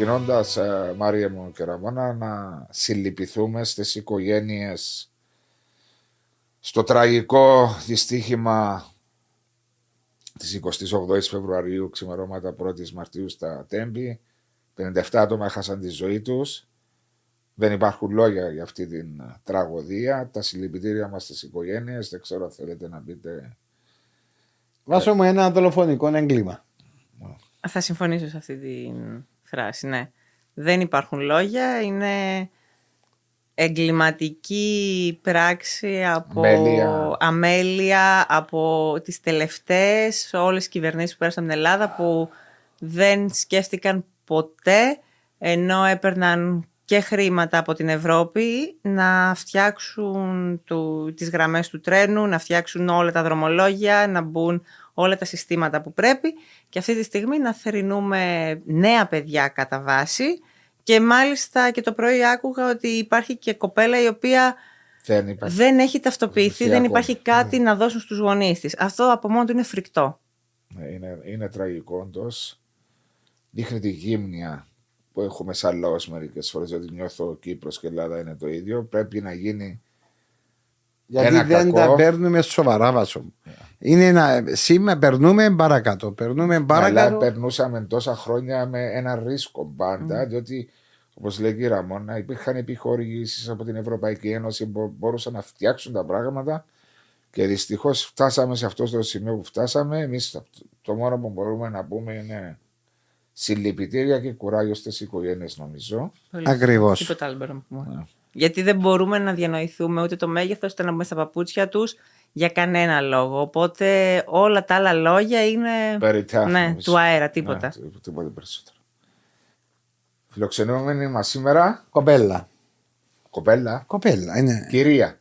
Ξεκινώντας, Μάρια μου και Ραμόνα, να συλληπιθούμε στις οικογένειες στο τραγικό δυστύχημα της 28η Φεβρουαρίου, ξημερώματα 1η Μαρτίου στα Τέμπη. 57 άτομα έχασαν τη ζωή τους. Δεν υπάρχουν λόγια για αυτή την τραγωδία. Τα συλληπιτήρια μας στις οικογένειες. Δεν ξέρω αν θέλετε να πείτε. Βάσο μου ένα δολοφονικό έγκλημα. Θα συμφωνήσω σε αυτή τη φράση, ναι. Δεν υπάρχουν λόγια, είναι εγκληματική πράξη από Αμέλεια. αμέλεια από τις τελευταίες όλες τις κυβερνήσεις που πέρασαν την Ελλάδα που δεν σκέφτηκαν ποτέ ενώ έπαιρναν και χρήματα από την Ευρώπη να φτιάξουν του, τις γραμμές του τρένου, να φτιάξουν όλα τα δρομολόγια, να μπουν όλα τα συστήματα που πρέπει και αυτή τη στιγμή να θερινούμε νέα παιδιά κατά βάση και μάλιστα και το πρωί άκουγα ότι υπάρχει και κοπέλα η οποία Δεν υπάρχει. δεν έχει ταυτοποιηθεί, Ακόμη. δεν υπάρχει κάτι να δώσουν στους γονείς της. Αυτό από μόνο του είναι φρικτό. Ναι, Είναι, είναι τραγικό όντως. Δείχνει τη γύμνια που έχουμε σαν λαός μερικές φορές. Γιατί νιώθω Κύπρος και Ελλάδα είναι το ίδιο. Πρέπει να γίνει. Γιατί Ένα δεν κακό. τα παίρνουμε σοβαρά βάσο. μου. Είναι ένα. Σήμερα περνούμε παρακάτω. Περνούμε Αλλά παρακάτω. περνούσαμε τόσα χρόνια με ένα ρίσκο πάντα. Διότι, όπως λέει και η Ραμόνα, υπήρχαν επιχορηγήσεις από την Ευρωπαϊκή Ένωση που μπορούσαν να φτιάξουν τα πράγματα. Και δυστυχώς φτάσαμε σε αυτό το σημείο που φτάσαμε. Εμείς το μόνο που μπορούμε να πούμε είναι συλληπιτήρια και κουράγιο στις οικογένειες, νομίζω. Ακριβώς. Τίποτα άλλο μπορούμε να πούμε. Γιατί δεν μπορούμε να διανοηθούμε ούτε το μέγεθος, ούτε να μπούμε στα παπούτσια τους για κανένα λόγο. Οπότε όλα τα άλλα λόγια είναι Περιτά, ναι, νομίζω. του αέρα, τίποτα. Ναι, τί- τίποτα περισσότερο. Φιλοξενούμενη μας σήμερα Κοπέλα. κοπέλα, Κοπέλα είναι. κυρία.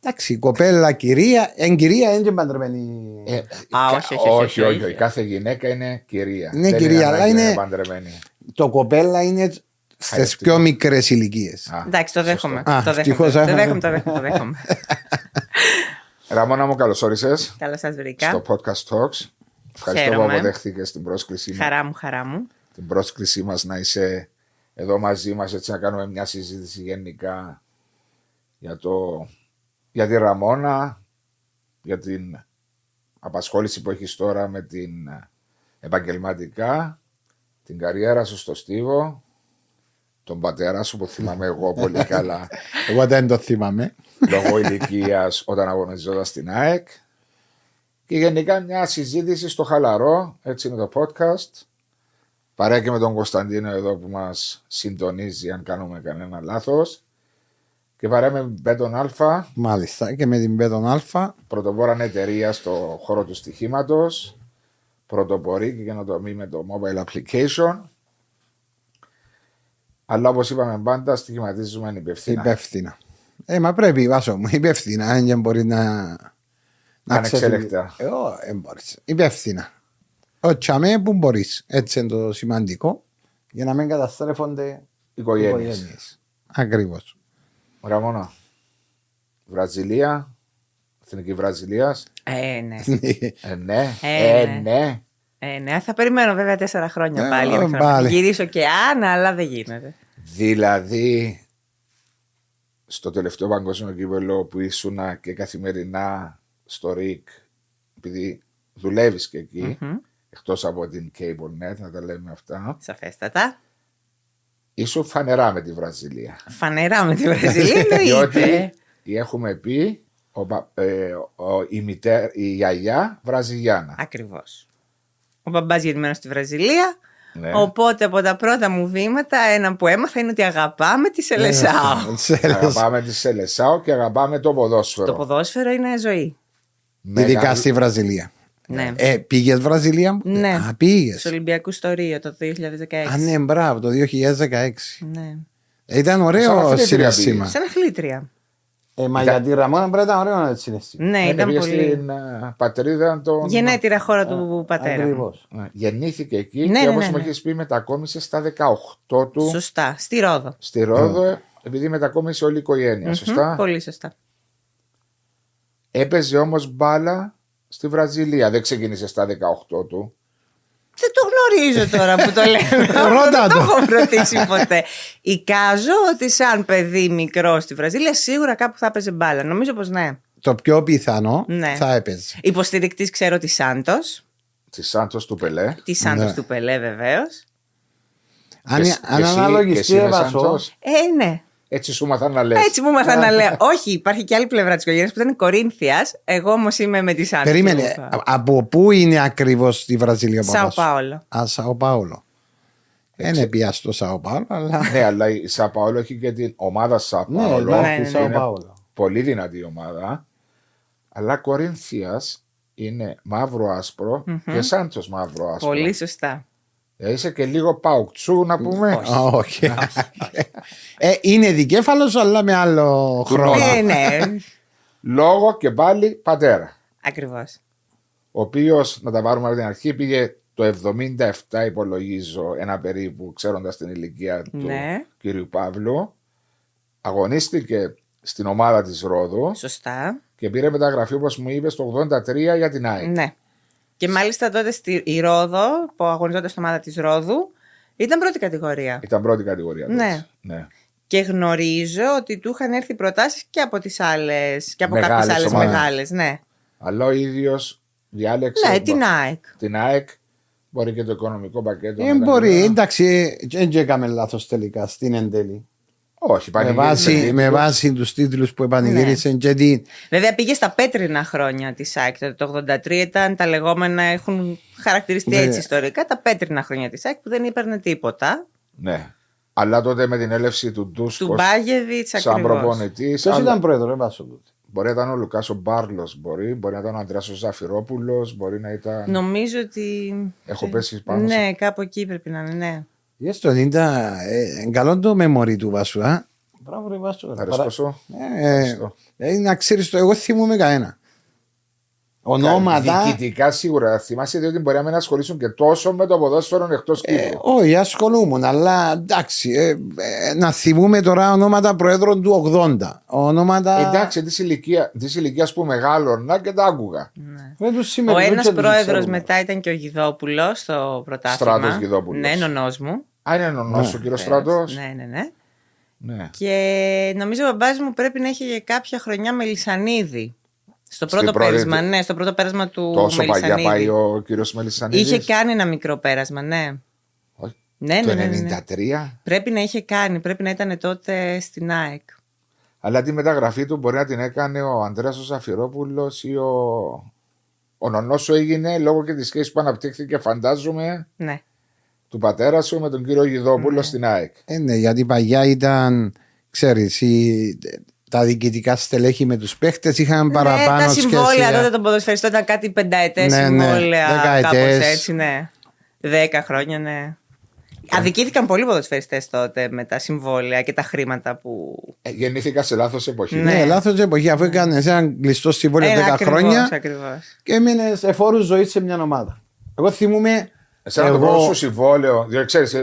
Εντάξει, κοπέλα, κυρία. Εν κυρία είναι και παντρεμένη. Ε, Α, κα- όχι, όχι, όχι, όχι, όχι, όχι, όχι. Κάθε γυναίκα είναι κυρία. Είναι Δεν κυρία, αλλά ανάγκη να είναι- παντρεμένη. Το κοπέλα είναι στις Χαϊρευτικό. πιο μικρές ηλικίες. Α, Εντάξει, το σωστό. δέχομαι. Α, το ευτυχώς δέχομαι. Το έχαμε. δέχομαι, το δέχομαι. Το δέχομαι. Ραμόνα μου, καλώς όρισες Καλώς σας βρήκα. στο podcast Talks. Ευχαριστώ που Χαίρομαι. αποδέχθηκε την πρόσκλησή, μου- Χαρά μου, χαρά μου. την πρόσκλησή μας να είσαι εδώ μαζί μας έτσι να κάνουμε μια συζήτηση γενικά για, το, για τη Ραμόνα, για την απασχόληση που έχεις τώρα με την ε, επαγγελματικά, την καριέρα σου στο Στίβο, τον πατέρα σου που θυμάμαι εγώ πολύ καλά Εγώ δεν το θυμάμαι. λόγω ηλικίας όταν αγωνιζόταν στην ΑΕΚ. Και γενικά μια συζήτηση στο χαλαρό, έτσι είναι το podcast. Παρέα και με τον Κωνσταντίνο εδώ που μας συντονίζει αν κάνουμε κανένα λάθος. Και παρέα με Μπέτον Α, Μάλιστα. Και με την Πέτον Α. πρωτοπόρα εταιρεία στο χώρο του στοιχήματος. Πρωτοπορεί και καινοτομή με το mobile application. Αλλά όπως είπαμε πάντα, στοιχηματίζουμε υπευθυνά. Υπεύθυνα. Ε, μα πρέπει, βάσο μου, υπεύθυνα. Αν δεν μπορεί να. να Ανεξέλεκτα. ξεφύγει. Ε, ω, δεν μπορείς. Υπεύθυνα. Ο τσαμέ που μπορείς. Έτσι είναι το σημαντικό. Για να μην καταστρέφονται Οικογένειες. Ακριβώς. Ραμόνα. Βραζιλία. Εθνική Βραζιλίας. Ε, ναι. Ε, ναι. Ε, Ε, ναι. Ναι. Ε, ναι, θα περιμένω βέβαια τέσσερα χρόνια Ε, πάλι. μέχρι να πάλι. Γυρίσω και άνα, αλλά δεν γίνεται. Δηλαδή, στο τελευταίο παγκόσμιο κύπελο που ήσουν και καθημερινά στο ΡΙΚ, επειδή δουλεύεις και εκεί, Μμμ. εκτός από την CableNet, να τα λέμε αυτά, Σαφέστατα. ήσουν φανερά με τη Βραζιλία. Φανερά με τη Βραζιλία Διότι εννοείται. έχουμε πει ο, πα- ε, ο- η, μητέ- η γιαγιά Βραζιλιάνα. Ακριβώς. Ο μπαμπάς γεννημένος στη Βραζιλία. Ναι. Οπότε από τα πρώτα μου βήματα, ένα που έμαθα είναι ότι αγαπάμε τη Σελεσάο. Αγαπάμε τη Σελεσάο και αγαπάμε το ποδόσφαιρο. Το ποδόσφαιρο είναι ζωή. Μεγάλη- Ειδικά στη Βραζιλία. Ναι. Ε, πήγες Βραζιλία. Ναι. Α, πήγες. Στους Ολυμπιακούς στο Ρίο το 2016. Α, ναι, μπράβο, το 2016. Ναι. Ήταν Σαν ωραίο αθλήτρια συναισθήμα. πήγες. Σαν αθλήτρια. Ε, μα Ήταν- για τη Ραμόνα πρέπει να ήταν ωραίο να συναισθήμα. Ναι, Είναι, ήταν πήγε πολύ. στην ε, πατρίδα των. Γενέτειρα χώρα του πατέρα. μου. Ακριβώς. Ναι, Γεννήθηκε εκεί Ναι, και ναι, όπως ναι, μου ναι. έχεις πει μετακόμισε στα 18 του Σωστά. Στη Ρόδο. στη Ρόδο επειδή μετακόμισε όλη η οικογένεια. Μμμ, Σωστά; Πολύ σωστά. Έπαιζε όμως μπάλα στη Βραζιλία. Δεν ξεκίνησε στα 18 του. Δεν το γνωρίζω τώρα που το λέω. Ρώτα Δεν το το. έχω ρωτήσει ποτέ. Εικάζω ότι σαν παιδί μικρό στη Βραζίλια σίγουρα κάπου θα έπαιζε μπάλα. Νομίζω πως ναι. Το πιο πιθανό Ναι. θα έπαιζε. Υποστηρικτής ξέρω της Σάντος. Της Σάντος του Πελέ. Της Σάντος Ναι. του Πελέ βεβαίως. Αν, Και- αν και εσύ- και αναλογιστεί, εσύ με έβασο. Σάντος. Ε, ναι. Έτσι σου μαθαίνω να λες. Έτσι μου έμαθα να λέω. Όχι, υπάρχει και άλλη πλευρά της οικογένειας που ήταν Κορίνθιας. Εγώ όμως είμαι με τη Σάντο. Περίμενε. α- Από πού είναι ακριβώς στη Βραζιλία ο Σαο παπάς σου; Πάολο. Α, Σαο Πάολο. Δεν είναι πια στο Σαο Πάολο, αλλά. Ναι, αλλά η Σαπαόλο έχει και την ομάδα Σαπαόλο. Ναι, ναι, υπάρχει ναι. Σαο Είναι Πάολο. πολύ δυνατή ομάδα. Αλλά Κορίνθιας είναι μαύρο-άσπρο και Σάντος μαύρο-άσπρο. Πολύ σωστά. Ε, είσαι και λίγο παουκτσού να πούμε. Α, Όχι. Ε, Είναι δικέφαλος, αλλά με άλλο χρόνο. Ε, ναι. Λόγω και πάλι πατέρα. Ακριβώς. Ο οποίος, να τα πάρουμε από την αρχή, πήγε το 77 υπολογίζω ένα περίπου, ξέροντας την ηλικία του Ναι. κύριου Παύλου. Αγωνίστηκε στην ομάδα της Ρόδου Σωστά. και πήρε μεταγραφή όπως μου είπες το 83 για την ΑΕΚ. Ναι. Και μάλιστα τότε στη η Ρόδο, που αγωνιζόταν στην ομάδα της Ρόδου, ήταν πρώτη κατηγορία. Ήταν πρώτη κατηγορία. τότε. Ναι. ναι. Και γνωρίζω ότι του είχαν έρθει προτάσεις και από τις άλλες. και από Μεγάλες κάποιε άλλες ομάδες. μεγάλες. Ναι. Αλλά ο ίδιος διάλεξε ναι, την ΑΕΚ. την ΑΕΚ. Μπορεί και το οικονομικό πακέτο. Δεν να ήταν μπορεί, καλά. εντάξει, δεν έκαμε λάθος τελικά στην εν τέλει. Όχι, Με πανηγύρισε βάση, τίτλους. με βάση τους τίτλους που επανηγύρισε και την. Βέβαια πήγε στα πέτρινα χρόνια της ΑΕΚ. τότε Το 83 ήταν τα λεγόμενα, έχουν χαρακτηριστεί Ναι. έτσι ιστορικά, τα πέτρινα χρόνια της ΑΕΚ που δεν έπαιρνε τίποτα. Ναι. Αλλά τότε με την έλευση του Του Ντούσκο Μπάγεβιτς σαν ακριβώς. προπονητής. Ποιος ήταν πρόεδρος, δεν πάσο τότε. Μπορεί να ήταν ο Λουκάσο Μπάρλος, μπορεί, μπορεί να ήταν ο Αντρέα Ζαφυρόπουλος, μπορεί να ήταν. Νομίζω ότι. Έχω πέσει πάνω. σε- Ναι, κάπου εκεί πρέπει να είναι, ναι. Για στο 90, ε, καλό το memory του Βάσου, α. Μπράβο, ρε Βάσου. ρε. Ευχαριστώ σου. Ε, Ευχαριστώ. ε, να ξέρεις το, εγώ θυμούμαι κανένα. Ονόματα. Διοικητικά σίγουρα θα θυμάσαι διότι μπορεί να μην ασχολήσουν και τόσο με το ποδόσφαιρο εκτός Ε, Κύπρου. όχι, ασχολούμουν, αλλά εντάξει. Ε, ε, να θυμούμε τώρα ονόματα προέδρων του 80. Ονόματα. Εντάξει, της ηλικία, της ηλικίας που μεγάλωνα και τα άκουγα. Δεν τους Ο σημερινούς ένας δεν τους πρόεδρος ξέρουμε. μετά ήταν και ο Γιδόπουλος στο πρωτάθλημα. Στράτος Γιδόπουλος. Ναι, νονός μου. Α, είναι νονός ο κύριο Στρατό. Ναι, ναι, ναι. Ναι. Και νομίζω ο μπαμπάς μου πρέπει να είχε και κάποια χρονιά Μελισανίδη. Στο Στην πρώτο πρώτη πέρασμα, του- ναι, στο πρώτο πέρασμα του Τόσο παγιά Μελισανίδη. πάει ο κύριος Μελισανίδης; Είχε κάνει ένα μικρό πέρασμα, ναι. Ναι, το ναι, ναι, ναι, ναι. 93. Πρέπει να είχε κάνει, πρέπει να ήταν τότε στην ΑΕΚ. Αλλά τη μεταγραφή του μπορεί να την έκανε ο Ανδρέας ο Ζαφυρόπουλο ή ο. Ο νονός σου έγινε λόγω και της σχέσης που αναπτύχθηκε, φαντάζομαι, Ναι. του πατέρα σου με τον κύριο Γιδόπουλο στην ΑΕΚ. Ε, ναι, γιατί παλιά ήταν, ξέρεις, η- τα διοικητικά στελέχη με τους παίχτες είχαν παραπάνω ναι, τα συμβόλαια σχέση. τότε των ποδοσφαιριστών ήταν κάτι πενταετές Ναι, ναι, συμβόλαια. δεκαετές. Κάπως έτσι, ναι. Δέκα χρόνια, ναι. Αδικήθηκαν πολλοί ποδοσφαιριστές τότε με τα συμβόλαια και τα χρήματα που. Ε, γεννήθηκα σε λάθος εποχή. Ναι. Ναι, λάθος εποχή, αφού έκανες ένα κλειστό συμβόλαιο 10 ακριβώς, χρόνια ακριβώς. και έμεινες σε φόρους ζωής σε μια ομάδα. Εγώ θυμούμαι. Εσένα το εγώ- πρώτο σου συμβόλαιο, διότι ξέρεις,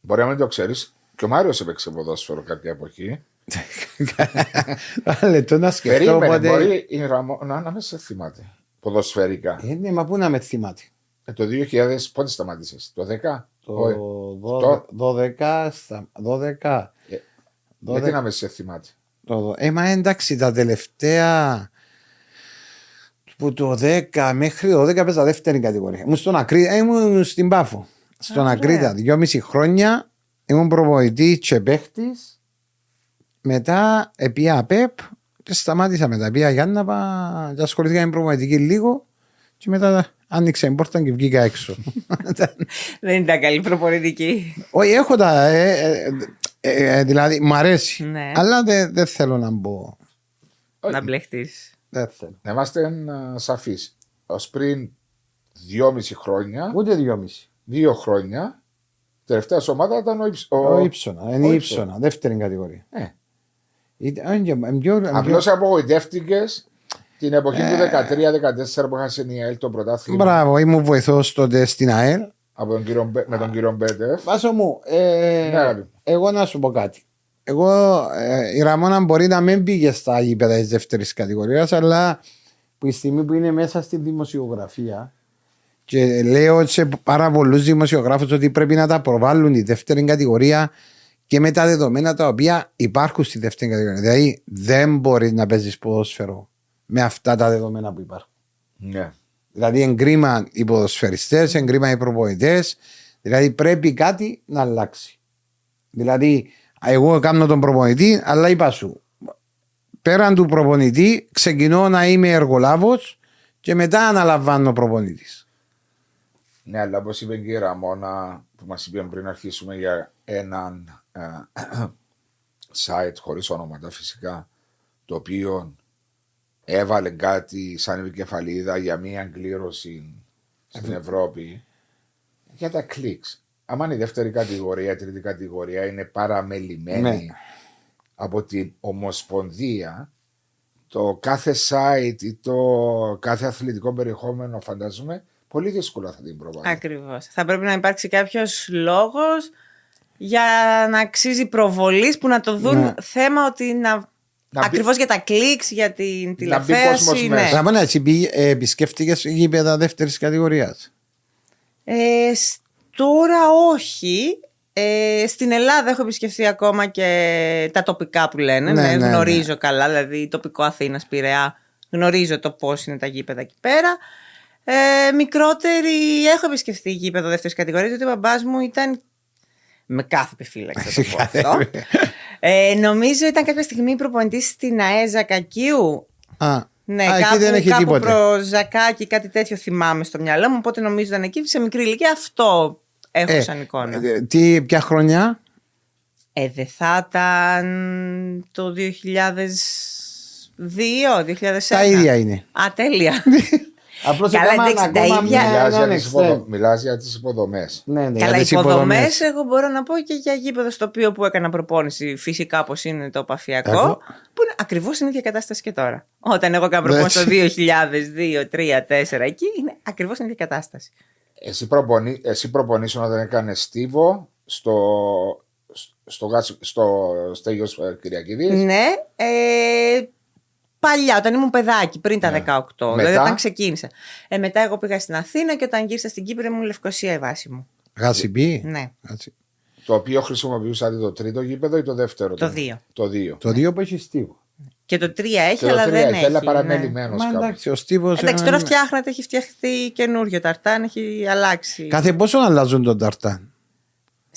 μπορεί να μην το ξέρεις, και ο Μάριος έπαιξε ποδόσφαιρο κάποια εποχή. Ένα λεπτό να σκεφτώ. Περίμενε, Οπότε... μπορεί η Ραμόνα να μην σε θυμάται. Ποδοσφαιρικά. Ε, ναι, μα πού να με θυμάται; Ε, το 2000 πότε σταμάτησες, το 10. Το Όχι. 12, στα 12. Ε, 12. Γιατί να με σε θυμάται; Το, ε, μα εντάξει, τα τελευταία. Που το 10 μέχρι το 10 παίζα δεύτερη κατηγορία. Ήμουν στον Ακρίτα, ήμουν στην Πάφο. Στον Α, Ακρίτα, ωραία. δυόμιση χρόνια ήμουν προπονητής και παίχτης. Μετά επία ΑΠΕΠ και σταμάτησα μετά. Πήγα Γιάννα πα, και ασχολήθηκα με προπονητική λίγο και μετά άνοιξε η πόρτα και βγήκα έξω. Δεν ήταν καλή προπονητική. Όχι, έχω τα. ε, ε, ε, ε, δηλαδή, μου αρέσει. Ναι. Αλλά δεν δεν θέλω να μπω. να μπλεχτείς. Δεν θέλω. Να είμαστε σαφείς. Ω πριν δυόμιση χρόνια, Ούτε δυόμιση. δύο χρόνια, τελευταία σου ομάδα ήταν ο, Υψ- ο... Ο Ήψονα. Είναι ο η Ήψονα. Ήψονα. Δεύτερη κατηγορία. Απλώς απογοητεύτηκες την εποχή Ε. του 13-14 που είχαν η ΑΕΛ το πρωτάθλημα Μπράβο, ήμουν βοηθός τότε στην ΑΕΛ. από τον κύριο, Μπε- με τον κύριο Μπέτεφ. Βάσο μου, ε, Ναι, αγάπη. εγώ να σου πω κάτι. Εγώ, ε, η Ραμόνα μπορεί να μην πήγε στα γήπεδα της δεύτερης κατηγορίας, αλλά που η στιγμή που είναι μέσα στη δημοσιογραφία Και λέω σε πάρα πολλούς δημοσιογράφους ότι πρέπει να τα προβάλλουν η δεύτερη κατηγορία και με τα δεδομένα τα οποία υπάρχουν στη δεύτερη κατηγορία. Δηλαδή δεν μπορεί να παίζεις ποδόσφαιρο με αυτά τα δεδομένα που υπάρχουν. Ναι. Δηλαδή εγκρίμα οι ποδοσφαιριστές, εγκρίμα οι προπονητές. Δηλαδή πρέπει κάτι να αλλάξει. Δηλαδή, εγώ κάνω τον προπονητή, αλλά είπα σου, πέραν του προπονητή, ξεκινώ να είμαι εργολάβος και μετά αναλαμβάνω προπονητής. Ναι, αλλά όπως είπε και η Ραμόνα που μας είπε πριν αρχίσουμε για έναν ε, site χωρίς ονόματα φυσικά, το οποίο έβαλε κάτι σαν επικεφαλίδα για μία κλήρωση στην Ευρώπη για τα κλικς. Άμα είναι η δεύτερη κατηγορία, η τρίτη κατηγορία είναι παραμελημένη Ναι. από την Ομοσπονδία, το κάθε site ή το κάθε αθλητικό περιεχόμενο φαντάζομαι πολύ δύσκολα θα την προβάλλει. Ακριβώς. Θα πρέπει να υπάρξει κάποιος λόγος για να αξίζει προβολής που να το δουν Ναι. θέμα ότι να. Να μπει- Ακριβώς για τα κλικς, για την κόσμος τηλεφέαση. Ναι. μέσα. Ραμόνα, εσύ πήγε- ε, επισκέφτηκες γήπεδα δεύτερης κατηγορίας; Ε, σ- τώρα όχι. Ε, στην Ελλάδα έχω επισκεφθεί ακόμα και τα τοπικά που λένε. Ναι, Ναι, ναι, γνωρίζω καλά, δηλαδή τοπικό Αθήνας, Πειραιά. Γνωρίζω το πώς είναι τα γήπεδα εκεί πέρα. Ε, μικρότερη, έχω επισκεφθεί γήπεδο δεύτερης κατηγορίας, γιατί ο μπαμπάς μου ήταν. Με κάθε επιφύλαξη θα το πω αυτό. Ε, νομίζω ήταν κάποια στιγμή προπονητής στην ΑΕΖΑ Κακίου. Α, Ναι, α, εκεί κάπου, δεν έχει κάπου τίποτε. προς Ζακάκι, κάτι τέτοιο θυμάμαι στο μυαλό μου. Οπότε νομίζω ήταν εκεί σε μικρή ηλικία. Αυτό έχω Ε, σαν εικόνα. ε, τι, ποια χρονιά; Ε, δεν θα ήταν το 2002, 2001. Τα ίδια είναι. Α, τέλεια. Απλώς Καλά, έκαναν εντάξει, τα ακόμα ίδια- μια- Μιλάς για, έναν τις υποδο... εξτρέμ. Μιλάς για τις υποδομές. Ναι, ναι, Καλά, για οι τις υποδομές υποδομές. εγώ μπορώ να πω και για γήπεδο στο οποίο που έκανα προπόνηση φυσικά όπω είναι το παφιακό. Εγώ. Που είναι ακριβώς στην ίδια κατάσταση και τώρα. Όταν εγώ έκανα προπόνηση το 2002, 2003, 2004, εκεί είναι ακριβώς στην ίδια κατάσταση. Εσύ, προπονεί, εσύ προπονείς όταν έκανε στίβο στο, στο, γάσι- στο Στέγιος ε, Κυριακίδης; Ναι, ε, παλιά, όταν ήμουν παιδάκι, πριν τα Ναι. 18, Μετά; δηλαδή όταν ξεκίνησα. Ε, μετά εγώ πήγα στην Αθήνα και όταν γύρισα στην Κύπρο ήμουν Λευκοσία η βάση μου. Γασιμπή. Ναι, Γασι- Το οποίο χρησιμοποιούσατε το τρίτο γήπεδο ή το δεύτερο. Το δύο. Το δύο. Το δύο που έχεις στίβο. και το 3 έχει, Και το αλλά τρία δεν έχει, έχει. αλλά ναι. παραμελημένος Μα κάπως. εντάξει, ο στίβος. Εντάξει, τώρα φτιάχνεται, έχει φτιαχτεί καινούριο ταρτάν, έχει αλλάξει. Κάθε πόσο αλλάζουν τον ταρτάν;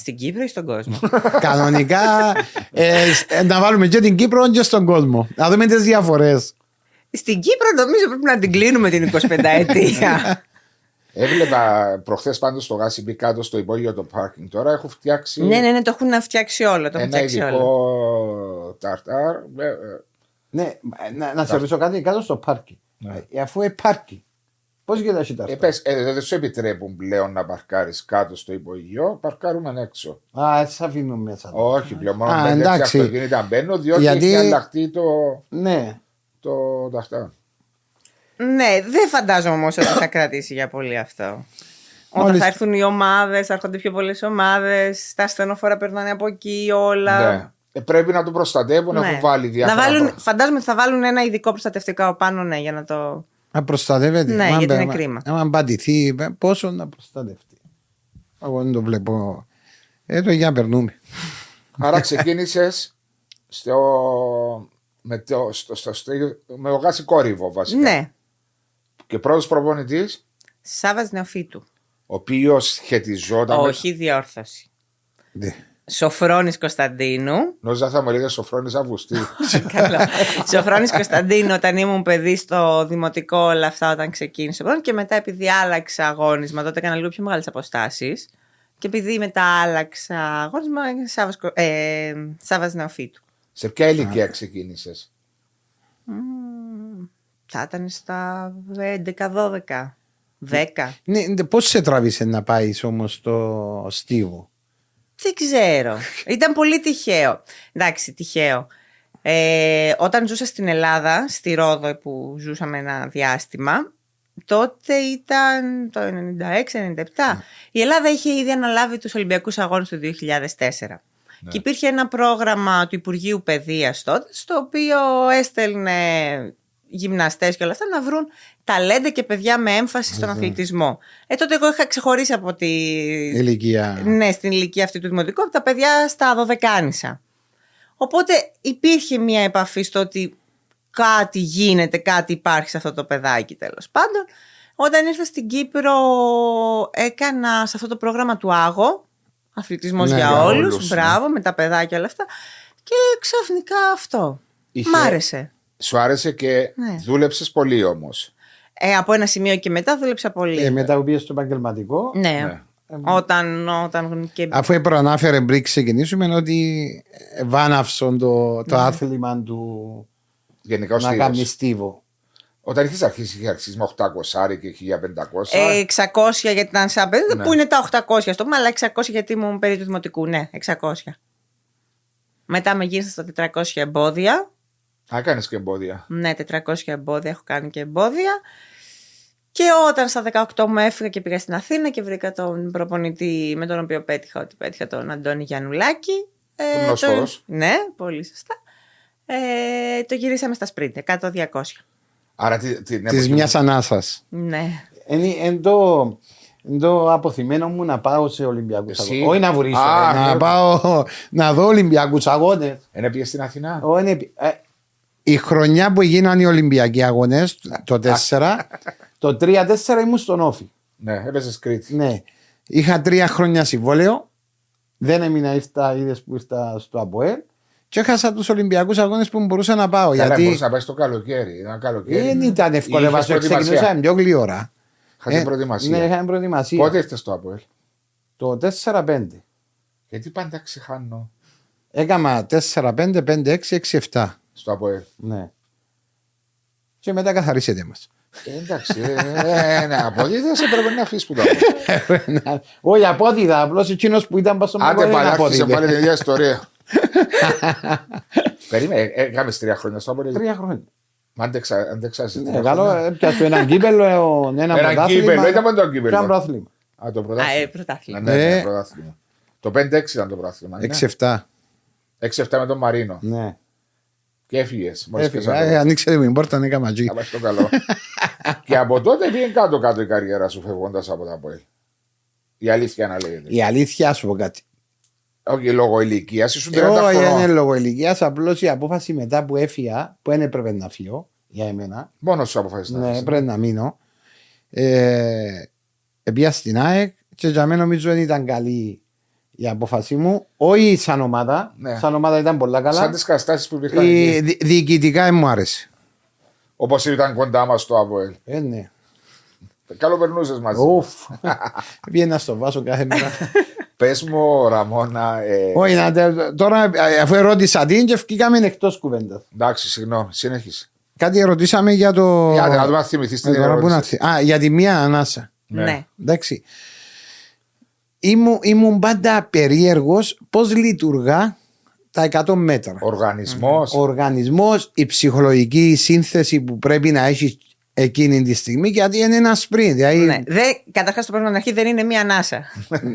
Στην Κύπρο ή στον κόσμο; Κανονικά ε, ε, να βάλουμε και την Κύπρο και στον κόσμο. Να δούμε τις διαφορές. Στην Κύπρο νομίζω πρέπει να την κλείνουμε την 25 ετία. Έβλεπα προχθές πάντως στο γάσι μπει κάτω στο υπόγειο το πάρκινγκ. Τώρα έχω φτιάξει ναι, ναι, ναι, το έχουν φτιάξει όλο. Το έχουν ένα φτιάξει ειδικό όλο. ταρτάρ. Ε, ε, Ναι, να, να σε ρωτήσω κάτι κάτω στο πάρκι. Ναι. Ε, αφού είναι πάρκι, πώς γίνεται να έχει Ε, ταρτάν. πες, ε, δεν σου επιτρέπουν πλέον να παρκάρεις κάτω στο υπογείο, παρκάρουμε έξω. Α, έτσι αφήνουν μέσα. Όχι, πλέον μόνο Α, με εντάξει. εντάξει. αυτοκίνητα μπαίνουν, διότι Γιατί- έχει αλλάχτεί το, Ναι. το ταρτάρ. Ναι, δεν φαντάζομαι όμως ότι θα κρατήσει για πολύ αυτό. Όταν Μόλις- θα έρθουν οι ομάδες, θα έρχονται πιο πολλές ομάδες, τα ασθενοφόρα περνάνε από εκεί όλα. Ναι. Ε, πρέπει να το προστατεύουν, Ναι. έχουν βάλει να διάφορα βάλουν, πράγματα. φαντάζομαι ότι θα βάλουν ένα ειδικό προστατευτικό από πάνω, ναι, για να το. Να προστατεύεται. Ναι, Μα γιατί μπε- είναι μα- κρίμα. Άμα πατηθεί, ε, πόσο να προστατευτεί. Εγώ δεν το βλέπω. Ε, το για περνούμε. Άρα ξεκίνησες στο, με, το, στο, στο, στο, με ο Γάση Κόρυβο βασικά. Ναι, Και πρώτος προπονητής, Σάβα Νεοφύτου. ο οποίος σχετιζόταν. με- Όχι διόρθωση. Ναι. Σοφρόνης Κωνσταντίνου. Νόζα θα μου έλεγε Σοφρόνης Αυγουστή. Καλό. Σοφρόνης Κωνσταντίνου όταν ήμουν παιδί στο δημοτικό όλα αυτά όταν ξεκίνησε πρώτον και μετά επειδή άλλαξα αγώνισμα τότε έκανα λίγο πιο μεγάλες αποστάσεις και επειδή μετά άλλαξα αγώνισμα Σάββας, Κο- ε, Σάββας Νεοφύτου. Σε ποια ηλικία ξεκίνησες; Θα ήταν στα 11-12. 10. Ναι, πώς σε τράβησε να πάεις όμως στο Στίβο; Δεν ξέρω. Ήταν πολύ τυχαίο. Εντάξει, τυχαίο. Ε, όταν ζούσα στην Ελλάδα, στη Ρόδο που ζούσαμε ένα διάστημα, τότε ήταν το 96-97. Η Ελλάδα είχε ήδη αναλάβει τους Ολυμπιακούς Αγώνες του 2004. Και υπήρχε ένα πρόγραμμα του Υπουργείου Παιδείας τότε, στο οποίο έστελνε γυμναστές και όλα αυτά να βρουν ταλέντα και παιδιά με έμφαση στον αθλητισμό. Ε, τότε εγώ είχα ξεχωρίσει από τη... Ηλικία. Ναι, στην ηλικία αυτή του δημοτικού, από τα παιδιά στα δωδεκάνησα. Οπότε υπήρχε μια επαφή στο ότι κάτι γίνεται, κάτι υπάρχει σε αυτό το παιδάκι τέλος πάντων. Όταν ήρθα στην Κύπρο έκανα σε αυτό το πρόγραμμα του Άγο, αθλητισμός Ναι, για, για όλους, όλους, ναι. μπράβο, με τα παιδάκια όλα αυτά. Και ξαφνικά αυτό. Είχε- Μ' άρεσε. Σου άρεσε και Ναι. δούλεψες πολύ όμως. Ε, από ένα σημείο και μετά δούλεψα πολύ. Ε, μετά που πήγες στο επαγγελματικό. ναι. Ναι. Όταν, όταν και... Αφού προανάφερε πριν ξεκινήσουμε ότι βάναυσον το, το άθλημα του Γενικά ο να Στίβος. κάνει στίβο. Όταν είχες αρχίσει, είχε αρχίσει με 800 και 1500. Ε, 600 γιατί ήταν σαν παιδί, Ναι. που είναι τα 800 στο πούμε, αλλά 600 γιατί ήμουν περί του δημοτικού. Ναι, 600. Μετά με γύρισα στα 400 εμπόδια. Α, κάνεις και εμπόδια. Ναι, 400 εμπόδια, έχω κάνει και εμπόδια. Και όταν στα 18 μου έφυγα και πήγα στην Αθήνα και βρήκα τον προπονητή με τον οποίο πέτυχα ότι πέτυχα τον Αντώνη Γιαννουλάκη. Ε, Τον γνωστός. Ναι, πολύ σωστά. Ε, το γυρίσαμε στα σπριντ, 100-200. Άρα τι- την Της εποχή- μιας ανάσας. Ναι. Εν το, εν το αποθυμένο μου να πάω σε Ολυμπιακούς Εσύ; αγώνες. Όχι να βουρήσω. Α, ε, να ναι. πάω να δω Ολυμπιακούς αγώνες. Ένα πήγε στην Αθηνά; Η χρονιά που έγιναν οι Ολυμπιακοί αγώνες, το 4, το 3-4 ήμουν στον Όφη. Ναι, έπαιζες Κρήτης. Ναι. Είχα τρία χρόνια συμβόλαιο. Δεν έμεινα, ήρθα, είδες που ήρθα στο ΑΠΟΕΛ. Και έχασα τους Ολυμπιακούς αγώνες που μπορούσα να πάω. Καλά, γιατί μπορούσε να πάεις στο καλοκαίρι. Ένα καλοκαίρι. δεν ήταν εύκολο. Είχες Βασίλειο, προετοιμασία. ξεκινούσαμε πιο γλυόρα. Είχατε Ε, προετοιμασία. Ναι, είχαμε προετοιμασία. Πότε ήρθες στο Αποέλ. Το 4-5. Γιατί πάντα ξεχάνω Έκανα 4-5, 5-6, 6-7. Στο Αποέλ. Ναι. Και μετά καθαρίσετε μας. Ε, εντάξει, ε, ε, ναι, αποδίδεσαι πρέπει να αφήσεις που το Αποέλ. Όχι, απόδιδα. Απλώς εκείνος που ήταν πάνω στο Άντε είναι πάλι, άρχισε απόδιδε. πάλι την ίδια ιστορία. Περίμενε, ε, έκαμε τρία χρόνια στο Αποέλ. Τρία χρόνια. Μα Άντεξα, άντεξα Ναι, καλό, έπιασε ένα κύπελο, ένα Ένα πρωτάθλημα. κύπελο, ήταν μόνο το κύπελο. Και ένα πρωτάθλημα. Α, το Α, ε, πρωτάθλημα. πρωτάθλημα. Α, ναι, ναι, Ε. πρωτάθλημα. Το 5-6 ήταν το πρωτάθλημα. ναι. 6-7. 6-7 με τον Μαρίνο. Ναι. Και έφυγες. Μόλι Έφυγα, ε, ανοίξε την πόρτα, ανήκα μαζί. Να πάει στο καλό. και από τότε πήγε κάτω-κάτω η καριέρα σου φεύγοντας από τα ΠΟΕΛ. Η αλήθεια να λέγεται. Η αλήθεια, α σου πω κάτι. Όχι λόγω ηλικίας, ήσουν 30 Εγώ είναι χρονών. λόγω ηλικίας. Απλώς η απόφαση μετά που έφυγα, που δεν έπρεπε να φύγω για εμένα, Μόνος σου αποφάσισε να ναι, φύγεις. πρέπει να μείνω. Ε, Επία στην ΑΕΚ και για μένα νομίζω δεν ήταν καλή η απόφαση μου. Όχι σαν ομάδα. Ναι. Σαν ομάδα ήταν πολλά καλά. Σαν τις καταστάσεις που υπήρχαν Η, εκεί. δι- διοικητικά δεν μου άρεσε. Όπως ήταν κοντά μας το ΑΠΟΕΛ. Ε, ναι. Καλό περνούσες μαζί. Ουφ. Βγαίνα στο βάσο κάθε μέρα. Πες μου, Ραμόνα. Ε, Όχι, να τε- τώρα ε, αφού ερώτησα την και βγήκαμε εκτός κουβέντας. εντάξει, συγγνώμη, συνέχισε. Κάτι ερωτήσαμε για το. Για να δούμε αν θυμηθείς την Ε, τώρα πού να ερώτηση. θυ- Α, για τη μία ανάσα. Ναι. Ναι. Εντάξει. Ήμουν, ήμουν πάντα περίεργος πώς λειτουργά τα 100 μέτρα. Οργανισμός. Ο οργανισμός, η ψυχολογική σύνθεση που πρέπει να έχει εκείνη τη στιγμή, γιατί είναι ένα sprint. Δηλαδή, Ναι. Δεν, καταρχάς το πρόβλημα στην αρχή δεν είναι μία ανάσα.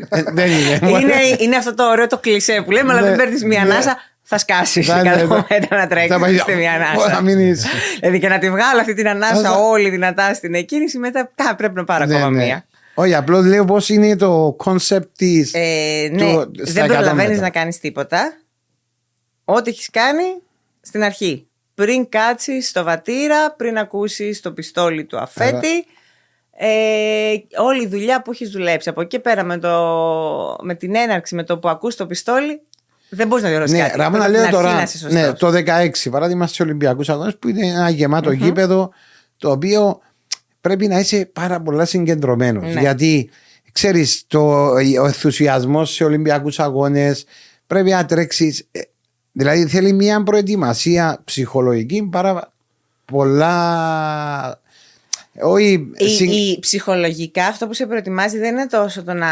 ε, δεν είναι. είναι, είναι αυτό το ωραίο το κλισέ που λέμε, αλλά Ναι, δεν παίρνεις μία ναι. ανάσα, θα σκάσεις. Θα- Σε ναι, κάθε θα- μέτρα να τρέξεις θα πάει- στη μία θα ανάσα. μείνεις. δηλαδή και να τη βγάλω αυτή την ανάσα Θα- όλη δυνατά στην εκκίνηση, μετά κα, πρέπει να πάρω Ναι, ακόμα ναι. μία. Όχι, απλώς λέω πώς είναι το concept τη. Ε, ναι, του- στα δεν 100 προλαβαίνεις μέτρα. να κάνεις τίποτα. Ό,τι έχεις κάνει στην αρχή. Πριν κάτσεις στο βατήρα, πριν ακούσεις το πιστόλι του αφέτη. Ε, όλη η δουλειά που έχεις δουλέψει. Από εκεί και πέρα με, το, με την έναρξη, με το που ακούς το πιστόλι, δεν μπορείς να διορθώσει Ναι, κάτι. Ραμόνα Πρέπει λέω από την αρχή τώρα. να είσαι σωστός. Ναι, το 16 παράδειγμα στους Ολυμπιακούς Αγώνες που είναι ένα γεμάτο γήπεδο το οποίο πρέπει να είσαι πάρα πολλά συγκεντρωμένος. Ναι. Γιατί ξέρεις, ο ενθουσιασμός σε Ολυμπιακούς Αγώνες πρέπει να τρέξεις. Δηλαδή θέλει μια προετοιμασία ψυχολογική πάρα πολλά. Όχι. Η, συν- η- ψυχολογικά αυτό που σε προετοιμάζει δεν είναι τόσο το να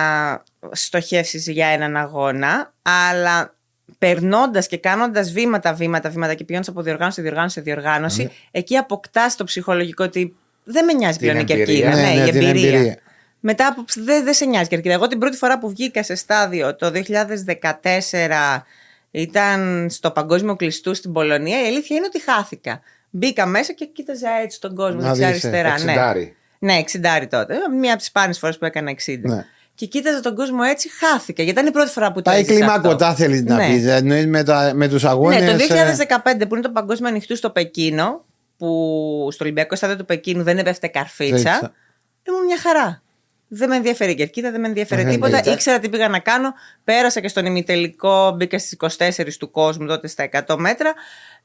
στοχεύσεις για έναν αγώνα, αλλά περνώντας και κάνοντας βήματα, βήματα, βήματα και πηγαίνοντας από διοργάνωση σε διοργάνωση σε διοργάνωση, εκεί αποκτάς το ψυχολογικό ότι δεν με νοιάζει Την πλέον η εμπειρία. κερκίδα. Ναι, Ναι, ναι, η την εμπειρία. εμπειρία. Μετά από. Δεν δεν σε νοιάζει η κερκίδα. Εγώ την πρώτη φορά που βγήκα σε στάδιο το 2014 ήταν στο Παγκόσμιο Κλειστού στην Πολωνία. Η αλήθεια είναι ότι χάθηκα. Μπήκα μέσα και κοίταζα έτσι τον κόσμο Να δεις, ε, δεξιά-αριστερά. Ναι. Εξιντάρι. ναι, 60 τότε. Μία από τις σπάνιες φορές που έκανα 60. Ναι. Και κοίταζα τον κόσμο έτσι, χάθηκα. Γιατί ήταν η πρώτη φορά που το Τα έζησα αυτό. κλιμακωτά θέλεις να Ναι. πεις. Εννοεί με, τα- με τους αγώνες. Ναι, το 2015 που είναι το Παγκόσμιο Ανοιχτού στο Πεκίνο, που στο Ολυμπιακό Στάδιο του Πεκίνου δεν έπεφτε καρφίτσα, Φίτσα. ήμουν μια χαρά. Δεν με ενδιαφέρει η κερκίδα, δεν με ενδιαφέρει Ε, τίποτα. εννοείται. Ήξερα τι πήγα να κάνω. Πέρασα και στον ημιτελικό, μπήκα στις 24 του κόσμου, τότε στα 100 μέτρα,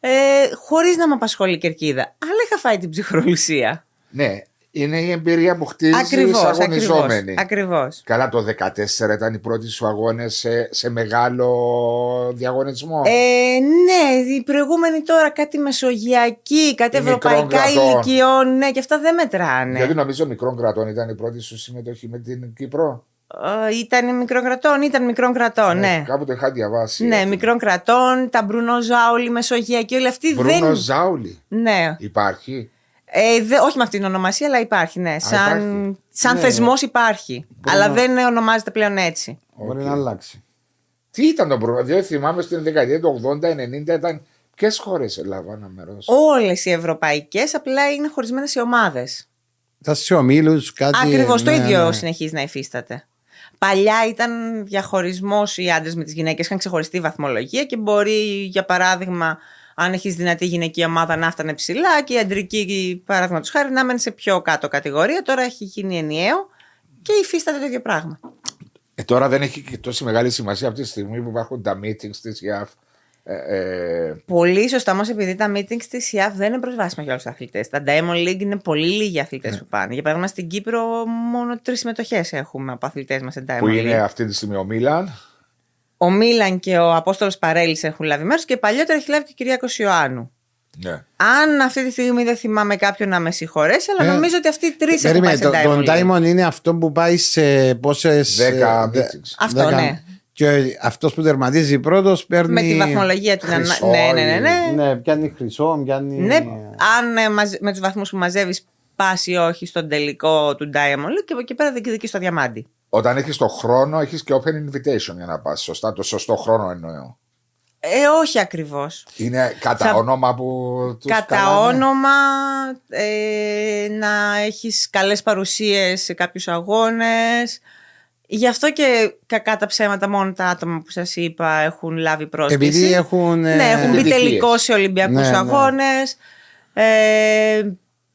ε, χωρίς να με απασχολεί η κερκίδα. Αλλά είχα φάει την ψυχρολουσία. Ναι, είναι η εμπειρία που χτίζεις Ακριβώς, ακριβώς. αγωνιζόμενη. Ακριβώς. Καλά, το 14 ήταν οι πρώτοι σου αγώνες σε, σε μεγάλο διαγωνισμό; Ε, ναι, η προηγούμενη τώρα κάτι μεσογειακή, κάτι Οι μικρών ευρωπαϊκά κρατών. ηλικιών, ναι, και αυτά δεν μετράνε. Γιατί νομίζω μικρών κρατών ήταν η πρώτη σου συμμετοχή με την Κύπρο; Ε, ήταν μικρών κρατών, ήταν μικρών κρατών, ναι. Ε, Κάπου το είχα διαβάσει. Ναι, μικρών κρατών, τα Μπρουνό Ζάουλη, Μεσογειακή, όλοι αυτοί Μπρούνο δεν. Ζάουλη; Ναι. Υπάρχει; Ε, δε, όχι με αυτή την ονομασία, αλλά υπάρχει, ναι. Σαν, υπάρχει. σαν Ναι. θεσμός υπάρχει. Αλλά δεν ονομάζεται πλέον έτσι. Μπορεί Οκ. να αλλάξει. Τι ήταν το Μπρούνο, διότι θυμάμαι στην δεκαετία του 80-90 ήταν. Ποιες χώρες έλαβαν μέρος; Όλες οι ευρωπαϊκές απλά είναι χωρισμένες σε ομάδες. Τα σε ομίλου, κάτι. Ακριβώς το ναι, ίδιο ναι. συνεχίζει να υφίσταται. Παλιά ήταν διαχωρισμός οι άντρες με τις γυναίκες, είχαν ξεχωριστή βαθμολογία και μπορεί, για παράδειγμα, αν έχεις δυνατή γυναική ομάδα να φτάνε ψηλά και η αντρική, παράδειγμα τους χάρη, να μένει σε πιο κάτω κατηγορία. Τώρα έχει γίνει ενιαίο και υφίσταται το ίδιο πράγμα. Ε, τώρα δεν έχει και τόση μεγάλη σημασία από τη στιγμή που υπάρχουν τα meetings της ΙΑΦ. Ε, ε, Πολύ σωστά όμως, επειδή τα meetings της ΙΑΦ δεν είναι προσβάσιμα για όλους τους αθλητές. Τα Diamond League είναι πολύ λίγοι αθλητές Ναι. που πάνε. Για παράδειγμα, στην Κύπρο μόνο τρεις συμμετοχές έχουμε από αθλητές μας σε Diamond που είναι League. αυτή τη στιγμή ο Μίλαν. Ο Μίλαν και ο Απόστολος Παρέλης έχουν λάβει μέρος και παλιότερα έχει λάβει και ο Κυριάκο Ιωάννου. Ναι. Αν αυτή τη στιγμή δεν θυμάμαι κάποιον να με συγχωρέσει, αλλά Ε, νομίζω ότι αυτοί οι τρεις έχουν Περίμενε, πάει σε το, Diamond το League. Diamond είναι αυτό που πάει σε πόσες. Δέκα meetings. Αυτό, ναι. Και αυτός που τερματίζει πρώτος παίρνει. Με τη βαθμολογία την ανα... Χρυσό Ναι, ναι, ναι. ή- ναι. Ναι, πιάνει χρυσό, πιάνει. Ναι, αν ε, μαζε- με τους βαθμούς που μαζεύεις πας ή όχι στον τελικό του Diamond League και από εκεί πέρα διεκδικεί στο διαμάντι. Όταν έχεις το χρόνο, έχεις και open invitation για να πας. Σωστά, το σωστό χρόνο εννοώ. Ε, όχι ακριβώς. Είναι κατά Θα- όνομα που τους Κατά όνομα ε, να έχεις καλές παρουσίες σε κάποιους αγώνες. Γι' αυτό και κακά τα ψέματα μόνο τα άτομα που σας είπα έχουν λάβει πρόσκληση. Επειδή έχουν. ε, Ναι, έχουν μπει επιτυχίες. τελικό σε Ολυμπιακούς Ναι, ναι. αγώνες. Ε,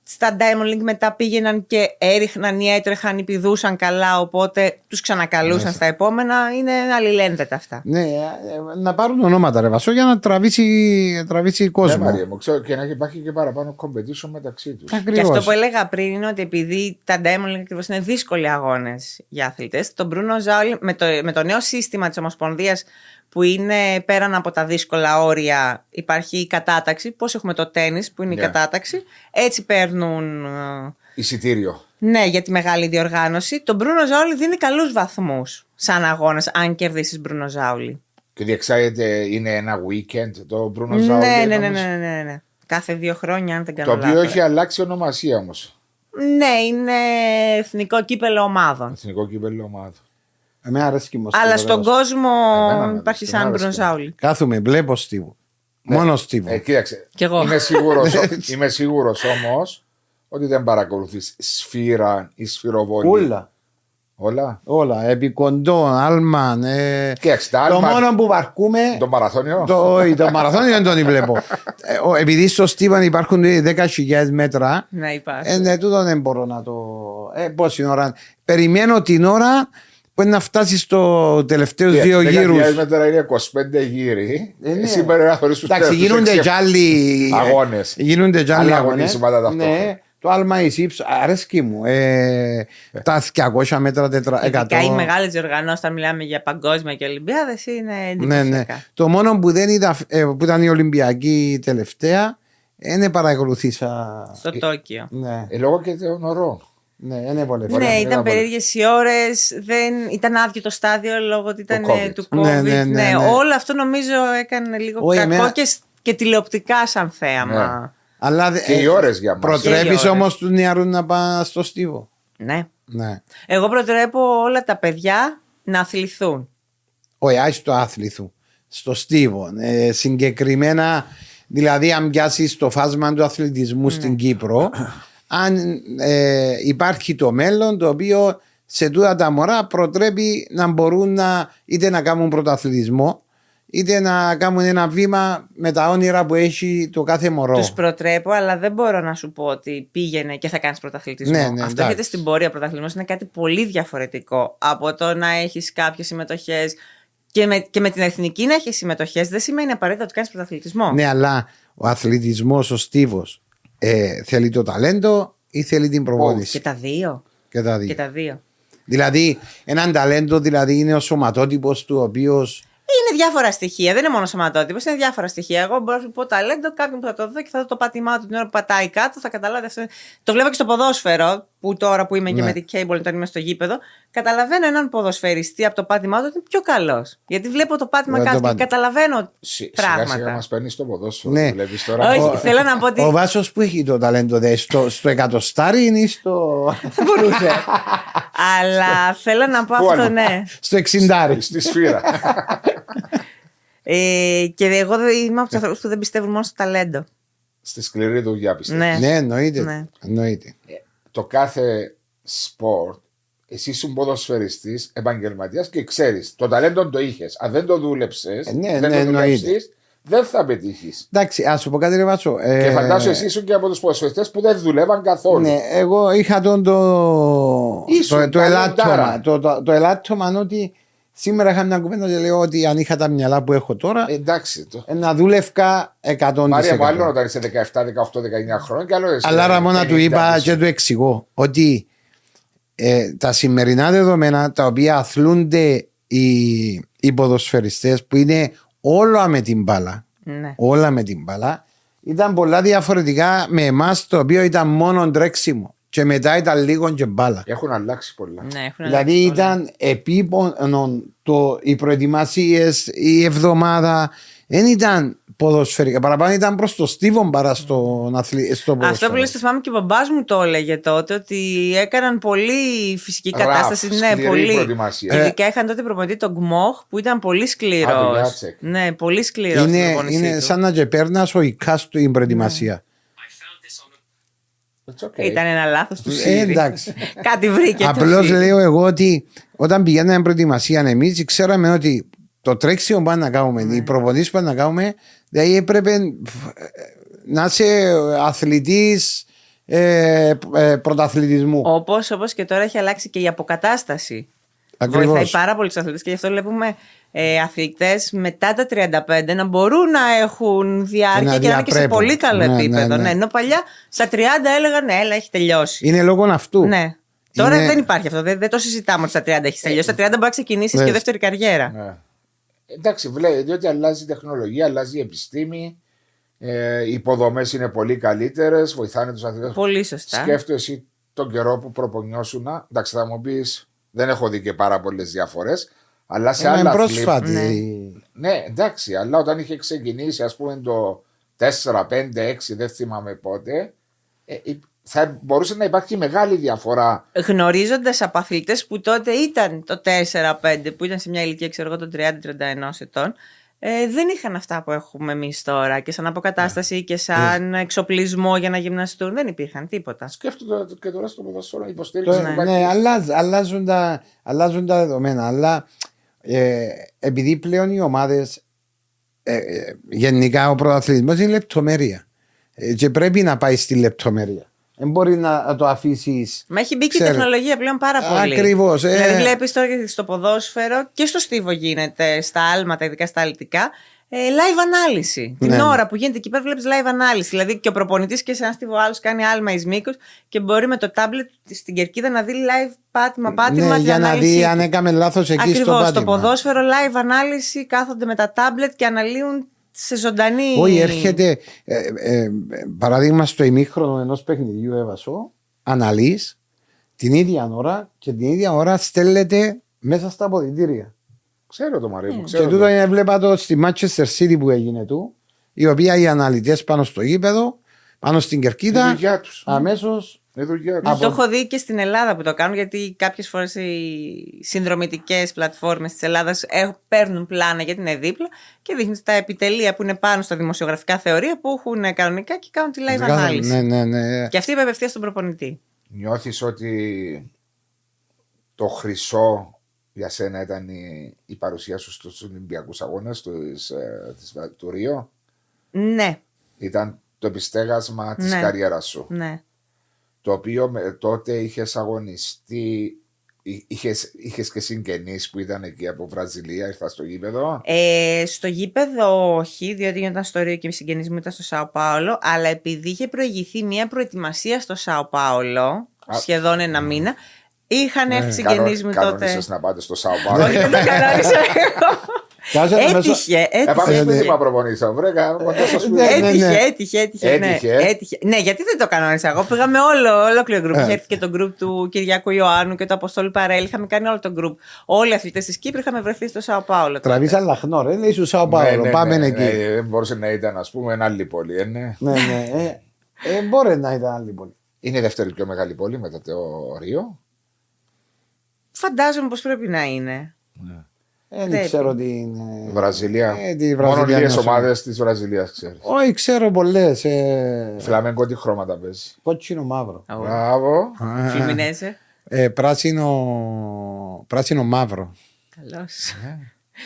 στα Diamond League μετά πήγαιναν και έριχναν ή έτρεχαν ή πηδούσαν καλά, οπότε τους ξανακαλούσαν στα επόμενα. Είναι αλληλένδετα αυτά. Ναι, ε, ε, να πάρουν ονόματα ρε Βασό για να τραβήσει, τραβήσει Ναι, κόσμο. Μαρία μου, ξέρω και να υπάρχει και παραπάνω competition μεταξύ τους. Και Ακριβώς. αυτό που έλεγα πριν είναι ότι επειδή τα Diamond League ακριβώς είναι δύσκολοι αγώνες για αθλητές, τον Bruno Ζάουλ με το, με το νέο σύστημα της Ομοσπονδίας που είναι πέραν από τα δύσκολα όρια, υπάρχει η κατάταξη. Πώς έχουμε το τέννη που είναι η Ναι. κατάταξη, έτσι παίρνουν. ε, Εισιτήριο. Ναι, για τη μεγάλη διοργάνωση. Το Bruno Ζάουλι δίνει καλούς βαθμούς σαν αγώνα, αν κερδίσεις Bruno Ζάουλι. Και διεξάγεται είναι ένα weekend το Bruno Ναι, Ζάουλι. ναι, ναι, ναι, νομίζω. ναι, ναι, ναι. Κάθε δύο χρόνια, αν δεν κάνω Το οποίο λάθος. έχει αλλάξει ονομασία όμως. Ναι, είναι εθνικό κύπελο ομάδων. Εθνικό κύπελο ομάδα. Εμένα αρέσει και η Αλλά Μοσχοβέδα. στον κόσμο Εμένα με υπάρχει αρέσει, σαν εμένα αρέσει. μπροζάουλι. Κάθομαι, βλέπω Στίβο. Μόνο Στίβο. Ε, κοίταξε. Κι εγώ. Είμαι σίγουρος είμαι σίγουρος όμως ότι δεν παρακολουθείς σφύρα ή σφυροβολή. Όλα. Όλα. Όλα. Επικοντό, άλμαν. Ε, Κοίταξε, τα το άλμα- μόνο που βαρκούμε. Το μαραθώνιο. Το, όχι, το μαραθώνιο δεν τον βλέπω. Ε, ο- επειδή στο Στίβαν υπάρχουν 10.000 μέτρα, Να υπάρχει. ε, ναι, τούτο δεν μπορώ να το. Ε, πόση ώρα. Περιμένω την ώρα που είναι να φτάσεις στο τελευταίο Κοίταξε, δύο 10.000 γύρους. μέτρα είναι 25 γύροι. Ε, ναι. Εσύ πρέπει να θωρείς τους Εντάξει, τους γίνονται έξι- κι άλλοι αγώνες. Γίνονται κι άλλοι Άλλα αγώνες. αγωνίσματα ταυτόχρονα. Ναι, το άλμα εις ύψος, αρέσκει μου. Ε, τα 200 μέτρα, 400. Ειδικά οι μεγάλες διοργανώσεις, όταν μιλάμε για παγκόσμια και Ολυμπιάδες, είναι Ναι, εντυπωσιακά. ναι. Το μόνο που δεν είδα, ε, που ήταν η Ολυμπιακή τελευταία, δεν παρακολουθήσα. Στο Τόκιο. Ναι, Ε, λόγω και των ωρών. Ναι, δεν πολύ. Ναι, Ωραία, ήταν πάρα πολύ. περίεργες οι ώρες. Ήταν άδειο το στάδιο λόγω ότι ήταν COVID. ε, του COVID. Ναι, ναι, ναι, ναι. Όλο αυτό νομίζω έκανε λίγο Όχι, κακό εμένα- και, σ- και τηλεοπτικά σαν θέαμα. Ναι. Αλλά Και οι ώρες για μας. Και οι Προτρέπει ώρες. όμω του νεαρού να πάνε στο στίβο. Ναι. Ναι. Εγώ προτρέπω όλα τα παιδιά να αθληθούν. Όχι, άι στο άθληθο. Στο στίβο. Ε, συγκεκριμένα Δηλαδή, αν πιάσεις το φάσμα του αθλητισμού στην Κύπρο, αν ε, υπάρχει το μέλλον το οποίο σε τούτα τα μωρά προτρέπει να μπορούν να είτε να κάνουν πρωταθλητισμό είτε να κάνουν ένα βήμα με τα όνειρα που έχει το κάθε μωρό. Τους προτρέπω, αλλά δεν μπορώ να σου πω ότι πήγαινε και θα κάνεις πρωταθλητισμό. Ναι, ναι, Αυτό εντάξει. έρχεται στην πορεία. Πρωταθλητισμός είναι κάτι πολύ διαφορετικό από το να έχεις κάποιες συμμετοχές. Και με, και με την εθνική να έχεις συμμετοχές δεν σημαίνει απαραίτητα ότι κάνεις πρωταθλητισμό. Ναι, αλλά ο αθλητισμός, ο στίβος, ε, θέλει το ταλέντο ή θέλει την προπόνηση; Και τα δύο. Και τα δύο. Και τα δύο. Δηλαδή, έναν ταλέντο δηλαδή είναι ο σωματότυπος του οποίο. Είναι διάφορα στοιχεία. Δεν είναι μόνο σωματότυπος, είναι διάφορα στοιχεία. Εγώ μπορώ να σου πω ταλέντο, κάποιον που θα το δω και θα δω το πάτημά του την ώρα που πατάει κάτω, θα καταλάβει αυτό. Το βλέπω και στο ποδόσφαιρο, που τώρα που είμαι και Ναι. με την cable όταν είμαι στο γήπεδο, καταλαβαίνω έναν ποδοσφαιριστή από το πάτημά του ότι είναι πιο καλός. Γιατί βλέπω το πάτημα Βλέπω το κάτω και πάτημα. καταλαβαίνω Σι- Σιγά σιγά πράγματα. μας παίρνεις στο ποδόσφαιρο. Ναι. Βλέπεις τώρα. Όχι, Ο- θέλω να πω ότι. Ο Βάσος που έχει το ταλέντο, δε, στο, στο εκατοστάρι είναι ή στο, Αλλά θέλω να πω Πού αυτό, άλλο; ναι. στο εξηντάρι. Στη σφύρα. Ε, και εγώ δεν- είμαι από τους ανθρώπους που δεν πιστεύουν μόνο στο ταλέντο. Στη σκληρή δουλειά πιστεύω. Ναι. ναι, εννοείται. Ναι. εννοείται. Το κάθε sport, εσύ ήσουν ποδοσφαιριστής, επαγγελματίας και ξέρεις, το ταλέντο το είχες. Αν δεν το δούλεψες, Ε, ναι, δεν ναι, το εννοείται. δουλέψεις, δεν θα πετύχεις. Εντάξει, ας σου πω κάτι, ρε Βάσο. Ε, Και φαντάσου εσύ ήσουν και από τους ποδοσφαιριστές που δεν δουλεύαν καθόλου. Ναι, εγώ είχα τον το, Ήσουν το, το ταλεντάρα. ελάττωμα. Το, το, το ελάττωμα είναι ότι σήμερα είχα μια κουβέντα και λέω ότι αν είχα τα μυαλά που έχω τώρα, Ε, εντάξει. Το... ε, να δούλευκα 100%. Μάρια μου, άλλο όταν είσαι 17, 18, 19 χρόνια και άλλο εσύ, Αλλά ε, Ραμόνα του 50, είπα μισή. και του εξηγώ ότι ε, τα σημερινά δεδομένα τα οποία αθλούνται οι, οι ποδοσφαιριστές που είναι όλα με την μπάλα Ναι. όλα με την μπάλα ήταν πολλά διαφορετικά με εμάς το οποίο ήταν μόνο τρέξιμο και μετά ήταν λίγο και μπάλα. Έχουν αλλάξει πολλά. Ναι, έχουν Δηλαδή αλλάξει όλα. ήταν επίπονο το, οι προετοιμασίες, η εβδομάδα δεν ήταν ποδοσφαιρικά. Παραπάνω ήταν προς το στίβο παρά στον αθλη, στο Αυτό ποδοσφαίρο. που λες το θυμάμαι και ο μπαμπάς μου το έλεγε τότε ότι έκαναν πολύ φυσική Ραφ, κατάσταση. ναι, σκληρή πολύ. προετοιμασία. Και Ειδικά είχαν τότε προπονητή τον Γκμόχ που ήταν πολύ Α, τον σκληρό. Γιάτσεκ. Ναι, πολύ σκληρός. είναι, είναι σαν να και παίρνα ο Ικάς του η προετοιμασία. It's okay. Ήταν ένα λάθος του Ε, Σύρι. εντάξει. Κάτι βρήκε. το Απλώς Σύρι. λέω εγώ ότι όταν πηγαίναμε προετοιμασία εμείς, ξέραμε ότι το τρέξιμο που πάνε να κάνουμε, Ναι. οι προπονήσεις που πάνε να κάνουμε, δηλαδή έπρεπε ε, να είσαι αθλητής ε, ε, πρωταθλητισμού. Όπως, όπως και τώρα έχει αλλάξει και η αποκατάσταση. Ακριβώς. Βοηθάει πάρα πολύ τους αθλητές και γι' αυτό βλέπουμε ε, αθλητές μετά τα 35 να μπορούν να έχουν διάρκεια Να και να είναι και σε διατρέπουν. πολύ καλό Ναι, ναι, επίπεδο. ναι. Ναι, ενώ παλιά στα 30 έλεγαν ναι, έλα, έχει τελειώσει. Είναι λόγω αυτού. Ναι. Τώρα Είναι- δεν υπάρχει αυτό. Δεν, δεν το συζητάμε ότι στα 30 έχεις τελειώσει. Στα 30 μπορεί να ξεκινήσεις Ναι. και δεύτερη καριέρα. Ναι. Εντάξει, βλέπει, διότι αλλάζει η τεχνολογία, αλλάζει η επιστήμη. Ε, οι υποδομές είναι πολύ καλύτερες, βοηθάνε τους αθλητές. Πολύ σωστά. Σκέφτομαι εσύ τον καιρό που προπονιώσουν. Εντάξει, θα μου πεις, δεν έχω δει και πάρα πολλές διαφορές. Αλλά σε Είναι άλλα πρόσφατη. Ναι. Ναι, εντάξει, αλλά όταν είχε ξεκινήσει, ας πούμε, το 4, 5, 6, δεν θυμάμαι πότε, ε, υ- θα μπορούσε να υπάρχει μεγάλη διαφορά. Γνωρίζοντας από αθλητέ που τότε ήταν το 4-5, που ήταν σε μια ηλικία, ξέρω εγώ, των 30-31 ετών, ε, δεν είχαν αυτά που έχουμε εμείς τώρα. Και σαν αποκατάσταση και σαν εξοπλισμό για να γυμναστούν, δεν υπήρχαν τίποτα. Σκέφτομαι και τώρα στο ποδόσφαιρο υποστήριξη. Το- που υπάρχει. ναι, αλλάζ- αλλάζουν, τα, αλλάζουν τα δεδομένα. Αλλά ε, επειδή πλέον οι ομάδες. Ε, ε, γενικά ο πρωταθλητισμό είναι λεπτομέρεια. Ε, και πρέπει να πάει στη λεπτομέρεια. Δεν μπορεί να, να το αφήσεις. Μα έχει μπει και η Ξέρετε. τεχνολογία πλέον πάρα πολύ. Ακριβώς, ε. Δηλαδή, βλέπεις τώρα και στο ποδόσφαιρο και στο στίβο γίνεται, στα άλματα, ειδικά στα αλυτικά, ε, live ανάλυση. Την Ναι. ώρα που γίνεται εκεί πέρα βλέπεις live ανάλυση. Δηλαδή και ο προπονητής και σε ένα στίβο άλλος κάνει άλμα εις μήκος και μπορεί με το τάμπλετ στην κερκίδα να δει live πάτημα, πάτημα. Ναι, την για να ανάλυση δει του. αν έκαμε λάθος εκεί στο Ακριβώς, πάτημα. στο ποδόσφαιρο live ανάλυση κάθονται με τα τάμπλετ και αναλύουν σε ζωντανή. Όχι, έρχεται ε, ε, ε, παράδειγμα στο ημίχρονο ενός παιχνιδιού έβασο, αναλύεις την ίδια ώρα και την ίδια ώρα στέλνεται μέσα στα αποδητήρια. Ξέρω το Μαρία μου, Και ξέρω. τούτο το. είναι, βλέπα το στη Manchester City που έγινε του, η οποία οι αναλυτές πάνω στο γήπεδο, πάνω στην Η κερκίδα, δουλειά τους. αμέσως Είναι δουλειά Το τους. έχω δει και στην Ελλάδα που το κάνουν, γιατί κάποιες φορές οι συνδρομητικές πλατφόρμες της Ελλάδας παίρνουν πλάνα γιατί είναι δίπλα και δείχνουν τα επιτελεία που είναι πάνω στα δημοσιογραφικά θεωρία που έχουν κανονικά και κάνουν τη live ανάλυση. Ναι, ναι, ναι. Και αυτή είπε απευθεία στον προπονητή. Νιώθεις ότι το χρυσό για σένα ήταν η, η παρουσία σου στους Ολυμπιακούς Αγώνες της, ε, της, του Ρίο. Ναι, Ήταν το επιστέγασμα της Ναι. καριέρας σου. ναι. Το οποίο με, τότε είχες αγωνιστεί, εί- είχες, είχες και συγγενείς που ήταν εκεί από Βραζιλία, ήρθα στο γήπεδο; Ε, στο γήπεδο όχι, διότι ήταν στο Ρίο και οι συγγενείς μου ήταν στο Σάο Πάολο, αλλά επειδή είχε προηγηθεί μια προετοιμασία στο Σάο Πάολο, Α. σχεδόν ένα μήνα, είχαν έρθει οι συγγενείς μου τότε. Κανόνισες να πάτε στο Σάο Πάολο. Όχι, δεν το κανόνισα εγώ. Κάτσε να μέσα- Έτυχε, Ε, πάμε έτυχε. σπίτι μου προπονήσω, βρέκα, κοντά στο σπίτι. Ναι, ναι, Έτυχε, ναι. έτυχε, έτυχε, ναι. Έτυχε. έτυχε. Ναι, γιατί δεν το κανόνισα εγώ. Πήγαμε όλο, ολόκληρο γκρουπ. Ε. Είχε έρθει και το γκρουπ του Κυριάκου Ιωάννου και του Αποστόλου Παρέλ. Είχαμε κάνει όλο το γκρουπ. Όλοι οι αθλητές της Κύπρου είχαμε βρεθεί στο Σάο Πάολο. τότε. Τραβήσα λαχνό, ρε. Λέει σου Σάο Ναι, Πάολο. ναι, Πάμε ναι, εκεί. ναι, δεν μπορούσε να ήταν, ας πούμε, ένα άλλη πόλη. ε, ναι. Ναι, ναι. Ε, ε, μπορεί να ήταν άλλη πόλη. Είναι η δεύτερη πιο μεγάλη πόλη μετά το Ρίο. Φαντάζομαι πως πρέπει να είναι. Ε, Δεν Πρέπει. ξέρω τι είναι. Βραζιλία. Ε, τη Μόνο Βραζιλία λίγε να σου- ομάδες της Βραζιλίας ξέρεις. Όχι, ξέρω πολλές. Ε, Φλαμέγκο τι χρώματα παίζει. κότσινο μαύρο. Μπράβο. Φλιμινέζε. Ε, πράσινο, πράσινο μαύρο. Καλώς. Ναι.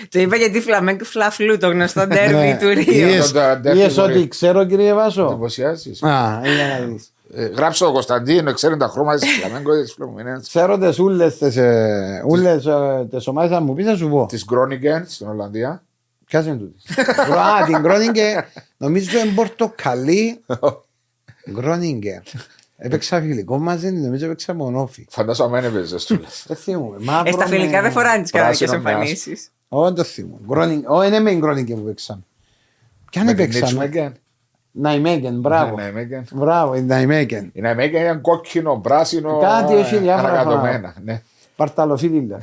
Το είπα γιατί φλαμέγκο φλαφλού, το γνωστό ντέρμπι Ναι. του Ρίου. Είδες- Το ντέρμπι είδες του ότι Ρίου. ξέρω, κύριε Βάσο; Εντυπωσιάζεις. Α, για να δεις. Γράψε ο Κωνσταντίνο, ξέρει τα χρώματα της Φλαμέγκο της Φλαμινέζη. Ξέρω τις ούλες τις, ε, ούλες ε, τις ομάδες αν μου πεις θα σου πω. Της Γκρόνιγκεν στην Ολλανδία. Ποιες είναι τούτες. Α, την Γκρόνιγκε. Νομίζω είναι πορτοκαλί Γκρόνιγκε. Έπαιξα φιλικό μαζί, νομίζω έπαιξα μονόφι. Φαντάζομαι δεν έπαιζες του. Δεν θυμούμαι. Μαύρο Ε, στα φιλικά με- δεν φοράνε τις κανονικές πράσινο με εμφανίσεις. Όχι, δεν το θυμούμαι. Γκρόνιγκε. Όχι, είναι με την Γκρόνιγκε που παίξαμε. Ποιαν έπαιξαμε; Νίτσμεγκεν. Ναϊμέγεν, μπράβο. Ναι, Νάιμέγεν. Μπράβο, η Ναϊμέγεν. Η Νάιμέγεν ήταν κόκκινο, πράσινο. Κάτι έχει ε, διάφορα ανακατωμένα. Ναι. Παρταλοφίλιλα.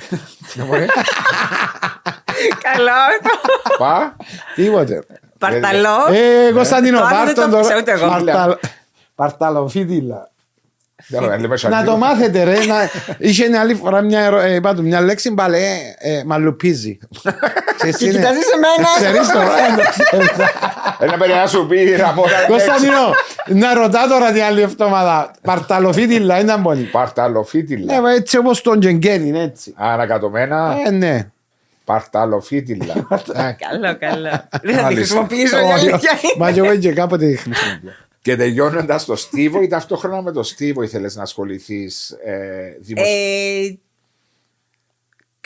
Καλό αυτό. Πα. Τίποτε. Παρταλό. Ε, Κωνσταντίνο, Το άλλο πάρ' δεν τον το τώρα. έπαιξα ούτε εγώ. Παρταλ- Παρταλοφίτιλα. Δεν λέω, λέμε Να το μάθετε ρε. να- Είχε μια άλλη φορά μια, ερω- ε, είπα του, μια λέξη πάλι ε, ε, μαλουπίζει. Ξέρεις τι Και είναι; κοιτάζει εμένα. Ξέρεις το. ε, το ξέρεις. Ένα παιδί να σου πει Ραμόνα. Κωνσταντίνο, να ρωτά τώρα την άλλη εβδομάδα. Παρταλοφίτιλα ήταν πολύ. Παρταλοφίτιλα. Ε, έτσι όπως τον Τζενγκένιν, έτσι. Ανακατωμένα. Ε, ναι. Παρταλοφίτιλα. Ε, Καλό, καλό. Δεν θα τη Μάλιστα. χρησιμοποιήσω η Όχι, αλήθεια Μα είναι. και εγώ και κάποτε τη χρησιμοποιώ. Και τελειώνοντας το Στίβο ή ταυτόχρονα με το Στίβο ήθελες να ασχοληθείς ε, δημοσιογραφικά.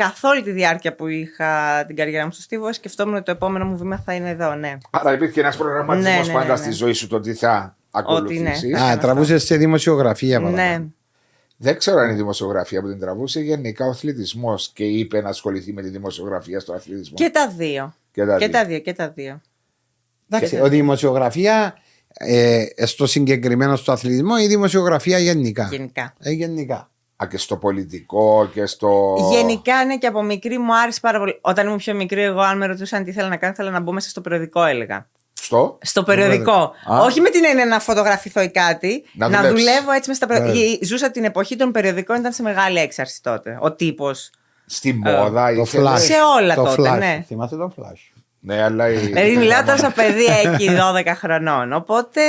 Ε, Καθ' όλη τη διάρκεια που είχα την καριέρα μου στο Στίβο, σκεφτόμουν ότι το επόμενο μου βήμα θα είναι εδώ, ναι. Άρα υπήρχε ένας προγραμματισμός Ναι, ναι, ναι, πάντα ναι. στη ζωή σου το τι θα ακολουθήσεις. ναι. Α, τραβούσες σε δημοσιογραφία. Ναι. παραπάνω. Δεν ξέρω αν είναι η δημοσιογραφία που την τραβούσε, γενικά ο αθλητισμός και είπε να ασχοληθεί με τη δημοσιογραφία στο αθλητισμό. Και τα δύο. Και τα Και δύο. τα δύο, και τα δύο. Εντάξει, Και- η δημοσιογραφία ε, στο συγκεκριμένο στο αθλητισμό ή η δημοσιογραφία γενικά; Γενικά. Ε, γενικά. Α, και στο πολιτικό και στο. Γενικά, ναι, και από μικρή μου άρεσε πάρα πολύ. Όταν ήμουν πιο μικρή, εγώ, αν με ρωτούσαν τι ήθελα να κάνω, ήθελα να μπω μέσα στο περιοδικό, έλεγα. Στο; Στο περιοδικό. Α. Όχι με την έννοια να φωτογραφηθώ ή κάτι. Να Να, δουλέψεις. δουλεύω έτσι με στα Ναι. περιοδικά. Ζούσα την εποχή των περιοδικών, ήταν σε μεγάλη έξαρση τότε. Ο τύπος. Στη μόδα Το ήθελες; flash. Σε όλα το τότε, flash. ναι. Θυμάστε το flash; Ναι, αλλά. η- Δηλαδή, μιλάω τώρα σαν παιδί εκεί 12 χρονών. Οπότε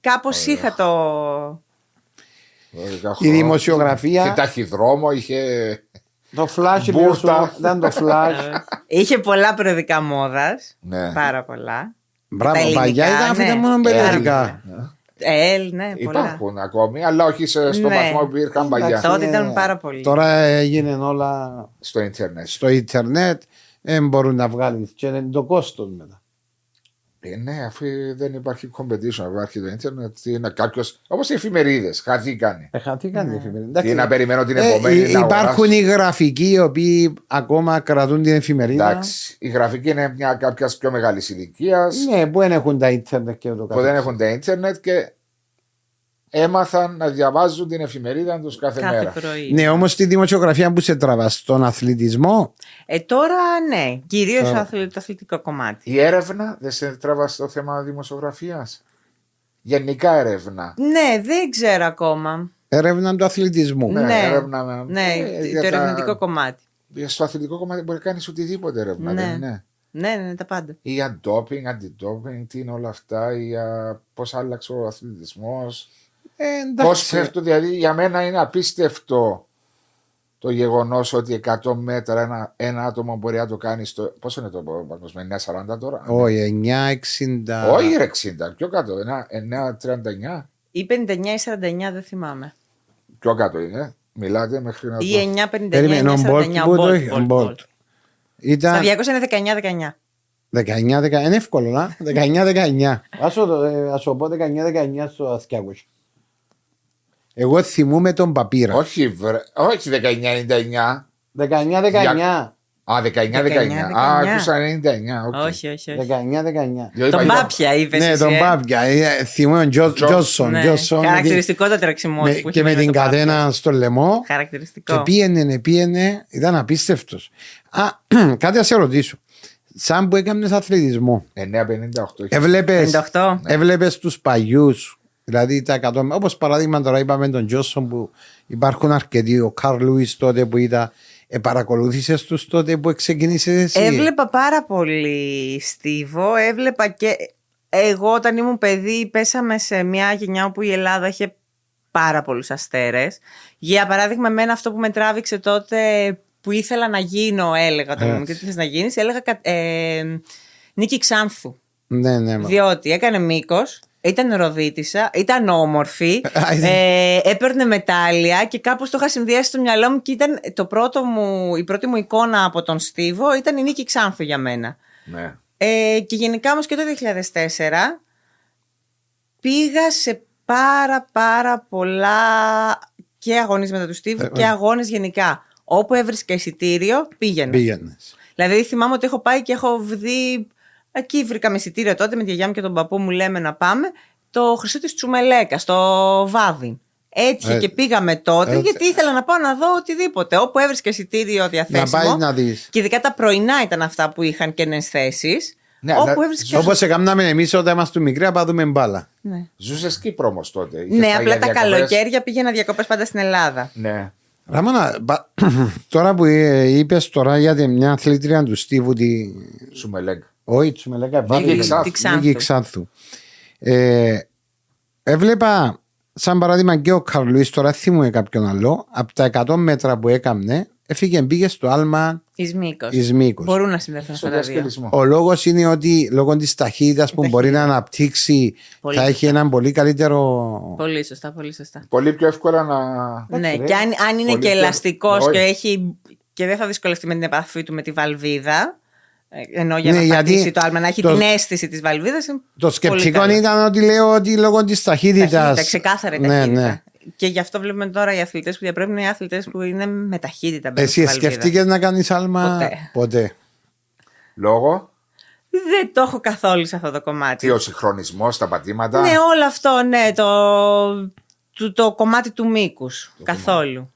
κάπως είχα το. Η δημοσιογραφία- Είχε ταχυδρόμο, είχε. Το flash Μπουρτα. λέω σου, ήταν το flash. Είχε πολλά περιοδικά μόδας. Ναι. Πάρα πολλά. Τα Μπράβο, ελληνικά, παλιά ήταν ναι. αυτά μόνο περιοδικά. Ελ, ναι, πολλά. Υπάρχουν ακόμη, αλλά όχι σε- στο Ναι. βαθμό που υπήρχαν παλιά. Εντάξει. Τότε Ε, ήταν πάρα πολύ. Τώρα έγινε όλα Στο Ιντερνετ. στο ίντερνετ. Δεν μπορούν να βγάλουν και είναι το κόστος μετά. Ε, ναι, αφού δεν υπάρχει competition, υπάρχει το Ιντερνετ. Τι είναι κάποιο. Όπως οι εφημερίδες, χαθήκανε. Ε, τι κάνει η εφημερίδα. Τι Εντάξει, να περιμένω την ε, επομένη. υ- να υπάρχουν αγοράσω. οι γραφικοί οι οποίοι ακόμα κρατούν την εφημερίδα. Εντάξει. Η γραφική είναι μια κάποιας πιο μεγάλης ηλικίας Ναι, που δεν έχουν τα ίντερνετ και ούτω που δεν καθεξής. έχουν τα Ιντερνετ και έμαθαν να διαβάζουν την εφημερίδα τους κάθε, Κάθε μέρα. πρωί. Ναι, όμως τη δημοσιογραφία που σε τραβά στον αθλητισμό. Ε, τώρα ναι, κυρίως το αθλητικό κομμάτι. Η έρευνα δεν σε τραβά στο θέμα δημοσιογραφίας; Γενικά έρευνα. Ναι, δεν ξέρω ακόμα. Έρευνα του αθλητισμού. Ναι, Ναι, έρευνα με- ναι, ε, το για τα- ερευνητικό κομμάτι. Στο αθλητικό κομμάτι μπορεί να κάνεις οτιδήποτε έρευνα, Ναι. δεν είναι; Ναι, ναι, ναι, τα πάντα. Ή για ντόπινγκ, αντιτόπινγκ, τι είναι όλα αυτά, ή για πώς άλλαξε ο αθλητισμός. Ε, Πώς εντάξει. φεύγουν, δηλαδή για μένα είναι απίστευτο το γεγονός ότι 100 μέτρα ένα, ένα άτομο μπορεί να το κάνει στο. Πόσο είναι το παγκοσμίο, 9,40 τώρα; Όχι, 9,60. Όχι, ρε 60, πιο κάτω, ένα- 9,39. Ή 59 ή 49, δεν θυμάμαι. Πιο κάτω είναι. Μιλάτε μέχρι να Ή το. 9,59 Περίμενε, ή ο 49. Bolt που το Bolt, έχει, ο Bolt, Bolt. Bolt. Ήταν Στα 200 είναι 19-19. 19-19. Είναι εύκολο, να. 19-19. Ας σου το- ε, ας σου πω 19-19 στο 200. Εγώ θυμούμαι τον Παπύρα. Όχι, βρε, όχι 19,99. 19-19. Α, 19-19. Α, άκουσα 99. οκ. Όχι, όχι, όχι. 19-19. Διότι Τον παλιά- Πάπια είπες. Ναι, τον Πάπια. Ε, Θυμούμαι τον Τζο- Τζο- Τζόσον. Ναι, Τζόσον, με την- χαρακτηριστικό το τρεξιμό με- του που Και έχει με μείνει την το Πάπια. καδένα στο λαιμό. Και Χαρακτηριστικό. πήγαινε, πήγαινε, ήταν απίστευτος. Α, κάτι να σε ρωτήσω. Σαν που έκανες αθλητισμό, 9,58. έβλεπε 58. έβλεπες τους παλιούς, δηλαδή τα 100, όπως παράδειγμα τώρα είπαμε τον Τζόσον που υπάρχουν αρκετοί, ο Καρλ Λούις τότε που ήταν, ε, παρακολούθησες τους τότε που ξεκίνησες εσύ; Έβλεπα πάρα πολύ Στίβο. Έβλεπα και εγώ όταν ήμουν παιδί πέσαμε σε μια γενιά όπου η Ελλάδα είχε πάρα πολλούς αστέρες. Για παράδειγμα, εμένα αυτό που με τράβηξε τότε που ήθελα να γίνω, έλεγα όταν ήμουν και τι θες να γίνεις, έλεγα κα- ε, Νίκη Ξάνθου. Ναι, ναι, μα. Διότι έκανε μήκος, ήταν ροδίτησα, ήταν όμορφη, Α, ήταν. ε, έπαιρνε μετάλλια και κάπως το είχα συνδυάσει στο μυαλό μου και ήταν το πρώτο μου, η πρώτη μου εικόνα από τον Στίβο ήταν η Νίκη Ξάνθου για μένα. Ναι. Ε, και γενικά όμως και το 2004 πήγα σε πάρα πάρα πολλά και αγωνίσματα του Στίβου Ε, και αγώνες γενικά. Όπου έβρισκα εισιτήριο πήγαινα. Πήγαινες. Δηλαδή θυμάμαι ότι έχω πάει και έχω δει. Εκεί βρήκα με εισιτήριο τότε με τη γιαγιά μου και τον παππού μου λέμε να πάμε. Το Χρυσό της Τσουμελέκα, στο Βάδιν. Έτυχε Ε, και πήγαμε τότε ε, γιατί ήθελα να πάω να δω οτιδήποτε. Όπου έβρισκα εισιτήριο Να διαθέσιμο. πάει να δεις. Και ειδικά τα πρωινά ήταν αυτά που είχαν καινέ θέσεις. Ναι, όπου αλλά έβρισκα. Όπως έκαναμε εμείς όταν ήμασταν μικροί να πάμε μπάλα. Ναι, Ζούσες Κύπρο όμω τότε. Είχες ναι πάει απλά για τα διακοπές. καλοκαίρια πήγαινα διακοπές πάντα στην Ελλάδα. Ναι. Ραμόνα, μπα- τώρα που ε, είπες τώρα για τη- μια αθλήτρια του Στίβου, τη... Σου με λέγα. όχι του με λέγα Νίκη Ξάνθου. Τη Ξάνθου. Νίκη Ξάνθου. Ε, έβλεπα σαν παράδειγμα και ο Καρλουίς τώρα θυμούμαι κάποιον άλλο από τα 100 μέτρα που έκαμνε έφυγε μπήκε στο άλμα Εις Μήκος. εις Μήκος. Μπορούν να συνδεθούν Στο αυτά τα δύο. διασκελισμό. Ο λόγος είναι ότι λόγω της ταχύτητας που μπορεί να αναπτύξει Πολύ θα έχει έναν πολύ καλύτερο. Πολύ σωστά, πολύ σωστά. Πολύ πιο εύκολα να. Ναι, Εντάξει, και αν, αν είναι Πολύ και πιο- ελαστικός Όχι. και, έχει, και δεν θα δυσκολευτεί με την επαφή του με τη βαλβίδα. Ε, Ενώ για Ναι, να γιατί πατήσει το άλμα, να έχει το- την αίσθηση της βαλβίδας. Το σκεπτικό ήταν ότι λέω ότι λόγω της ταχύτητα. Ταχύτητα, ξεκάθαρα η Ναι, ταχύτητα. ναι. Και γι' αυτό βλέπουμε τώρα οι αθλητές που διαπρέπουν είναι οι αθλητές που είναι με ταχύτητα. μπαίνουν Εσύ στη βαλβίδα. σκεφτήκες να κάνεις άλμα. Ποτέ. Ποτέ; Λόγω. Δεν το έχω καθόλου σε αυτό το κομμάτι. Τι ο συγχρονισμός στα πατήματα; Ναι, όλο αυτό, ναι, το, το, το κομμάτι του μήκους. Καθόλου.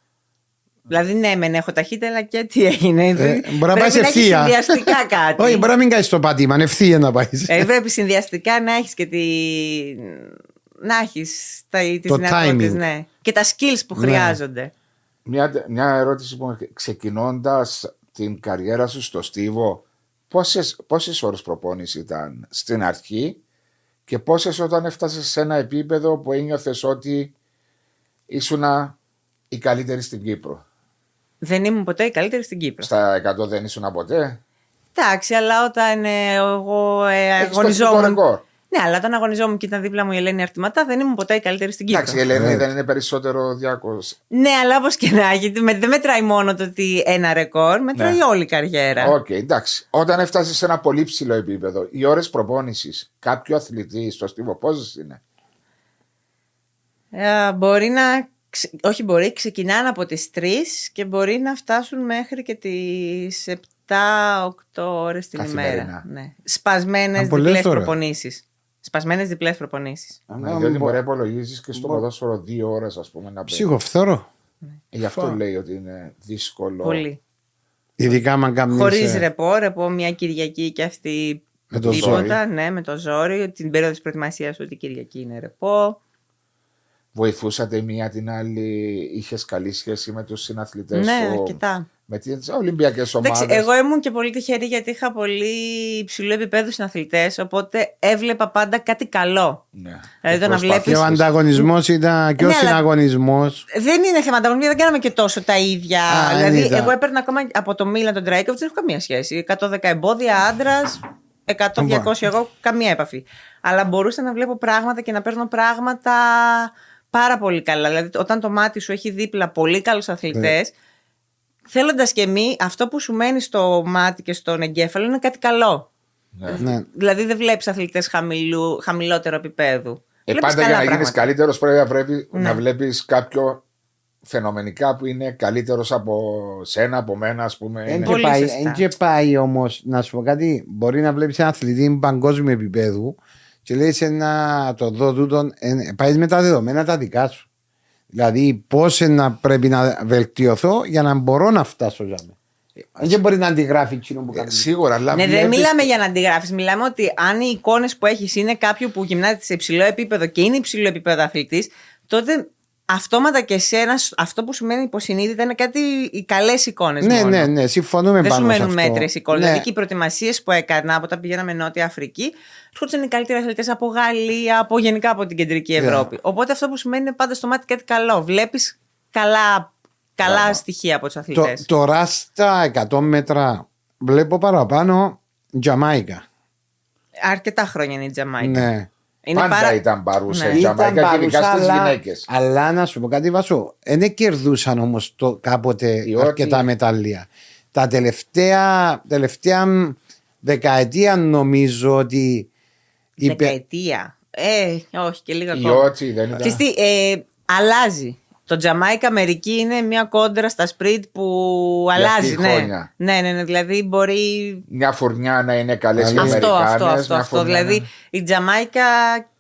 Δηλαδή, ναι, μεν έχω ταχύτητα, αλλά και τι έγινε. Ε, Δηλαδή, μπορεί να πάει σε έχεις ευθεία. συνδυαστικά κάτι. Όχι, μπορεί να μην κάνεις το πάτημα, ευθεία να πάεις. Ε, πρέπει συνδυαστικά να έχεις και τη. Να έχεις τις Το δυνατότητες, timing. ναι. Και τα skills που Ναι. χρειάζονται. Μια, μια ερώτηση που ξεκινώντας την καριέρα σου στο Στίβο, πόσες, πόσες ώρες προπόνηση ήταν στην αρχή και πόσες όταν έφτασες σε ένα επίπεδο που ένιωθες ότι ήσουν η καλύτερη στην Κύπρο; Δεν ήμουν ποτέ η καλύτερη στην Κύπρο. Στα 100 δεν ήσουν ποτέ. Εντάξει, αλλά όταν ε, εγώ ε, Έχεις το αγωνιζόμουν. ρεκόρ. Ναι, αλλά όταν αγωνιζόμουν και ήταν δίπλα μου η Ελένη Αρτηματά, δεν ήμουν ποτέ η καλύτερη στην Κύπρο. Εντάξει, η Ελένη δεν είναι περισσότερο διακόσια. Ναι, αλλά όπως και να έχει, με- δεν μετράει μόνο το ότι ένα ρεκόρ, μετράει Ναι. όλη η καριέρα. Οκ, εντάξει. Όταν έφτασες σε ένα πολύ ψηλό επίπεδο, οι ώρες προπόνησης κάποιου αθλητή στο Στίβο πόσες είναι; Ε, μπορεί να. Ξε- Όχι, μπορεί, ξεκινάνε από τις 3 και μπορεί να φτάσουν μέχρι και τις 7-8 ώρες την Καθημερινά. ημέρα. Ναι. Σπασμένες Α, πολλές διπλές ώρες. προπονήσεις. Σπασμένες διπλές προπονήσεις. Ναι, διότι μπορεί να υπολογίζεις και στο ποδόσφαιρο δύο ώρες, ας πούμε, να παίζει. Ψυχοφθόρο. Γι' αυτό λέει ότι είναι δύσκολο. Πολύ. Ειδικά αν κάνεις. Χωρίς ρεπό, ρεπό μια Κυριακή και αυτή Με το τίποτα. ζόρι. Ναι, με το ζόρι. Την περίοδο της προετοιμασίας ότι η Κυριακή είναι ρεπό. Βοηθούσατε η μία την άλλη, είχες καλή σχέση με τους συναθλητές Ναι, σου. αρκετά. Με τις Ολυμπιακές Εντάξει, ομάδες; εγώ ήμουν και πολύ τυχερή γιατί είχα πολύ υψηλού επίπεδου συναθλητές, οπότε έβλεπα πάντα κάτι καλό. Ναι. Δηλαδή, το να Προσπαθείς. Και ο βλέπεις- ανταγωνισμός ήταν και ο Ναι, αλλά- συναγωνισμός. Δεν είναι θέμα ανταγωνισμού, δεν κάναμε και τόσο τα ίδια. Α, δηλαδή, είδα. εγώ έπαιρνα ακόμα από το Μίλαν τον Τρέικοβιτ, δεν έχω καμία σχέση. 110 εμπόδια, άντρας, 100-200 εγώ, καμία επαφή. Αλλά μπορούσα να βλέπω πράγματα και να παίρνω πράγματα πάρα πολύ καλά. Δηλαδή, όταν το μάτι σου έχει δίπλα πολύ καλούς αθλητές, Ναι. θέλοντας και μη, αυτό που σου μένει στο μάτι και στον εγκέφαλο είναι κάτι καλό. Ναι. Ναι. Δηλαδή, δεν βλέπεις αθλητές χαμηλότερου επίπεδου. Ε, Βλέπεις πάντα για καλά να γίνεις πράγματα. καλύτερος πρέπει, πρέπει Ναι. να βλέπεις κάποιο φαινομενικά που είναι καλύτερος από σένα, από μένα, ας πούμε. Εν Είναι- και Πολύ πάει, σωστά. εν και πάει όμως, να σου πω κάτι, μπορεί να βλέπεις ένα αθλητή παγκόσμιου επίπεδου και λέει σε να το δω τούτον, ε, πάεις με τα δεδομένα τα δικά σου. Δηλαδή, πώς να πρέπει να βελτιωθώ για να μπορώ να φτάσω για μένα. Δεν μπορεί να αντιγράφει εκείνο που Ε, κάνεις. Σίγουρα, αλλά Ναι, δεν βλέπεις- μιλάμε για να αντιγράφεις. Μιλάμε ότι αν οι εικόνες που έχεις είναι κάποιου που γυμνάζεται σε υψηλό επίπεδο και είναι υψηλό επίπεδο αθλητής, τότε αυτόματα και εσένα αυτό που σου μένει υποσυνείδητα είναι κάτι οι καλές εικόνες. Ναι, ναι, ναι, συμφωνούμε Δεν σου πάνω σε μένουν αυτό. μέτρες εικόνες. Ναι. Δηλαδή και οι προετοιμασίες που έκανα από όταν πηγαίναμε Νότια Αφρική, έρχονταν οι καλύτεροι αθλητές από Γαλλία, από γενικά από την κεντρική Ναι. Ευρώπη. Οπότε αυτό που σου μένει είναι πάντα στο μάτι κάτι καλό. Βλέπεις καλά, καλά Μπράβο. στοιχεία από τους Το, αθλητές. τώρα στα 100 μέτρα βλέπω παραπάνω Τζαμάικα. Αρκετά χρόνια είναι η Τζαμάικα. Ναι. Είναι Πάντα πάρα- ήταν παρούσα Ναι. η Τζαμαϊκά και ειδικά παρούσα, στις αλλά- γυναίκες. Αλλά να σου πω κάτι, Βασό. Δεν κερδούσαν όμως κάποτε Διότι- αρκετά μετάλλια. Τα τελευταία, τελευταία μ, δεκαετία νομίζω ότι. είπε- Δεκαετία. Ε, όχι και λίγα Η ακόμα. Ότσι δεν ήταν. Ξέρεις τι, ε, αλλάζει. Το Τζαμάικα Αμερική είναι μια κόντρα στα σπριτ που Για αλλάζει. αυτή Ναι. χρόνια. ναι, ναι, ναι. Δηλαδή μπορεί. Μια φουρνιά να είναι καλές οι Αυτό, Αυτό, Αμερικάνες, αυτό, αυτό. μια αυτό. φουρνιά Δηλαδή να- η Τζαμάικα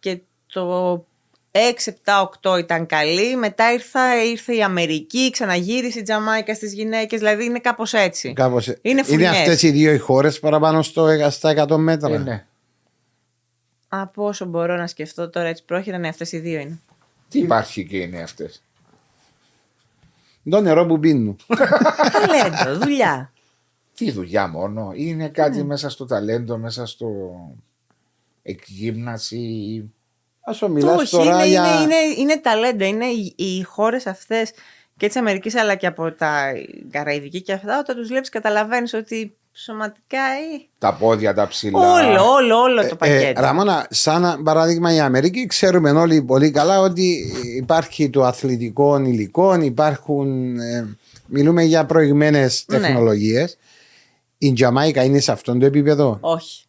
και το 6-7-8 ήταν καλή. Μετά ήρθα, ήρθε η Αμερική, ξαναγύρισε η Τζαμάικα στις γυναίκες. Δηλαδή είναι κάπως έτσι. Κάπως, Είναι είναι φουρνιές. αυτές οι δύο οι χώρες παραπάνω στο, στα 100 μέτρα; Ε, ναι. Από όσο μπορώ να σκεφτώ τώρα έτσι πρόχειρα, ναι, αυτές οι δύο είναι. Τι υπάρχει και είναι αυτές; Το νερό που πίνουν. Ταλέντο, δουλειά. Τι δουλειά μόνο, είναι κάτι μέσα στο ταλέντο, μέσα στο εκγύμναση. Α μιλάς Όχι, τώρα είναι, για. είναι, είναι, είναι ταλέντα. Είναι οι, οι χώρες αυτές και της Αμερικής αλλά και από τα Καραϊβική και αυτά, όταν τους βλέπεις, καταλαβαίνεις ότι σωματικά. ε, Τα πόδια τα ψηλά. Όλο, όλο, όλο το Ε, πακέτο. Ραμόνα, σαν παράδειγμα η Αμερική, ξέρουμε όλοι πολύ καλά ότι υπάρχει το αθλητικό υλικό, υπάρχουν. ε, μιλούμε για προηγμένες Ναι. τεχνολογίες. Η Τζαμάικα είναι σε αυτόν το επίπεδο; όχι.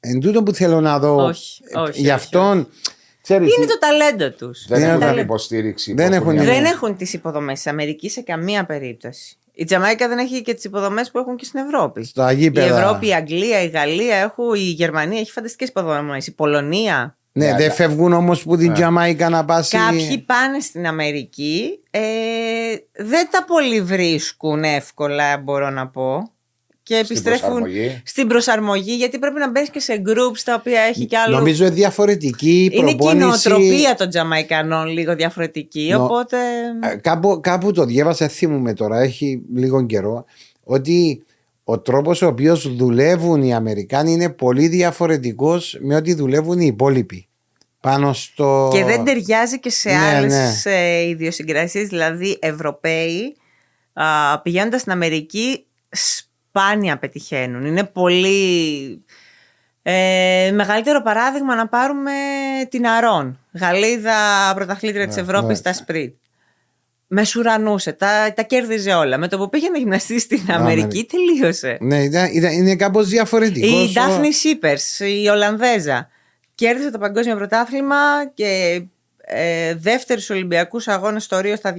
Εν τούτο που θέλω να δω. Όχι, ε, όχι, Γι' όχι, αυτόν. Ξέρεις, Είναι το ταλέντο τους. Δεν Είναι έχουν ταλέντο. υποστήριξη. Δεν που έχουν- οι Δεν άλλοι. έχουν τις υποδομές της Αμερικής σε καμία περίπτωση. Η Τζαμάικα δεν έχει και τις υποδομές που έχουν και στην Ευρώπη. στα Η γήπεδα. Ευρώπη, η Αγγλία, η Γαλλία, έχουν, η Γερμανία έχει φανταστικές υποδομές. Η Πολωνία. Ναι, Ναι, δεν αλλά- φεύγουν όμως που την Τζαμάικα να πάσει. Κάποιοι πάνε στην Αμερική, ε, δεν τα πολύ βρίσκουν εύκολα, μπορώ να πω. Και Στην επιστρέφουν προσαρμογή. στην προσαρμογή, γιατί πρέπει να μπει και σε groups τα οποία έχει κι άλλο. Νομίζω είναι διαφορετική η είναι και η προπόνηση. νοοτροπία των Τζαμαϊκανών λίγο διαφορετική. Νο- Οπότε. Ε, Κάπου, κάπου το διάβασα, θυμούμαι τώρα, έχει λίγο καιρό, ότι ο τρόπος ο οποίος δουλεύουν οι Αμερικάνοι είναι πολύ διαφορετικός με ό,τι δουλεύουν οι υπόλοιποι. Πάνω στο... Και δεν ταιριάζει και σε Ναι, άλλες ναι. ε, ιδιοσυγκρασίες. Δηλαδή, Ευρωπαίοι α, πηγαίνοντας στην Αμερική σπάνια πετυχαίνουν. Είναι πολύ... Ε, μεγαλύτερο παράδειγμα να πάρουμε την Αρών. Γαλλίδα πρωταθλήτρια της Ευρώπης ναι. στα σπριτ. Μεσουρανούσε, τα, τα κέρδιζε όλα. Με το που πήγε να γυμναστεί στην Αμερική, Αμερική. τελείωσε. Ναι, ήταν, ήταν- είναι κάπως διαφορετικός. Η Ντάφνη Σίπερς, η Ολλανδέζα, κέρδισε το παγκόσμιο πρωτάθλημα και ε, δεύτερους Ολυμπιακούς αγώνες στο Ρίο στα 200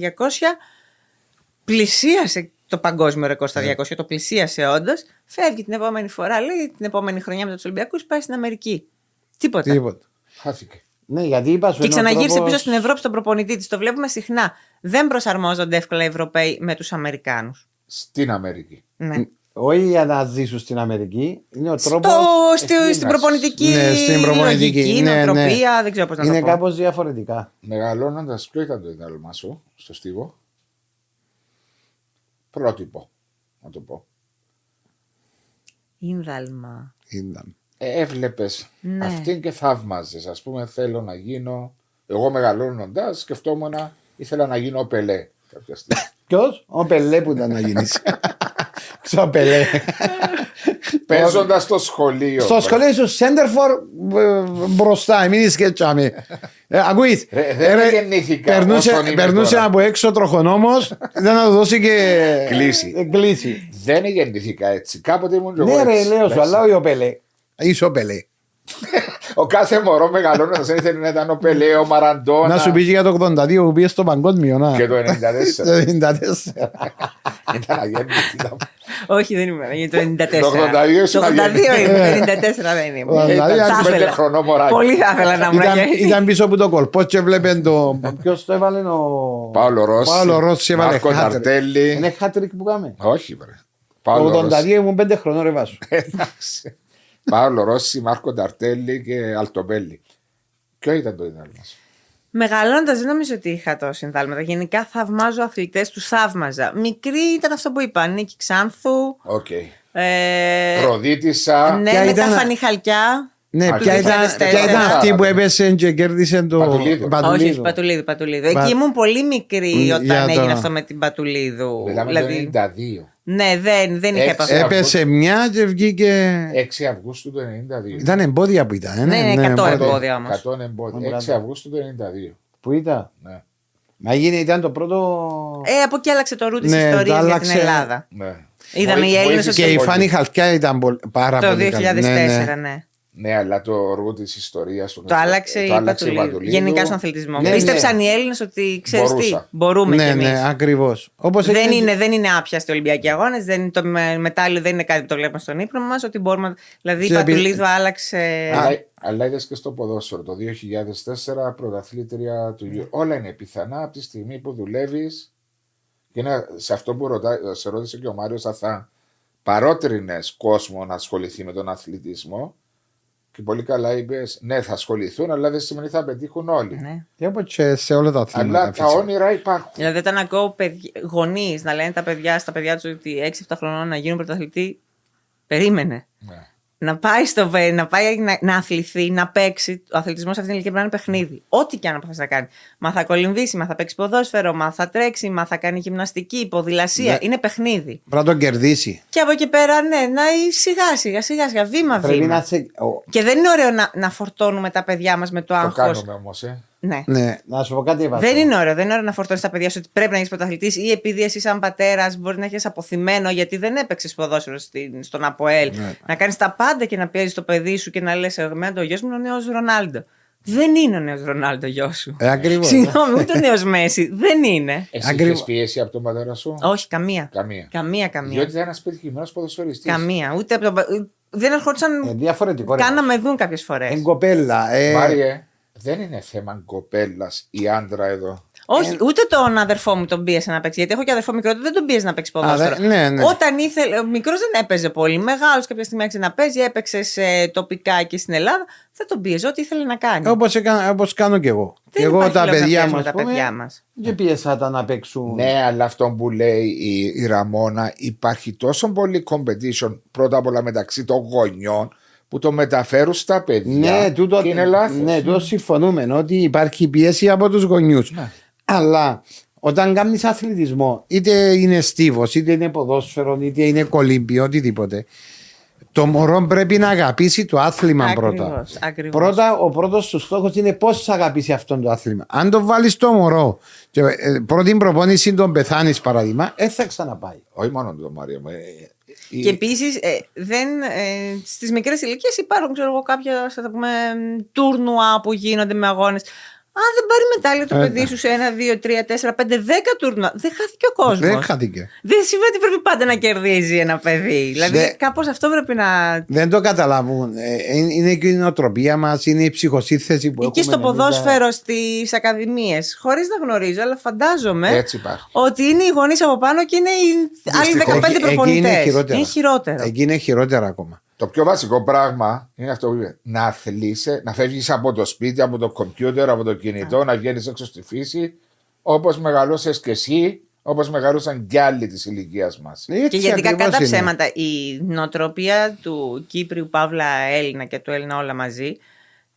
πλησίασε το παγκόσμιο ρεκόρ στα 200, το πλησίασε όντως. Φεύγει την επόμενη φορά, λέει την επόμενη χρονιά μετά τους Ολυμπιακούς, πάει στην Αμερική. Τίποτα. Τίποτα. Χάθηκε. Ναι, γιατί είπα σου Και είναι ο ξαναγύρισε τρόπος- πίσω στην Ευρώπη στον προπονητή της. Το βλέπουμε συχνά. Δεν προσαρμόζονται εύκολα οι Ευρωπαίοι με τους Αμερικάνους. Στην Αμερική. Ναι. Όχι για να ζήσουν στην Αμερική. Είναι ο τρόπος. Στο, στη- εκδήλωση. στην προπονητική, Ναι, στην προπονητική. λογική, Ναι, ναι. νοοτροπία, δεν ξέρω πώς να Είναι το πω. κάπως διαφορετικά. Μεγαλώνοντας, ποιο ήταν το ιδάλμα σου στο στίβο; Πρότυπο, να το πω. Ίνδαλμα. Ήταν. Ε, Έβλεπες Ναι. αυτήν και θαύμαζες. Α πούμε, θέλω να γίνω. Εγώ μεγαλώνοντας, σκεφτόμουν ήθελα να γίνω ο Πελέ κάποια στιγμή. Ποιος; Ο Πελέ που ήταν να γίνεις. Ξέρω Πελέ. Παίζοντας στο σχολείο. Στο σχολείο σου, Σέντερφορ μπροστά, μην είσαι και τσάμε. Ε, Ακούεις, Ρε, δεν ε, ρε, γεννήθηκα περνούσε, όσον είμαι περνούσε τώρα. από έξω τροχονόμος, ήταν να του δώσει και Κλίση. ε, κλίση. Δεν γεννήθηκα έτσι. Κάποτε ήμουν και εγώ Ναι ρε, έτσι. λέω σου, Εντάξει. αλλά όχι ο Πελέ. Είσαι ο Πελέ. Ο κάθε μωρό μεγαλώνοντας δεν ήθελε να ήταν ο Πελέ, ο Μαραντόνα. Να σου πει για το 82 που πήγες στο παγκόσμιο, να. Και το 94. Το 94. Ήταν αγέννητη. Όχι, δεν είμαι. Είναι το 94. Το 82 ήσουν Το 82 αγέννητη. είμαι. Το 94 δεν είμαι. Ο 82 Θα ήταν πέντε ήθελα. χρονό μωράκι. Πολύ θα ήθελα να ήμουν Ήταν, αγέννητη. ήταν πίσω από το κολπό και βλέπε το. Ποιος το έβαλε ο. Πάολο Ρόσι. Πάολο Ρόσι έβαλε Μάρκο hat-trick. Ταρντέλι. Είναι hat-trick που κάμε. Όχι, βρε. Πάολο Το Ρόσι. 82 ήμουν 5 χρονών ρε Βάσο. Εντάξει. Πάολο Ρόσι, Μάρκο Ταρντέλι και Αλτομπέλι. Ποιο ήταν το ίνδαλμά σ'; Μεγαλώνοντα, δεν νομίζω ότι είχα τα ινδάλματα. Γενικά θαυμάζω αθλητές, τους θαύμαζα. Μικρή ήταν αυτό που είπα. Νίκη Ξάνθου. Οκ. Ε, Ροδίτισσα. ναι, Ποια μετά ήταν- Φανή Χαλκιά. Ναι, Α, ποια το ήταν, 2004. ποια ήταν αυτή που έπεσε και κέρδισε το. Πατουλίδου. Όχι, όχι, Πατουλίδου, Πατουλίδου. Πα- Εκεί ήμουν πολύ μικρή Μ, όταν για το- έγινε αυτό με την Πατουλίδου. Μιλάμε Δηλαδή, το 92. Ναι, δεν, δεν είχα Έξι. επαφή. Έπεσε μια και βγήκε. 6 Αυγούστου του 92. Ήταν εμπόδια που ήταν. ε, Ναι, ναι, 100 εμπόδια. εμπόδια όμως. 100 εμπόδια. Μπράβο. 6 Αυγούστου του 92. Που ήταν; Ναι. Μα έγινε, ήταν το πρώτο. Ε, από εκεί άλλαξε το ρου της Ναι, το ιστορίας για την άλλαξε. Ελλάδα. ναι. Είδαν Βοή- οι Έλληνες βοήθησε Και η πολύ. Φάνη Χαλκιά ήταν πολύ- πάρα Το πολύ καλή. 2004, Ναι, ναι. ναι. Ναι, αλλά το ρου της ιστορίας του. Το άλλαξε η Πατουλίδου. Πατουλίδου. Γενικά στον αθλητισμό. Ναι, Πίστεψαν ναι. οι Έλληνες ότι ξέρεις τι, Μπορούσα. μπορούμε Ναι, κι εμείς. ναι, ακριβώ. δεν, είναι, δεν είναι άπιαστοι Ολυμπιακοί αγώνες. Δεν είναι το με- μετάλλιο δεν είναι κάτι που το βλέπουμε στον ύπνο μας. Ότι μπορούμε. Δηλαδή η Και επει- Πατουλίδου άλλαξε. Αλλά, αλλά είδες και στο ποδόσφαιρο το 2004 πρωταθλήτρια του Euro. Όλα είναι πιθανά από τη στιγμή που δουλεύεις. Και είναι σε αυτό που ρωτά, σε ρώτησε και ο Μάριος Αθά. Παρότρινες κόσμο να ασχοληθεί με τον αθλητισμό; Και πολύ καλά είπες: Ναι, θα ασχοληθούν, αλλά δεν σημαίνει θα πετύχουν όλοι. Ναι. Και όπως και σε όλα τα αθλήματα. Αλλά τα φυσικά. όνειρα υπάρχουν. Δηλαδή, όταν ακούω γονείς να λένε τα παιδιά στα παιδιά τους ότι 6-7 χρονών να γίνουν πρωταθλητή, περίμενε. Ναι. Να πάει, στο, βε- να, πάει να, να αθληθεί, να παίξει. Ο αθλητισμός σε αυτήν την ηλικία πρέπει να είναι παιχνίδι. Ό,τι και αν αποφασίσει να κάνει. Μα θα κολυμβήσει, μα θα παίξει ποδόσφαιρο, μα θα τρέξει, μα θα κάνει γυμναστική, ποδηλασία. Ναι. Είναι παιχνίδι. Πρέπει να τον κερδίσει. Και από εκεί πέρα, ναι, να σιγά σιγά, σιγά σιγά, βήμα Πρέπει βήμα. να σε. ο- Και δεν είναι ωραίο να, να φορτώνουμε τα παιδιά μας με το Το άγχος. κάνουμε όμως. Ε. Ναι. Ναι, να σου πω κάτι Βάσο. Δεν είναι ωραίο. Δεν είναι ωραίο να φορτώνει τα παιδιά σου ότι πρέπει να γίνει πρωταθλητής ή επειδή εσύ, σαν πατέρας, μπορεί να έχεις αποθυμένο γιατί δεν έπαιξες ποδόσφαιρο στην, στον ΑΠΟΕΛ. Ναι. Να κάνεις τα πάντα και να πιέζεις το παιδί σου και να λες: Εμένα το γιο μου είναι ο νέος Ρονάλντο. Δεν είναι ο νέος Ρονάλντο γιο σου. Ε, ακριβώς. Συγγνώμη, ούτε ο νέος Μέση. Δεν είναι. Εσύ Ακριβώς. είχες πίεση από τον πατέρα σου; Όχι, καμία. Καμία. Καμία, καμία. Διότι ήταν ένας πετυχημένος ποδοσφαιριστής. Καμία. Ούτε από τον... πα- Δεν ερχόντουσαν Ε, διαφορετικό. ρε. καν να με δουν κάποιες φορές. Ε, κοπέλα. Ε, Μάριε, δεν είναι θέμα κοπέλας ή άντρα εδώ. Όχι, ούτε τον αδερφό μου τον πίεσε να παίξει. Γιατί έχω και αδερφό μικρό, δεν τον πίεσε να παίξει ποδόσφαιρο. δε- ναι, ναι. Όταν ήθελε. Ο μικρός δεν έπαιζε πολύ. Μεγάλος κάποια στιγμή άρχισε να παίζει, έπαιξε σε τοπικά και στην Ελλάδα. Δεν τον πίεζε, ό,τι ήθελε να κάνει. Όπως, έκανα, όπως κάνω και εγώ. Δεν και εγώ υπάρχει τα λόγος να παιδιά πιέζουμε μου, τα ας πούμε, παιδιά μας. και πίεσα τα να παίξουν. Ναι, αλλά αυτό που λέει η, η Ραμόνα υπάρχει τόσο πολύ competition πρώτα απ' όλα μεταξύ των γονιών που το μεταφέρουν στα παιδιά. Ναι, τούτο, και είναι λάθος. ναι, τούτο συμφωνούμε ότι υπάρχει πίεση από τους γονιούς. Ναι. Αλλά όταν κάνεις αθλητισμό, είτε είναι στίβος, είτε είναι ποδόσφαιρος, είτε είναι κολύμπιο, οτιδήποτε, το μωρό πρέπει να αγαπήσει το άθλημα πρώτα. Ακριβώς, ακριβώς. Πρώτα, ο πρώτος του στόχος είναι πώς θα αγαπήσει αυτό το άθλημα. Αν το βάλεις το μωρό και ε, πρώτη προπόνηση τον πεθάνεις, παράδειγμα, δεν θα ξαναπάει. Όχι μόνο το Μάριο. Μου, ε, η- Και επίσης, ε, δεν, ε, στις μικρές ηλικίες υπάρχουν ξέρω εγώ, κάποια ας τα πούμε, τούρνουα που γίνονται με αγώνες. Αν δεν πάρει μετάλλιο το παιδί σου σε ένα, δύο, τρία, τέσσερα, πέντε, δέκα τουρνουά, δεν χάθηκε ο κόσμος. Δεν χάθηκε. Δεν σημαίνει ότι πρέπει πάντα να κερδίζει ένα παιδί. Δηλαδή, Ναι. κάπως αυτό πρέπει να. Δεν το καταλάβουν. Ε, ε, είναι και η νοοτροπία μας, είναι η ψυχοσύνθεση που Εκεί στο έχουμε εμείς, ποδόσφαιρο στις ακαδημίες, χωρίς να γνωρίζω, αλλά φαντάζομαι Έτσι υπάρχει. ότι είναι οι γονείς από πάνω και είναι οι άλλοι Δυστυχώς. 15 Εκεί- εκεί προπονητές. είναι χειρότερα. Είναι χειρότερο. Εκεί είναι χειρότερα ακόμα. Το πιο βασικό πράγμα είναι αυτό που είπε. Να αθλείσαι, να φεύγεις από το σπίτι, από το κομπιούτερ, από το κινητό, να βγαίνεις έξω στη φύση, όπως μεγαλώσες και εσύ, όπως μεγαλώσαν κι άλλοι της ηλικίας μας. Και γιατί κακά τα ψέματα, η νοοτροπία του Κύπριου Παύλα Έλληνα και του Έλληνα όλα μαζί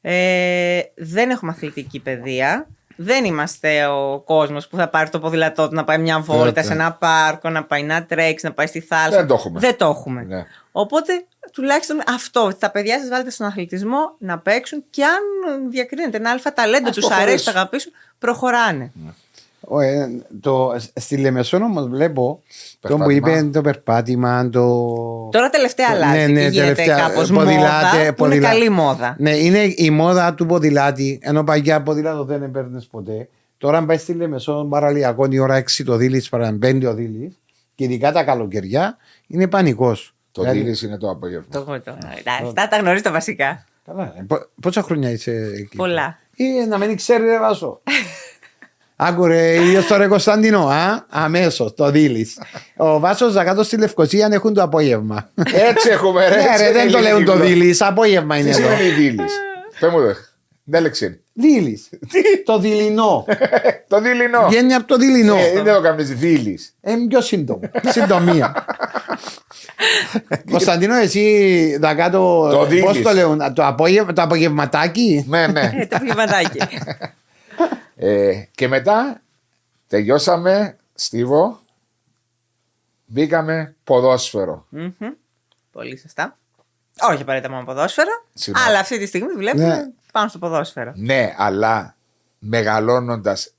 ε, δεν έχουμε αθλητική παιδεία. Δεν είμαστε ο κόσμος που θα πάρει το ποδηλατό του να πάει μια βόλτα Βέβαια. σε ένα πάρκο, να πάει να τρέξει, να πάει στη θάλασσα. Δεν το έχουμε. Δεν το έχουμε. Ναι. Οπότε τουλάχιστον αυτό. Τα παιδιά σας βάλετε στον αθλητισμό να παίξουν και αν διακρίνεται ένα αλφα ταλέντο, Ας τους προχωρήσουν. αρέσει, τα αγαπήσουν, προχωράνε. Ο, ε, το, στη Λεμεσόν όμως βλέπω τον που Περπάτημα. είπε το περπάτημα, το. Τώρα τελευταία Ναι, αλλάζει ναι, και γίνεται τελευταία, κάπως ε, μόδα, ποδηλάτε, που είναι ποδηλά- καλή μόδα. Ναι, είναι η μόδα του ποδηλάτη. Ενώ παγιά ποδήλατο δεν έπαιρνε ποτέ. Τώρα, αν πάει στη Λεμεσόν παραλιακό η ώρα 6 το δίλης, παραμπέντε ο δίλης, και ειδικά τα καλοκαιριά, είναι πανικός. Το δίλη είναι το απόγευμα. Το, το, αυτά τα γνωρίζει τα βασικά. Καλά. ε, πο- Πόσα χρόνια είσαι εκεί; Πολλά. Ή να μην ξέρει, ρε Βάσο. Άκουρε, ίδιο τώρα Κωνσταντινό, α, αμέσως το δίλη. Ο Βάσος θα κάτω στη Λευκοσία αν έχουν το απόγευμα. Έτσι έχουμε ρε. Ναι, έτσι ρε, δεν είναι το η λέουν το γλώσσα. δίλη, απόγευμα είναι Τι εδώ. σημαίνει δίλη. Πες μου δε. Δεν λέξει. Δίλη. Το δειλινό. Το δειλινό. Βγαίνει από το δειλινό. Ε, Δεν το κάνει δίλη. Ε, Είναι πιο σύντομο. Συντομία. Κωνσταντίνο, εσύ θα κάτω. Το Πώς δίλης. το λέουν, το, απόγευμα, το απογευματάκι; Ναι, ναι. Ε, το πιβατάκι. Ε, και μετά τελειώσαμε Στίβο. Μπήκαμε ποδόσφαιρο. Μμμ. Πολύ σωστά. Όχι απαραίτητα μόνο ποδόσφαιρο, Συγγνώμη. αλλά αυτή τη στιγμή δουλεύουμε Ναι. πάνω στο ποδόσφαιρο. Ναι, αλλά μεγαλώνοντας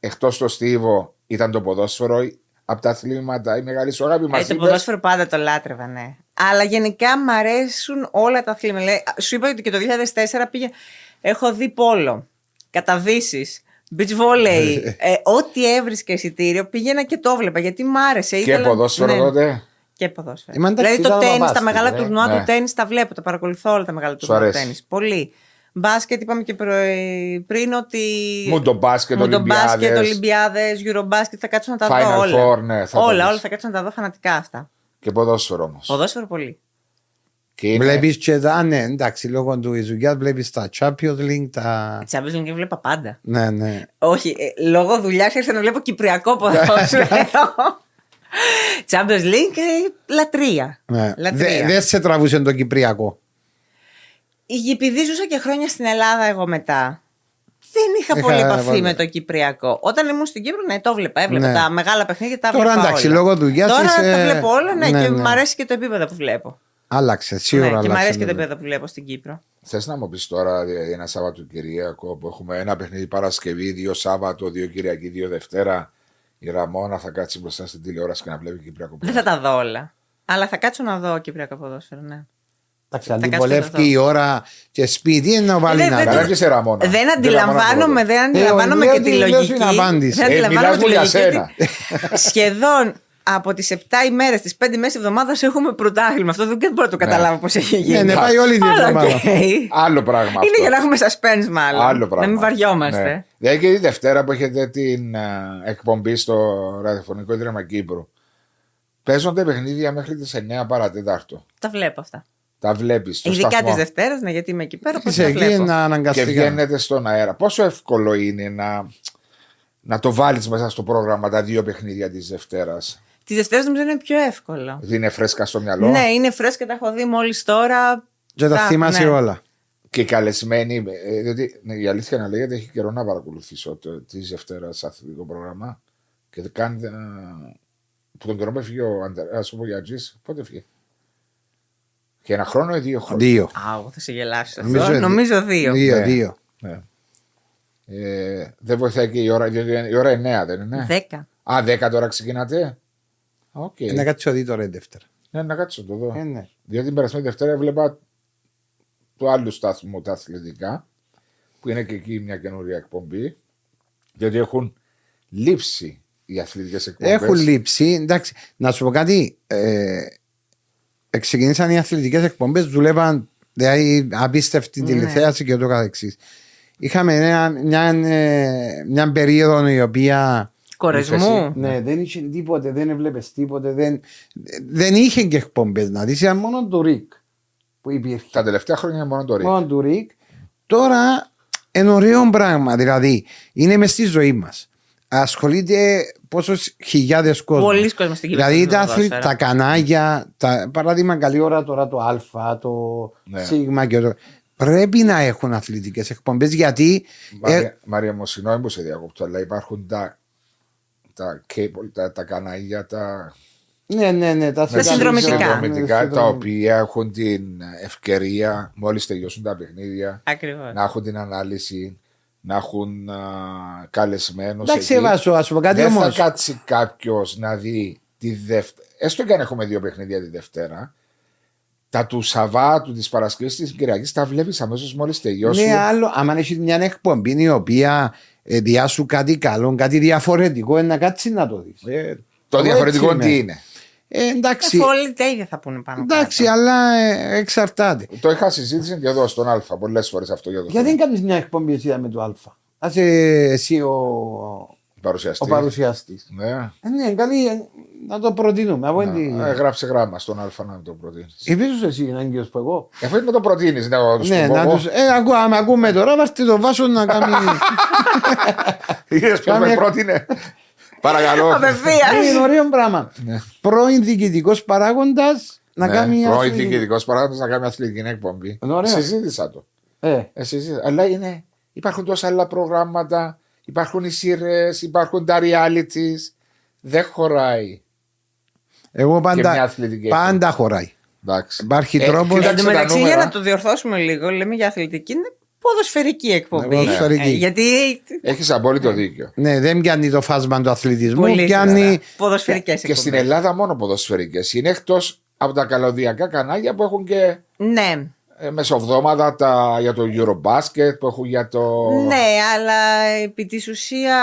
εκτός το Στίβο ήταν το ποδόσφαιρο από τα αθλήματα η μεγάλη σου αγάπη Ε, μας το είπες. ποδόσφαιρο πάντα το λάτρευα, ναι. Αλλά γενικά μ' αρέσουν όλα τα αθλήματα. Λέει, Σου είπα ότι και το 2004 πήγε. Έχω δει πόλο, καταδύσεις, beach volley, ε, ό,τι έβρισκα εισιτήριο πήγαινα και το βλέπα γιατί μ' άρεσε. Και Ήθελα- ποδόσφαιρο ναι. τότε; Και ποδόσφαιρο. Είμαι εντάξει, δηλαδή το ήταν τέννη, τα μπάσκετ, μεγάλα ρε. τουρνουά Ναι. του τέννη τα βλέπω, τα παρακολουθώ όλα τα μεγάλα Σου τουρνουά του αρέσει. τέννη. Πολύ. Μπάσκετ, είπαμε και προ- πριν ότι. Μου το μπάσκετ, Μου το μπάσκετ, Ολυμπιάδες. Ολυμπιάδες, Eurobasket, θα κάτσω να τα Final δω όλα. Four, ναι, θα τα όλα, δεις. όλα θα κάτσω να τα δω φανατικά αυτά. Και ποδόσφαιρο όμως. Ποδόσφαιρο πολύ. Και είναι- Βλέπεις και τα. Ναι, εντάξει, λόγω του δουλειά βλέπεις τα Champions League, τα. Champions League βλέπα πάντα. Ναι, ναι. Όχι, ε, λόγω δουλειάς ήρθα να βλέπω κυπριακό ποδόσφαιρο. Champions League, ε, λατρεία. ναι. λατρεία. Δεν δεν σε τραβούσε το Κυπριακό. Επειδή ζούσα και χρόνια στην Ελλάδα εγώ μετά, δεν είχα Είχα, πολύ επαφή βάλε. με το Κυπριακό. Όταν ήμουν στην Κύπρο, ναι, το βλέπα. Έβλεπα Ναι. τα μεγάλα παιχνίδια, τα Τώρα, βλέπα εντάξει, όλα. λόγω δουλειάς Τώρα είσαι- τα βλέπω όλα, ναι, Ναι, και ναι. μου αρέσει και το επίπεδο που βλέπω. Άλλαξε, σίγουρα ναι, και μου άλλαξε. αρέσει και το ναι. επίπεδο που βλέπω στην Κύπρο. Θες να μου πεις τώρα δηλαδή, ένα Σαββατοκυριακό που έχουμε ένα παιχνίδι Παρασκευή, δύο Σάββατο, δύο Κυριακή, δύο Δευτέρα. Η Ραμόνα θα κάτσει μπροστά στην τηλεόραση και να βλέπει Κυπριακό Δεν θα τα δω όλα. Αλλά θα κάτσω να δω Κυπριακό ποδόσφαιρο, ναι. Εντάξει, αν Θα την κάτσω να βολεύει το δω. η ώρα και σπίτι, είναι να βάλει Ε, να δεν- Καλά κάνει. και σε Ραμόνα. Δεν Ραμόνα αντιλαμβάνομαι, δεν αντιλαμβάνομαι Ε, και ο τη Ηλίας λογική. είναι απάντηση. Δεν Ε, αντιλαμβάνομαι τη μιλάς μου για λογική. ότι Σχεδόν από τις 7 ημέρες, τις 5 μέρες εβδομάδας έχουμε πρωτάθλημα. Αυτό δεν μπορώ να το καταλάβω πώς έχει γίνει. Ναι, ναι, πάει όλη την Αλλά εβδομάδα. οκ. Άλλο πράγμα αυτό. Είναι για να έχουμε suspense, μάλλον. Άλλο πράγμα. Να μην βαριόμαστε. Ναι. Δηλαδή και τη Δευτέρα που έχετε την α, εκπομπή στο ραδιοφωνικό ίδρυμα Κύπρου. Παίζονται παιχνίδια μέχρι τις 9 παρά τέταρτο. Τα βλέπω αυτά. Τα βλέπεις στο Ειδικά σταθμό τη Δευτέρα, ναι, γιατί είμαι εκεί πέρα. Πώς Είσαι τα εκεί βλέπω; να και αναγκαστικά. βγαίνετε στον αέρα. Πόσο εύκολο είναι να, να το βάλεις μέσα στο πρόγραμμα τα δύο παιχνίδια της Δευτέρας; Τη Δευτέρα νομίζω είναι πιο εύκολο. Είναι φρέσκα στο μυαλό; Ναι, είναι φρέσκα, τα έχω δει μόλις τώρα. Και τα θυμάσαι ναι. όλα. Και καλεσμένοι. ε, διότι ναι, η αλήθεια να λέγεται, έχει καιρό να παρακολουθήσω το, της Δευτέρας αθλητικό πρόγραμμα. Και κάνει. ε, που τον καιρό που έφυγε ο Αντερέα ο Βογιατζή, πότε έφυγε; Και ένα χρόνο ή δύο χρόνια; Δύο. Α, εγώ θα σε γελάσω. Νομίζω Νομίζω, δι- νομίζω δύο. Δύο, Ναι. δύο. Ναι. Ε, δεν βοηθάει και η ώρα, διότι η ώρα 9 δεν είναι; Δέκα. Α, 10 τώρα ξεκινάτε; Οκ. Ε, Να κάτσει ο δει τώρα η Δεύτερα. Ναι, να κάτσω το δω. Ε, ναι. Διότι την περασμένη Δευτέρα έβλεπα του άλλου σταθμού τα αθλητικά. που είναι και εκεί μια καινούρια εκπομπή. Διότι έχουν λείψει οι αθλητικές εκπομπές. Έχουν λείψει. Εντάξει, να σου πω κάτι. Ε, ξεκινήσαν οι αθλητικές εκπομπές, δουλεύαν δηλαδή, απίστευτη Ναι. τηλεθέαση και ούτω καθεξής. Είχαμε μια, μια, ε, μια περίοδο η οποία Κορεσμού. ναι, δεν είχε τίποτε, δεν έβλεπες τίποτε, δεν, δεν είχε και εκπομπές να δεις. Ήταν μόνο το Ρικ που υπήρχε. Τα τελευταία χρόνια μόνο το ρίχνει. Μόνο του Ρικ. Τώρα είναι ωραίο πράγμα. Δηλαδή είναι μες στη ζωή μας. Ασχολείται πόσος χιλιάδες κόσμος. Πολλοί κόσμος στην Δηλαδή Κύπρο τα, στο αθλη- ποδόσφαιρο. τα κανάλια, τα, παράδειγμα καλή ώρα τώρα το Α, το Ναι. Σίγμα και το. Πρέπει να έχουν αθλητικές εκπομπές γιατί. ε, Μαρία, Μαρία μου, συγγνώμη που σε διακόπτω, αλλά υπάρχουν τα, τα cable, τα, τα κανάλια, τα, ναι, ναι, ναι, τα, Τα συνδρομητικά. συνδρομητικά, Ναι, τα οποία έχουν την ευκαιρία, μόλις τελειώσουν τα παιχνίδια, Ακριβώς. να έχουν την ανάλυση, να έχουν α, καλεσμένους Εντάξει, εκεί. Εύα, ας πούμε κάτι Δεν όμως. θα κάτσει κάποιος να δει τη Δευτέρα. Έστω και αν έχουμε δύο παιχνίδια τη Δευτέρα, τα του Σαββάτου, της Παρασκευής, της Κυριακής, τα βλέπεις αμέσως μόλις τελειώσουν. Ναι, άλλο, άμα έχεις μια εκπομπή η οποία ε, διάσου κάτι καλό, κάτι διαφορετικό, ε, να κάτσεις να το δεις. Ε, το εγώ διαφορετικό έτσι τι είμαι. είναι; Ε, εντάξει, Αφού όλοι τα ίδια θα πούνε πάνω εντάξει, κάτω. αλλά ε, εξαρτάται. Το είχα συζήτηση και εδώ στον Α πολλές φορές αυτό για το Γιατί δεν κάνεις μια εκπομπή εσύ με το Α. Α εσύ ο, παρουσιαστής. ο παρουσιαστής. Ναι. Ε, ναι, καλή, ε, να το προτείνουμε. Από Να, την... ε, γράψε γράμμα στον Α να το προτείνεις. Επίσης εσύ είναι έγκυος που εγώ. Εφόσον με το προτείνεις, ναι, εγώ τους Ναι, το πω να εγώ. τους... Ε, ακού, άμα ακούμε τώρα, βάρτε το βάσο να κάνει... Είδες ποιος Κάμε- με πρότεινε. Παρακαλώ. Απευθείας. είναι ωραίο πράγμα. Ναι. Πρώην διοικητικός παράγοντας να Ναι, κάνει... Πρώην αθλη- διοικητικός παράγοντας να κάνει αθλητική εκπομπή. Είναι ωραίο. Συζήτησα το. Ε, Ε, συζήτησα. Αλλά είναι, υπάρχουν τόσα άλλα προγράμματα, υπάρχουν οι σειρές, υπάρχουν τα realities. Δεν χωράει. εγώ Και μια πάντα, αθλητική πάντα χωράει. Εντάξει. Υπάρχει Ε, τρόπος- κοίταξε Εν τω τα μεταξύ, για νούμερα. να το διορθώσουμε λίγο, λέμε για αθλητική, είναι ποδοσφαιρική εκπομπή. Ναι, ποδοσφαιρική. Ε, γιατί. Έχεις απόλυτο δίκιο. Ναι, δεν πιάνει το φάσμα του αθλητισμού, Πολύ πιάνει... Ποδοσφαιρικές Και στην Ελλάδα μόνο ποδοσφαιρικές. Είναι εκτός από τα καλωδιακά κανάλια που έχουν και Ναι, ε, μεσοβδόμαδα τα, για το Eurobasket, που έχουν για το. ναι, αλλά επί της ουσία.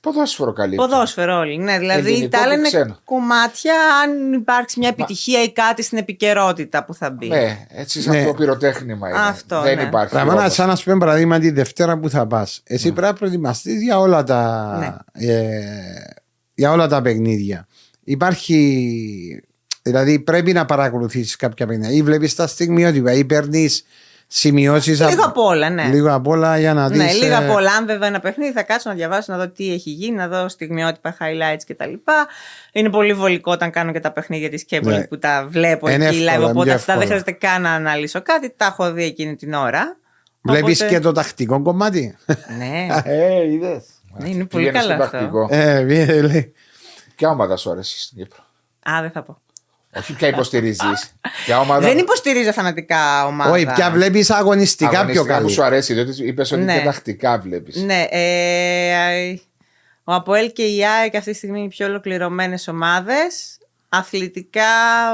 Ποδόσφαιρο καλύπτει. Ποδόσφαιρο όλοι. Ναι, δηλαδή Ελληνικό τα άλλα και είναι ξένο. κομμάτια αν υπάρξει μια επιτυχία ή κάτι στην επικαιρότητα που θα μπει. Ναι, έτσι σαν Ναι. το πυροτέχνημα είναι. Αυτό, Δεν ναι. υπάρχει. Ραμάνα, όπως. σαν να σου πούμε παραδείγμα τη Δευτέρα που θα πας. Εσύ Ναι. πρέπει να προετοιμαστείς για όλα τα. Ε, για όλα τα παιχνίδια. Υπάρχει. Δηλαδή πρέπει να παρακολουθήσεις κάποια παιχνίδια. Ή βλέπεις τα στιγμιότυπα ή παίρνεις σημειώσεις. Λίγο απ' όλα, ναι. Λίγο απ' όλα για να δεις. Ναι, λίγα πολλά. Αν βέβαια ένα παιχνίδι, θα κάτσω να διαβάσω, να δω τι έχει γίνει, να δω στιγμιότυπα, highlights κτλ. Είναι πολύ βολικό όταν κάνω και τα παιχνίδια της Cable Ναι. που τα βλέπω Είναι εκεί εύκολο, live. είναι Οπότε πιο αυτά δεν εύκολο. χρειάζεται καν να αναλύσω κάτι. Τα έχω δει εκείνη την ώρα. Βλέπεις Οπότε- και το τακτικό κομμάτι; Ναι, ε, είδες. ναι, είναι πολύ Πήγαινε στο καλό αυτό. τακτικό. Ε, βγαίνει, λέει. Ποια ομάδα σου αρέσει στην Κύπρο; Α, δεν θα πω. Όχι ποια υποστηρίζεις. Ποια ομάδα. Δεν υποστηρίζω φανατικά ομάδα. Όχι, πια βλέπεις αγωνιστικά πιο αγωνιστικά που καλή. σου αρέσει, διότι είπες ότι Ναι. και τακτικά βλέπεις. Ναι, ε, ο Αποέλ και η ΑΕΚ αυτή τη στιγμή είναι οι πιο ολοκληρωμένες ομάδες. Αθλητικά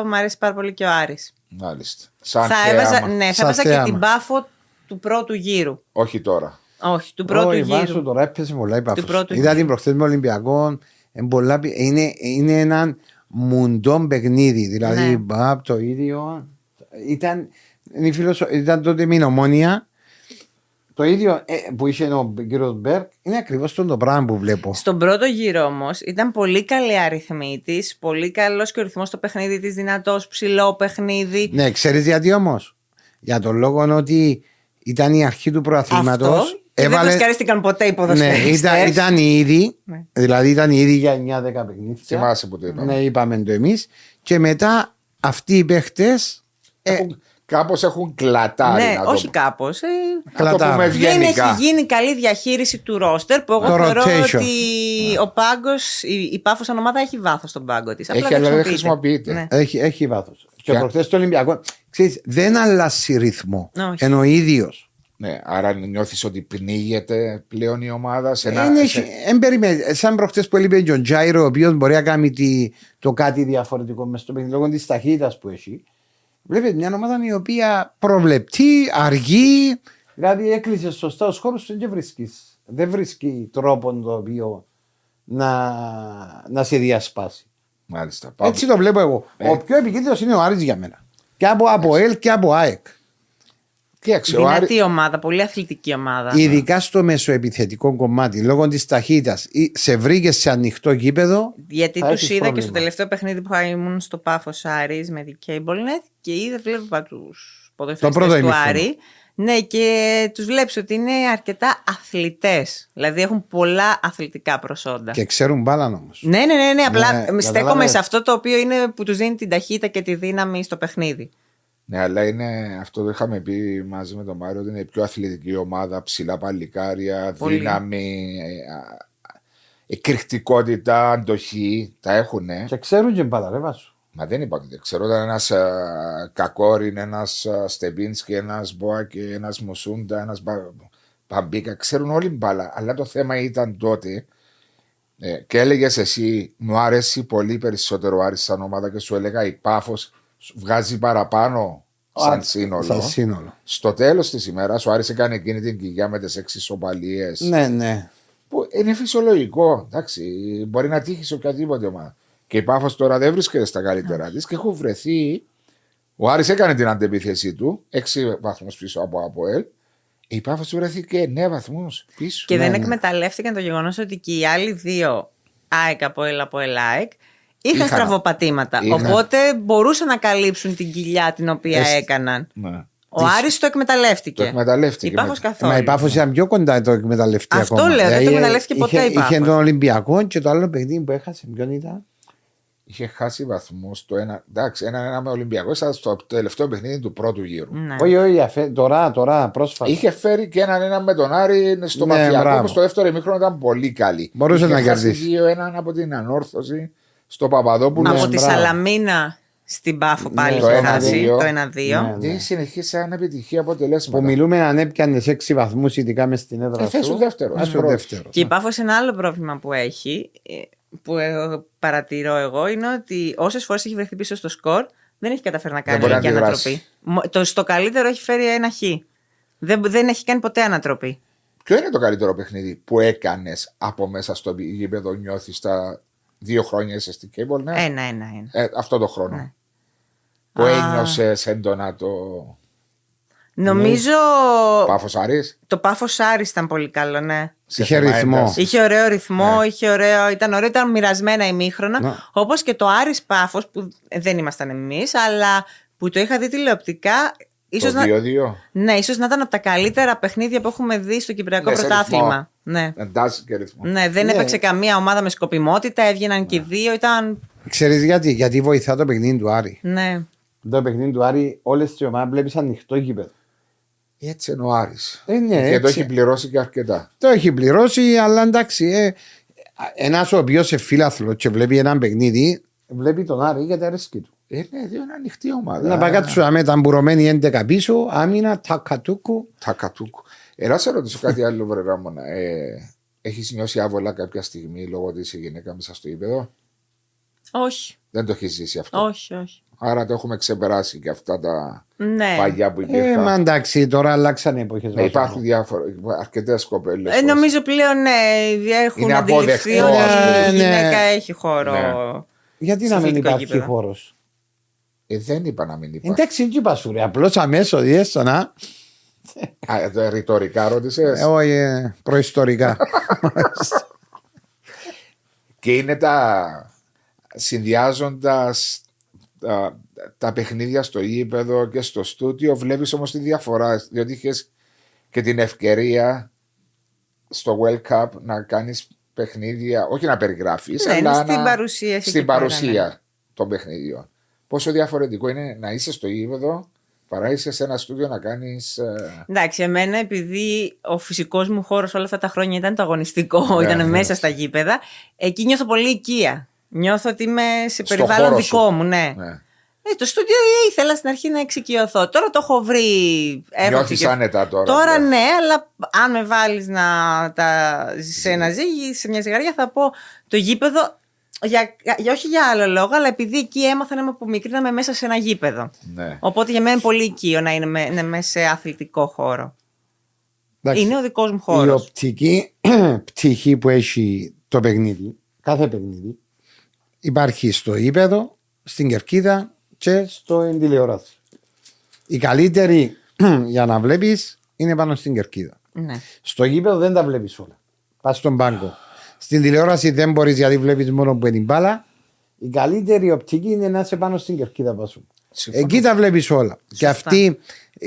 μου αρέσει πάρα πολύ και ο Άρης. Μάλιστα. Σαν θα θέαμα. έβαζα, ναι, θα Σαν έβαζα και θέαμα. την πάφο του πρώτου γύρου. Όχι τώρα. Όχι, του πρώτου Όχι, βάσου γύρου. τώρα έπαιζε πολλά η Πάφος. πρώτου Είδα γύρου. την προχθές με Ολυμπιακό. εν πολλά πι- Είναι, είναι ένα μουντό παιχνίδι. Δηλαδή, Ναι. μπαπ, το ίδιο. Ήταν, είναι η φιλοσο- ήταν τότε με ομόνια. Το ίδιο ε, που είχε ο κύριος Μπέρκ είναι ακριβώς το πράγμα που βλέπω. Στον πρώτο γύρο όμως ήταν πολύ καλή αριθμή τη, πολύ καλός και ο ρυθμός στο παιχνίδι της, δυνατός, ψηλό παιχνίδι. Ναι, ξέρεις γιατί όμως; Για τον λόγο ότι ήταν η αρχή του προαθλήματος. Αυτό. Και δεν φρεσκαρίστηκαν ποτέ οι ναι, ποδοσφαιριστές. ήταν, ήταν ήδη. Ναι. Δηλαδή ήταν ήδη για 9-10 παιχνίδια. Θυμάσαι που το είπαμε. Ναι, είπαμε το εμείς. Και μετά αυτοί οι παίχτες. Έχουν, κάπως έχουν κλατάρει. ναι, να το όχι πω. κάπως. Ε, Να το Κλατάρει. πούμε δεν ευγενικά. έχει γίνει καλή διαχείριση του ρόστερ που εγώ Το θεωρώ rotation. ότι ο πάγκος, η, η πάφος σαν ομάδα έχει βάθος στον πάγκο της. Έχει, αλλά δεν χρησιμοποιείται. Ναι. Έχει, έχει βάθος. Και Ποια- προχθές το Ολυμπιακό. Ξέρεις, δεν αλλάζει ρυθμό. Όχι. Ενώ ο ίδιος. Ναι, άρα νιώθεις ότι πνίγεται πλέον η ομάδα σε ένα. Δεν σε- έχει, εν περιμέ- σαν προχθέ που έλειπε και ο Τζάιρο, ο οποίος μπορεί να κάνει τη- το κάτι διαφορετικό μες στο παιχνίδι λόγω της ταχύτητας που έχει. Βλέπετε μια ομάδα η οποία προβλεπτεί, αργεί, Δηλαδή έκλεισε σωστά ο χώρο και βρίσκει. Δεν βρίσκει τρόπο το οποίο να, να σε διασπάσει. Μάλιστα. Πάμε. Έτσι το βλέπω εγώ. Ε. Ο πιο επικίνδυνος είναι ο Άρης για μένα. Και από, από ΕΛ και από ΑΕΚ. Κοίταξε, ο Άρη- Δυνατή ομάδα, πολύ αθλητική ομάδα. Ειδικά στο μεσοεπιθετικό κομμάτι, λόγω της ταχύτητας, σε βρήκε σε ανοιχτό γήπεδο; Γιατί θα τους έχεις είδα και πρόβλημα. στο τελευταίο παιχνίδι που ήμουν στο Πάφος Άρης με την CableNet και είδα, βλέπα τους πρώτο ποδοσφαιριστές του ημίχρονο. Άρη. Ναι, και τους βλέπεις ότι είναι αρκετά αθλητές. Δηλαδή έχουν πολλά αθλητικά προσόντα. Και ξέρουν μπάλα όμως. Ναι, ναι, ναι, ναι, απλά Ναι, στέκομαι κατάλαβες. σε αυτό το οποίο είναι που τους δίνει την ταχύτητα και τη δύναμη στο παιχνίδι. Ναι, αλλά είναι αυτό το είχαμε πει μαζί με τον Μάριο ότι είναι η πιο αθλητική ομάδα, ψηλά παλικάρια, Πολύ. δύναμη, ε, α, εκρηκτικότητα, αντοχή. Τα έχουν. Και ξέρουν και μπάλα, ρε βάσου. Μα δεν είπα ότι δεν ξέρω. Ήταν ένας Κακόριν, ένας Στεμπίνσκι, ένας Μπόακ, ένας Μουσούντα, ένας Παμπίκα. Ξέρουν όλοι μπάλα. Αλλά το θέμα ήταν τότε ε, και έλεγες εσύ, μου άρεσε πολύ περισσότερο ο Άρης σαν ομάδα και σου έλεγα η πάφος βγάζει παραπάνω σαν Α, σύνολο. Σαν σύνολο. Στο τέλος της ημέρας, ο Άρης έκανε εκείνη την κοιλιά με τις έξι σοπαλίες. Ναι, ναι. Που είναι φυσιολογικό. Εντάξει, μπορεί να τύχεις σε οποιαδήποτε ομάδα. Και η Πάφος τώρα δεν βρίσκεται στα καλύτερα της και έχουν βρεθεί. Ο Άρης έκανε την αντεπίθεσή του, 6 βαθμούς πίσω από ΑΠΟΕΛ. Η Πάφος βρέθηκε 9 βαθμούς πίσω. Και Ναι, δεν ναι. εκμεταλλεύτηκαν το γεγονός ότι και οι άλλοι δύο ΑΕΚ από ΕΛ από ΕΛΑΕΚ είχαν Είχαν. στραβοπατήματα. Είχαν. Οπότε μπορούσαν να καλύψουν την κοιλιά την οποία Εσ- έκαναν. Ναι. Ο Άρης το εκμεταλλεύτηκε. Το εκμεταλλεύτηκε. Η Πάφος με- καθόλου. Μα η Πάφος ήταν πιο κοντά το εκμεταλλευτή Αυτό ακόμα. λέω, δεν το Δηλαδή, εκμεταλλεύτηκε ποτέ είχε, η Πάφος. Είχε τον Ολυμπιακό και το άλλο παιχνίδι που έχασε. Ποιον ήταν; Είχε χάσει βαθμούς το ένα. Εντάξει, ένα-ένα με Ολυμπιακό. Ήταν στο τελευταίο παιχνίδι του πρώτου γύρου. Ναι. Όχι, όχι, αφέ- τώρα, τώρα, πρόσφατα. Είχε φέρει και έναν-ένα με τον Άρη στο Ναι, Μαφιακό μπράβο. που στο δεύτερο ημίχρονο ήταν πολύ καλή. Μπορούσε Είχε να χάσει κερδίσει. δύο-έναν από την ανόρθωση στο Παπαδόπουλο. από Ναι, τη μπράβο. Σαλαμίνα στην Πάφο πάλι το είχε ένα, χάσει δύο. το 1-2. Ναι. Δεν συνεχίσει σαν επιτυχία αποτελέσματα. Που μιλούμε αν έπιανε 6 βαθμούς, ειδικά μες στην έδρα Ε, θες σου. ο δεύτερος, Ας ο πρώτος. δεύτερος. Και η Πάφος ένα άλλο πρόβλημα που έχει, ε, που εγώ παρατηρώ εγώ, είναι ότι όσες φορές έχει βρεθεί πίσω στο σκορ, δεν έχει καταφέρει να κάνει μπορεί να και αντιδράσει. ανατροπή. Μο- Το, στο καλύτερο έχει φέρει ένα χ. Δεν, δεν έχει κάνει ποτέ ανατροπή. Ποιο είναι το καλύτερο παιχνίδι που έκανες από μέσα στο γήπεδο, νιώθεις τα δύο χρόνια είσαι στην Cable, ναι. Ένα, ένα, ένα. Ε, αυτό το χρόνο. Ναι. Που Α. ένιωσε έντονα το Νομίζω Πάφο Άρης. το πάφο Άρης ήταν πολύ καλό, ναι. Είχε ρυθμό. Είχε ωραίο ρυθμό, Ναι. είχε ωραίο, ήταν ωραίο, ήταν μοιρασμένα ημίχρονα. Ναι. Όπως και το Άρης Πάφος, που δεν ήμασταν εμείς, αλλά που το είχα δει τηλεοπτικά. Ίσως Το να, 2-2. ναι, ίσως να ήταν από τα καλύτερα παιχνίδια που έχουμε δει στο Κυπριακό Ναι, σε Πρωτάθλημα. Ναι. Εντάσσει και ρυθμό. ναι, δεν Ναι. έπαιξε καμία ομάδα με σκοπιμότητα, έβγαιναν και οι δύο, ήταν. Ξέρεις γιατί, γιατί βοηθά το παιχνίδι του Άρη. Ναι. Το παιχνίδι του Άρη, όλες τις ομάδες βλέπεις ανοιχτό γήπεδο. Έτσι είναι ο Άρης. Ε, ναι, και το έτσι. έχει πληρώσει και αρκετά. Το έχει πληρώσει, αλλά εντάξει. Ε, ένας ο οποίος είναι φίλαθλος και βλέπει ένα παιχνίδι, βλέπει τον Άρη γιατί αρέσκει του. Ε, ναι, δύο είναι ανοιχτή ομάδα. Να πάει κάτω με ταμπουρωμένη 11 πίσω, άμυνα, τακατούκου. Τα κατούκου. Ε, να σε ρωτήσω κάτι άλλο, βρε Ράμονα. Ε, έχεις νιώσει άβολα κάποια στιγμή λόγω ότι είσαι γυναίκα μέσα στο ύπεδο; Όχι, Δεν το έχεις ζήσει αυτό; όχι, όχι. Άρα το έχουμε ξεπεράσει και αυτά τα Ναι. παλιά που Ε, υπήρχαν. μα εντάξει, τώρα αλλάξαν εποχές. Ναι, υπάρχουν διάφορα, αρκετές κοπέλες. Ε, νομίζω πλέον ναι, έχουν Είναι αντιληφθεί αποδεκτό, ότι ας πούμε. η Ναι. γυναίκα έχει χώρο. Ναι. Γιατί στο να μην αθλητικό υπάρχει γήπεδο. χώρος; Ε, δεν είπα να μην υπάρχει. Εντάξει, δεν είπα σου, ρε. Απλώς αμέσως διέστο να. Α, ε, το ρητορικά ρώτησες; Ε, Όχι, ε, προϊστορικά. Και είναι τα συνδυάζοντας τα, τα παιχνίδια στο γήπεδο και στο στούτιο, βλέπεις όμως τη διαφορά. Διότι είχες και την ευκαιρία στο World Cup να κάνεις παιχνίδια, όχι να περιγράφεις, Ναι, αλλά είναι στην να- παρουσίαση στην εκεί πέρα, παρουσία ναι. των παιχνιδιών. Πόσο διαφορετικό είναι να είσαι στο γήπεδο παρά είσαι σε ένα στούδιο να κάνεις. Εντάξει, εμένα επειδή ο φυσικός μου χώρος όλα αυτά τα χρόνια ήταν το αγωνιστικό, Ναι, ήταν ναι. μέσα στα γήπεδα, εκεί νιώθω πολύ οικία. Νιώθω ότι είμαι σε Στο περιβάλλον χώρο δικό σου. μου, ναι. ναι. Ε, το στούντιο ε, ήθελα στην αρχή να εξοικειωθώ. Τώρα το έχω βρει. έχω Νιώθεις εξοικειωθεί. άνετα τώρα. Τώρα ναι. ναι, αλλά αν με βάλεις να τα... σε ένα ζύγι, σε μια ζυγαριά, θα πω το γήπεδο. Για, για, όχι για άλλο λόγο, αλλά επειδή εκεί έμαθα να είμαι από μικρή να είμαι μέσα σε ένα γήπεδο. ναι. Οπότε για μένα είναι πολύ οικείο να είναι, με, να είμαι σε αθλητικό χώρο. Εντάξει. Είναι ο δικός μου Η χώρο. οπτική πτυχή που έχει το παιχνίδι, κάθε παιχνίδι, υπάρχει στο ύπεδο, στην κερκίδα και στο τηλεόραση. Η καλύτερη για να βλέπεις είναι πάνω στην κερκίδα. Ναι. Στο γήπεδο δεν τα βλέπεις όλα. Πας στον πάγκο. Στην τηλεόραση δεν μπορείς γιατί βλέπεις μόνο που είναι η μπάλα. Η καλύτερη οπτική είναι να είσαι πάνω στην κερκίδα πάσου. Συμφωνώ. Εκεί τα βλέπεις όλα. Και αυτή,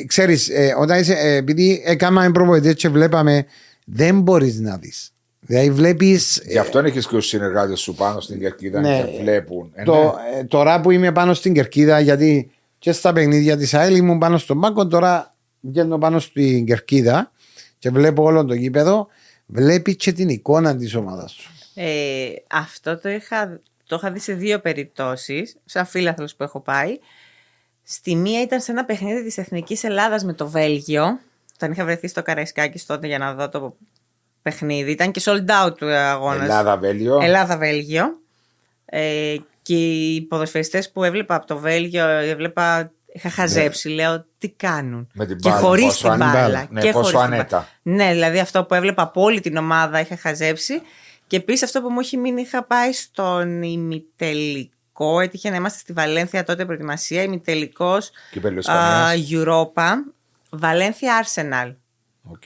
ξέρεις, όταν είσαι, ε, επειδή έκαναμε προπονητές και βλέπαμε, δεν μπορείς να δεις. Δηλαδή βλέπεις. Γι' αυτό έχεις και τους συνεργάτες σου πάνω στην κερκίδα Ναι. και βλέπουν. Ε, το, ναι. ε, τώρα που είμαι πάνω στην κερκίδα, γιατί και στα παιχνίδια της ΑΕΛ ήμουν πάνω στον πάγκο, τώρα βγαίνω πάνω στην κερκίδα και βλέπω όλο το γήπεδο. Βλέπει και την εικόνα της ομάδας σου. Ε, αυτό το είχα, το είχα δει σε δύο περιπτώσεις, σαν φίλαθλος που έχω πάει. Στη μία ήταν σε ένα παιχνίδι της Εθνικής Ελλάδας με το Βέλγιο. Όταν είχα βρεθεί στο Καραϊσκάκης τότε για να δω το παιχνίδι. Ήταν και sold out του αγώνας. Ελλάδα, Βέλγιο. Ελλάδα-Βέλγιο. Ε, και οι ποδοσφαιριστές που έβλεπα από το Βέλγιο, έβλεπα, είχα χαζέψει, λέω τι κάνουν; Με την και μπάλα, χωρίς πόσο την αν- μπάλα. Ναι, και πόσο χωρίς την ανέτα. μπάλα. Ναι, δηλαδή αυτό που έβλεπα από όλη την ομάδα είχα χαζέψει. Και επίσης αυτό που μου έχει μείνει, είχα πάει στον ημιτελικό. Έτυχε να είμαστε στη Βαλένθια τότε προετοιμασία. Ημιτελικός Κύπελλο Ισπανίας. Europa. Βαλένθια Arsenal. Οκ.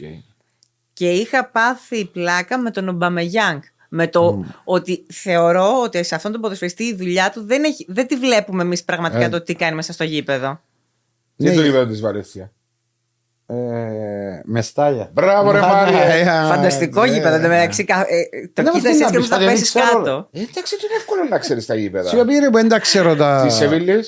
Και είχα πάθει πλάκα με τον Ομπαμεγιάνγκ. Με το ότι θεωρώ ότι σε αυτόν τον ποδοσφαιριστή η δουλειά του δεν, έχει, δεν τη βλέπουμε εμείς πραγματικά Ε. το τι κάνει μέσα στο γήπεδο. Τι είναι Ναι. το γήπεδο της Βαρέσια. Ε, με στάλια. Μπράβο, ρε, Μάρια. Ε, Φανταστικό ναι. γήπεδο. Εν τω μεταξύ, κα- ε, το Δεν κοίτας μας έτσι και πεις μετά να πεις, πέσει δεν ξέρω. κάτω. Ε, εντάξει, είναι εύκολο να ξέρεις τα γήπεδα. Σιωπή ρε που δεν τα ξέρω τα. Τη Σεβίλη,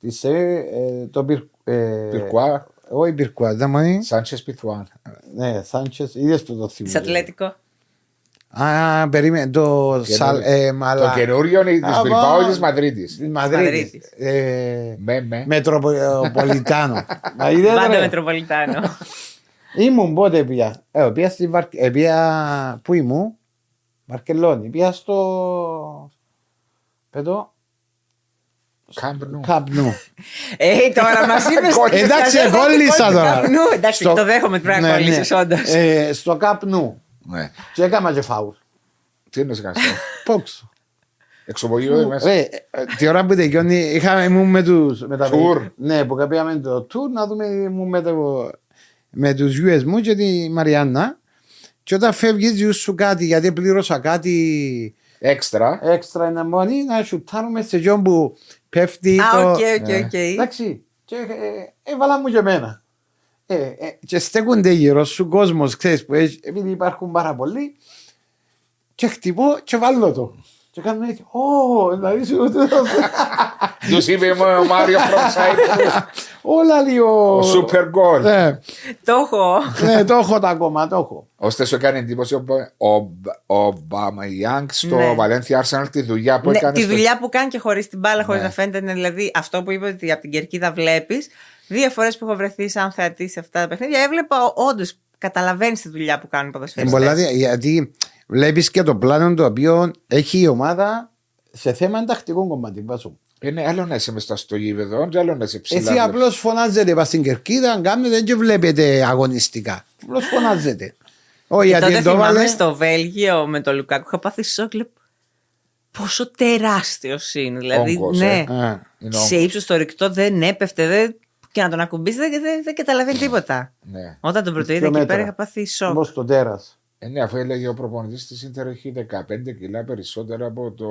Τη Σε, ε, το Πυρ... ε, Πυρκουά, Όχι Πυρκουά, δεν μου είναι. Σάντσες Πιθουάν. Ναι, Σάντσες, είδες το το Της θυμό. Ατλέτικο. Α, περίμενε, το Σαλ... Ε, μαλά. Το καινούριο είναι της Α, Μπιλμπάου ή βα- της Μαδρίτης; Της Μαδρίτης. Μαδρίτης. Ε, Με, με. Μετροπολιτάνο. Μα είδες Πάντα ρε. Μετροπολιτάνο. Ήμουν πότε πια. Ε, πια στη Βαρ... ε, πια... Πού ήμουν; Βαρκελόνη. Πια στο... Πέτω. Κάμπνου. Καπνού. Ε, τώρα μας είπες. Εντάξει, κόλλησα τώρα. Εντάξει, Στο- το δέχομαι ότι πρέπει να Ναι, κόλλησε, ναι. όντως. Ε, Στο καπνού. Ναι. Και έκανα και φάουλ. Τι είναι αυτό. Πόξο. Εξοπογείο μέσα. Ρε, ε, τη ώρα που τελειώνει, είχα, ήμουν με τους... Με τα Tour. παιδιά. Ναι, που πήγαμε το tour να δούμε ήμουν με, το, με τους US μου και τη Μαριάννα. Και όταν φεύγεις διούς σου κάτι, γιατί πλήρωσα κάτι Έξτρα. έξτρα ένα μόνοι, να σουτάρουμε σε γιον που πέφτει Α, το... οκ, οκ, Ναι. οκ. Εντάξει, και ε, έβαλα μου και εμένα. Ε, ε, και στέκονται γύρω σου κόσμος, ξέρεις, που έχει, επειδή υπάρχουν πάρα πολλοί, και χτυπώ και βάλω το. Και κάνουν έτσι, ω, δηλαδή σου Τους είπε ο Μάριο Φρονσάιτ. Όλα λίγο. Ο Σούπερ Γκολ. Ναι, Το έχω. ναι, το έχω τα ακόμα, το έχω. Ώστε σου έκανε εντύπωση ο, ο, ο Μπαμαγιάνγκ στο Ναι. Βαλένθια Άρσεναλ τη δουλειά που Ναι, έκανε. τη στο- δουλειά που κάνει και χωρίς την μπάλα, χωρίς Ναι. να φαίνεται. είναι Δηλαδή αυτό που είπε ότι από την κερκίδα βλέπεις. Δύο φορές που έχω βρεθεί σαν θεατή σε αυτά τα παιχνίδια, έβλεπα όντως καταλαβαίνεις τη δουλειά που κάνουν οι Ε, ποδοσφαιριστές. πολλά δια- γιατί βλέπεις και το πλάνο το οποίο έχει η ομάδα σε θέμα τακτικό κομμάτι. Βάζω. Είναι άλλο να είσαι μέσα στο γήπεδο, και άλλο να είσαι ψηλά. Εσύ απλώς φωνάζετε πας στην κερκίδα, αν κάνετε δεν και βλέπετε αγωνιστικά. Απλώς φωνάζετε. Όχι, Και γιατί τότε το θυμάμαι βάλε. στο Βέλγιο με τον Λουκάκου είχα πάθει σοκ. λέω, Πόσο τεράστιος είναι. Δηλαδή, Όγκος, ναι, ε. Α, Είναι σε όγκος. ύψος το ρηκτό δεν έπεφτε. Δεν... Και να τον ακουμπήσει δεν, δεν, δεν καταλαβαίνει τίποτα. Ναι. Όταν τον πρωτοείδα Δύο εκεί μέτρα; πέρα είχα πάθει σοκ. Όπως το τέρας. Ε, ναι, αφού έλεγε ο προπονητής της Ιντερ έχει 15 κιλά περισσότερα από το.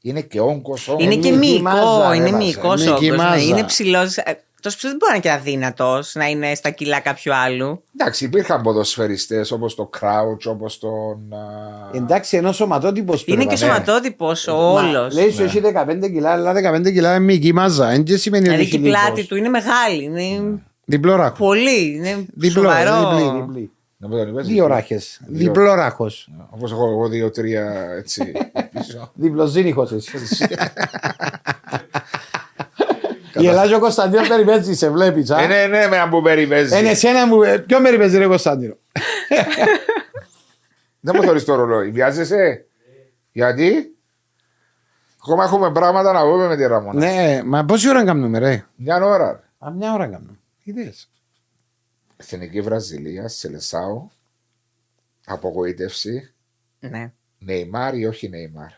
Είναι και όγκος. Είναι και Μυϊκή μυϊκό, μάζα, είναι έβαζε. μυϊκός Μυϊκή όγκος. μάζα. Είναι ψηλός. Τόσο ψηλό δεν μπορεί να είναι και αδύνατος να είναι στα κιλά κάποιου άλλου. Εντάξει, υπήρχαν ποδοσφαιριστές όπως το Κράουτ, όπως τον. α, Εντάξει, ενώ σωματότυπος Είναι και σωματότυπος ο όλος. Λέει σου έχει 15 κιλά, αλλά 15 κιλά είναι μυϊκή μάζα. Δεν και σημαίνει ότι Δηλαδή και έχει η πλάτη λίπος. του είναι μεγάλη. Είναι Διπλό ράχος. πολύ. Είναι Διπλό, σοβαρό. διπλή, διπλή. να μην τον είπες, Δύο ράχες. Διπλό ράχος. Όπως έχω εγώ δύο-τρία έτσι πίσω. Διπλοζήνυχο εσύ. Η Ελλάδα ο Κωνσταντίνος περιπέζεις, σε βλέπεις. Ε, ναι, ναι, με αν που περιπέζει. Είναι εσένα που. ε, Ποιο περιπέζει, ρε Κωνσταντίνο; Δεν μου θεωρεί το ρολόι. Βιάζεσαι; Γιατί; Ακόμα έχουμε πράγματα να πούμε με τη Ραμόνα. Ναι, μα πόση ώρα κάνουμε, ρε; Μια ώρα. Α, μια ώρα κάνουμε. Είδες. Εθνική Βραζιλία, Σελεσάο. Απογοήτευση. Ναι. Νεϊμάρ ή όχι Νεϊμάρ;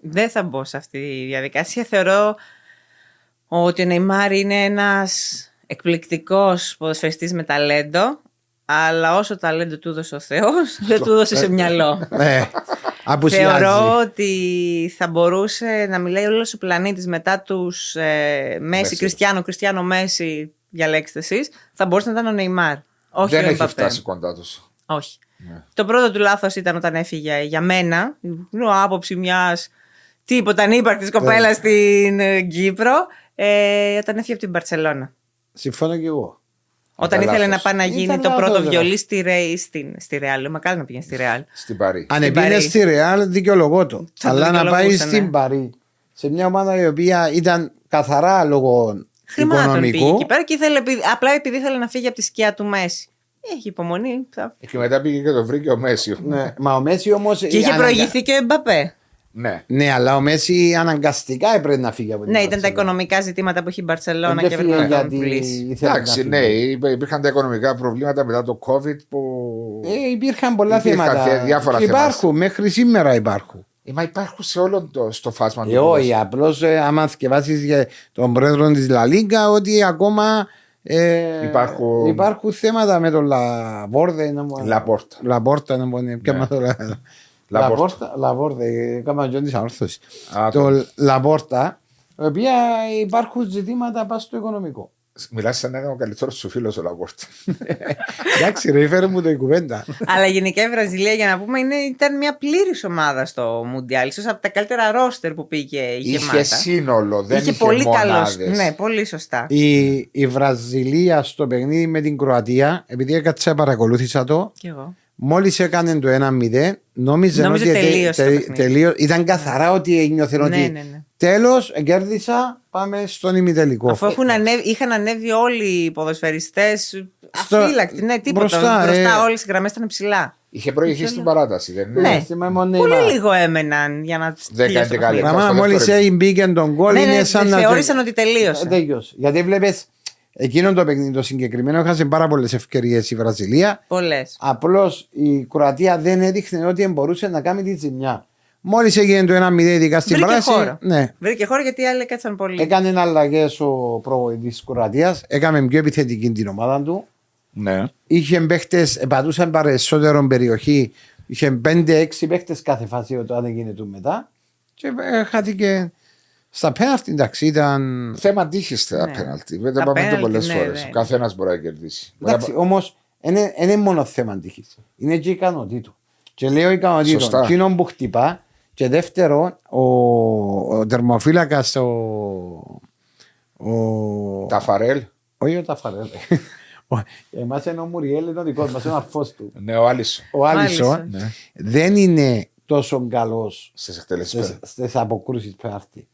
Δεν θα μπω σε αυτή τη διαδικασία. Θεωρώ ότι ο Νεϊμάρ είναι ένας εκπληκτικός ποδοσφαιριστής με ταλέντο, αλλά όσο ταλέντο του έδωσε ο Θεός, δεν του έδωσε σε μυαλό. Ναι. Απουσιάζει. Θεωρώ ότι θα μπορούσε να μιλάει όλος ο πλανήτης μετά τους ε, Μέση, Μέσης. Κριστιανό, Κριστιανό Μέση, διαλέξτε εσείς, θα μπορούσε να ήταν ο Νεϊμάρ. Όχι Δεν ο έχει Εμπαπέ. φτάσει κοντά τους. Όχι. Ναι. Το πρώτο του λάθος ήταν όταν έφυγε για μένα. Είναι άποψη μιας τίποτα ανύπαρκτης κοπέλας στην ε, Κύπρο. Ε, όταν έφυγε από την Παρσελώνα. Συμφωνώ και εγώ. Όταν Ήταν ήθελε λάθος. να πάει να γίνει Ήταν το λάθος, πρώτο ρε. βιολί στη, Ρέι, στην, στη Ρεάλ. Μακάρι να πήγαινε στη Ρεάλ. Στην Παρή. Αν Στην επίνε Παρί. στη Ρεάλ, δικαιολογώ το. Θα το Αλλά να πάει δικαιολογούσε, στην ναι. Παρή, σε μια ομάδα η οποία ήταν καθαρά λόγω Χρημάτων πήγε οικονομικού. εκεί πέρα και ήθελε, επει- απλά επειδή ήθελε να φύγει από τη σκιά του Μέση. Έχει υπομονή. θα- Και μετά πήγε και το βρήκε ο Μέση. Ναι, μα ο Μέση όμως. Και είχε προηγηθεί και ο Εμπαπέ. Ναι. Ναι, αλλά ο Μέση αναγκαστικά έπρεπε να φύγει από την Ναι, ήταν τα Μπαρσελόνα. οικονομικά ζητήματα που είχε η Μπαρσελόνα Δεν και έφυγε έπρεπε να τον γιατί πουλήσει. ήθελε να Εντάξει, φύγει. ναι, υπή- υπήρχαν τα οικονομικά προβλήματα μετά το COVID που. Ε, υπήρχαν πολλά Υπήρχαν θέματα. θε- διάφορα Και θέματα. υπάρχουν, μέχρι σήμερα υπάρχουν. Ε, μα υπάρχουν σε όλο το στο φάσμα Ε, όχι, ποδοσφαίρου. απλώς άμα θυκευάσει τον πρόεδρο της Λαλίγκα ότι ακόμα ε, Υπάρχουν- υπάρχουν θέματα με τον Λαβόρδε. να μου- Λαπόρτα. Λαπόρτα, να μου ποια Ναι. Μας το λέ- Λαπόρτα. Λαπόρτα, Λαπόρτα, έκανα και της Ανόρθωσης. Α, Το Λαπόρτα, η οποία υπάρχουν ζητήματα πάνω στο οικονομικό. Μιλάς σαν να είναι ο καλύτερος σου φίλος ο Λαπόρτα. Εντάξει, ρε, φέρε μου το η κουβέντα. Αλλά γενικά η Βραζιλία, για να πούμε, είναι, ήταν μια πλήρης ομάδα στο Μουντιάλ. ίσως από τα καλύτερα ρόστερ που πήγε η είχε γεμάτα. σύνολο, δεν είχε, είχε πολύ καλό. μονάδες. Ναι, πολύ σωστά. η, η Βραζιλία στο παιχνίδι με την Κροατία, επειδή έκατσα παρακολούθησα το, Κι εγώ. Μόλις έκανε το 1-0, νόμιζε Νόμιζε ότι τελείωσε το παιχνίδι. τελείω- ήταν καθαρά ότι ένιωθε Ναι, ότι ναι, ναι. τέλος κέρδισα. Πάμε στον ημιτελικό. Αφού έχουν ανέβει, είχαν ανέβει όλοι οι ποδοσφαιριστές αφύλακτοι. Ναι, τίποτα. μπροστά, Μπροστά, ε. όλες οι γραμμές ήταν ψηλά. Είχε προηγηθεί στην παράταση, δεν είναι; Ναι. Θυμάμαι μόνο Πολύ Neymar. λίγο έμεναν για να Δεν τελειώσει κάνει το και καλή. παιχνίδι. Ραμά, στο μόλις δεύτερο έγινε μπήκε τον γκολ, Ναι, είναι ναι, σαν να. θεώρησαν ότι τελείωσε. Ε, Τελείωσε. Γιατί βλέπεις εκείνο το παιχνίδι το συγκεκριμένο έχασε πάρα πολλές ευκαιρίες η Βραζιλία. Πολλές. Απλώς η Κροατία δεν έδειχνε ότι μπορούσε να κάνει τη ζημιά. Μόλις έγινε το 1-0, ειδικά στην Βρήκε πράση. χώρο. Ναι, Βρήκε χώρο γιατί οι άλλοι κάτσαν πολύ. έκανε αλλαγές ο προβοητή της Κροατίας. Έκαμε πιο επιθετική την ομάδα του. Ναι. Είχε παίχτες, επατούσαν περισσότερο περιοχή. Είχε 5-6 παίχτες κάθε φάση όταν έγινε του μετά. Και ε, χάθηκε στα πέναλτι. Εντάξει, ήταν. Θέμα τύχη τα Ναι. πέναλτι. Δεν Τα τα πάμε και πέναλτι, πολλές ναι, φορές. ναι. Ο καθένας μπορεί να κερδίσει. Μπορεί Εντάξει, να- όμως δεν είναι μόνο θέμα τύχη. Είναι και ικανοτήτου. Και λέω ικανοτήτων. Σωστά. Εκείνον που χτυπά. Και δεύτερο, ο, ο τερμοφύλακα, ο, ο, Τα φαρέλ. όχι ο Ταφαρέλ. Εμάς είναι ο Μουριέλ, είναι ο δικός μας, είναι ο αρφός του. Ναι, ο Άλισο. Ο Άλισον Άλισον. Ναι. δεν είναι τόσο καλός Στις εκτελέσεις. στις αποκρούσεις πέναλτι.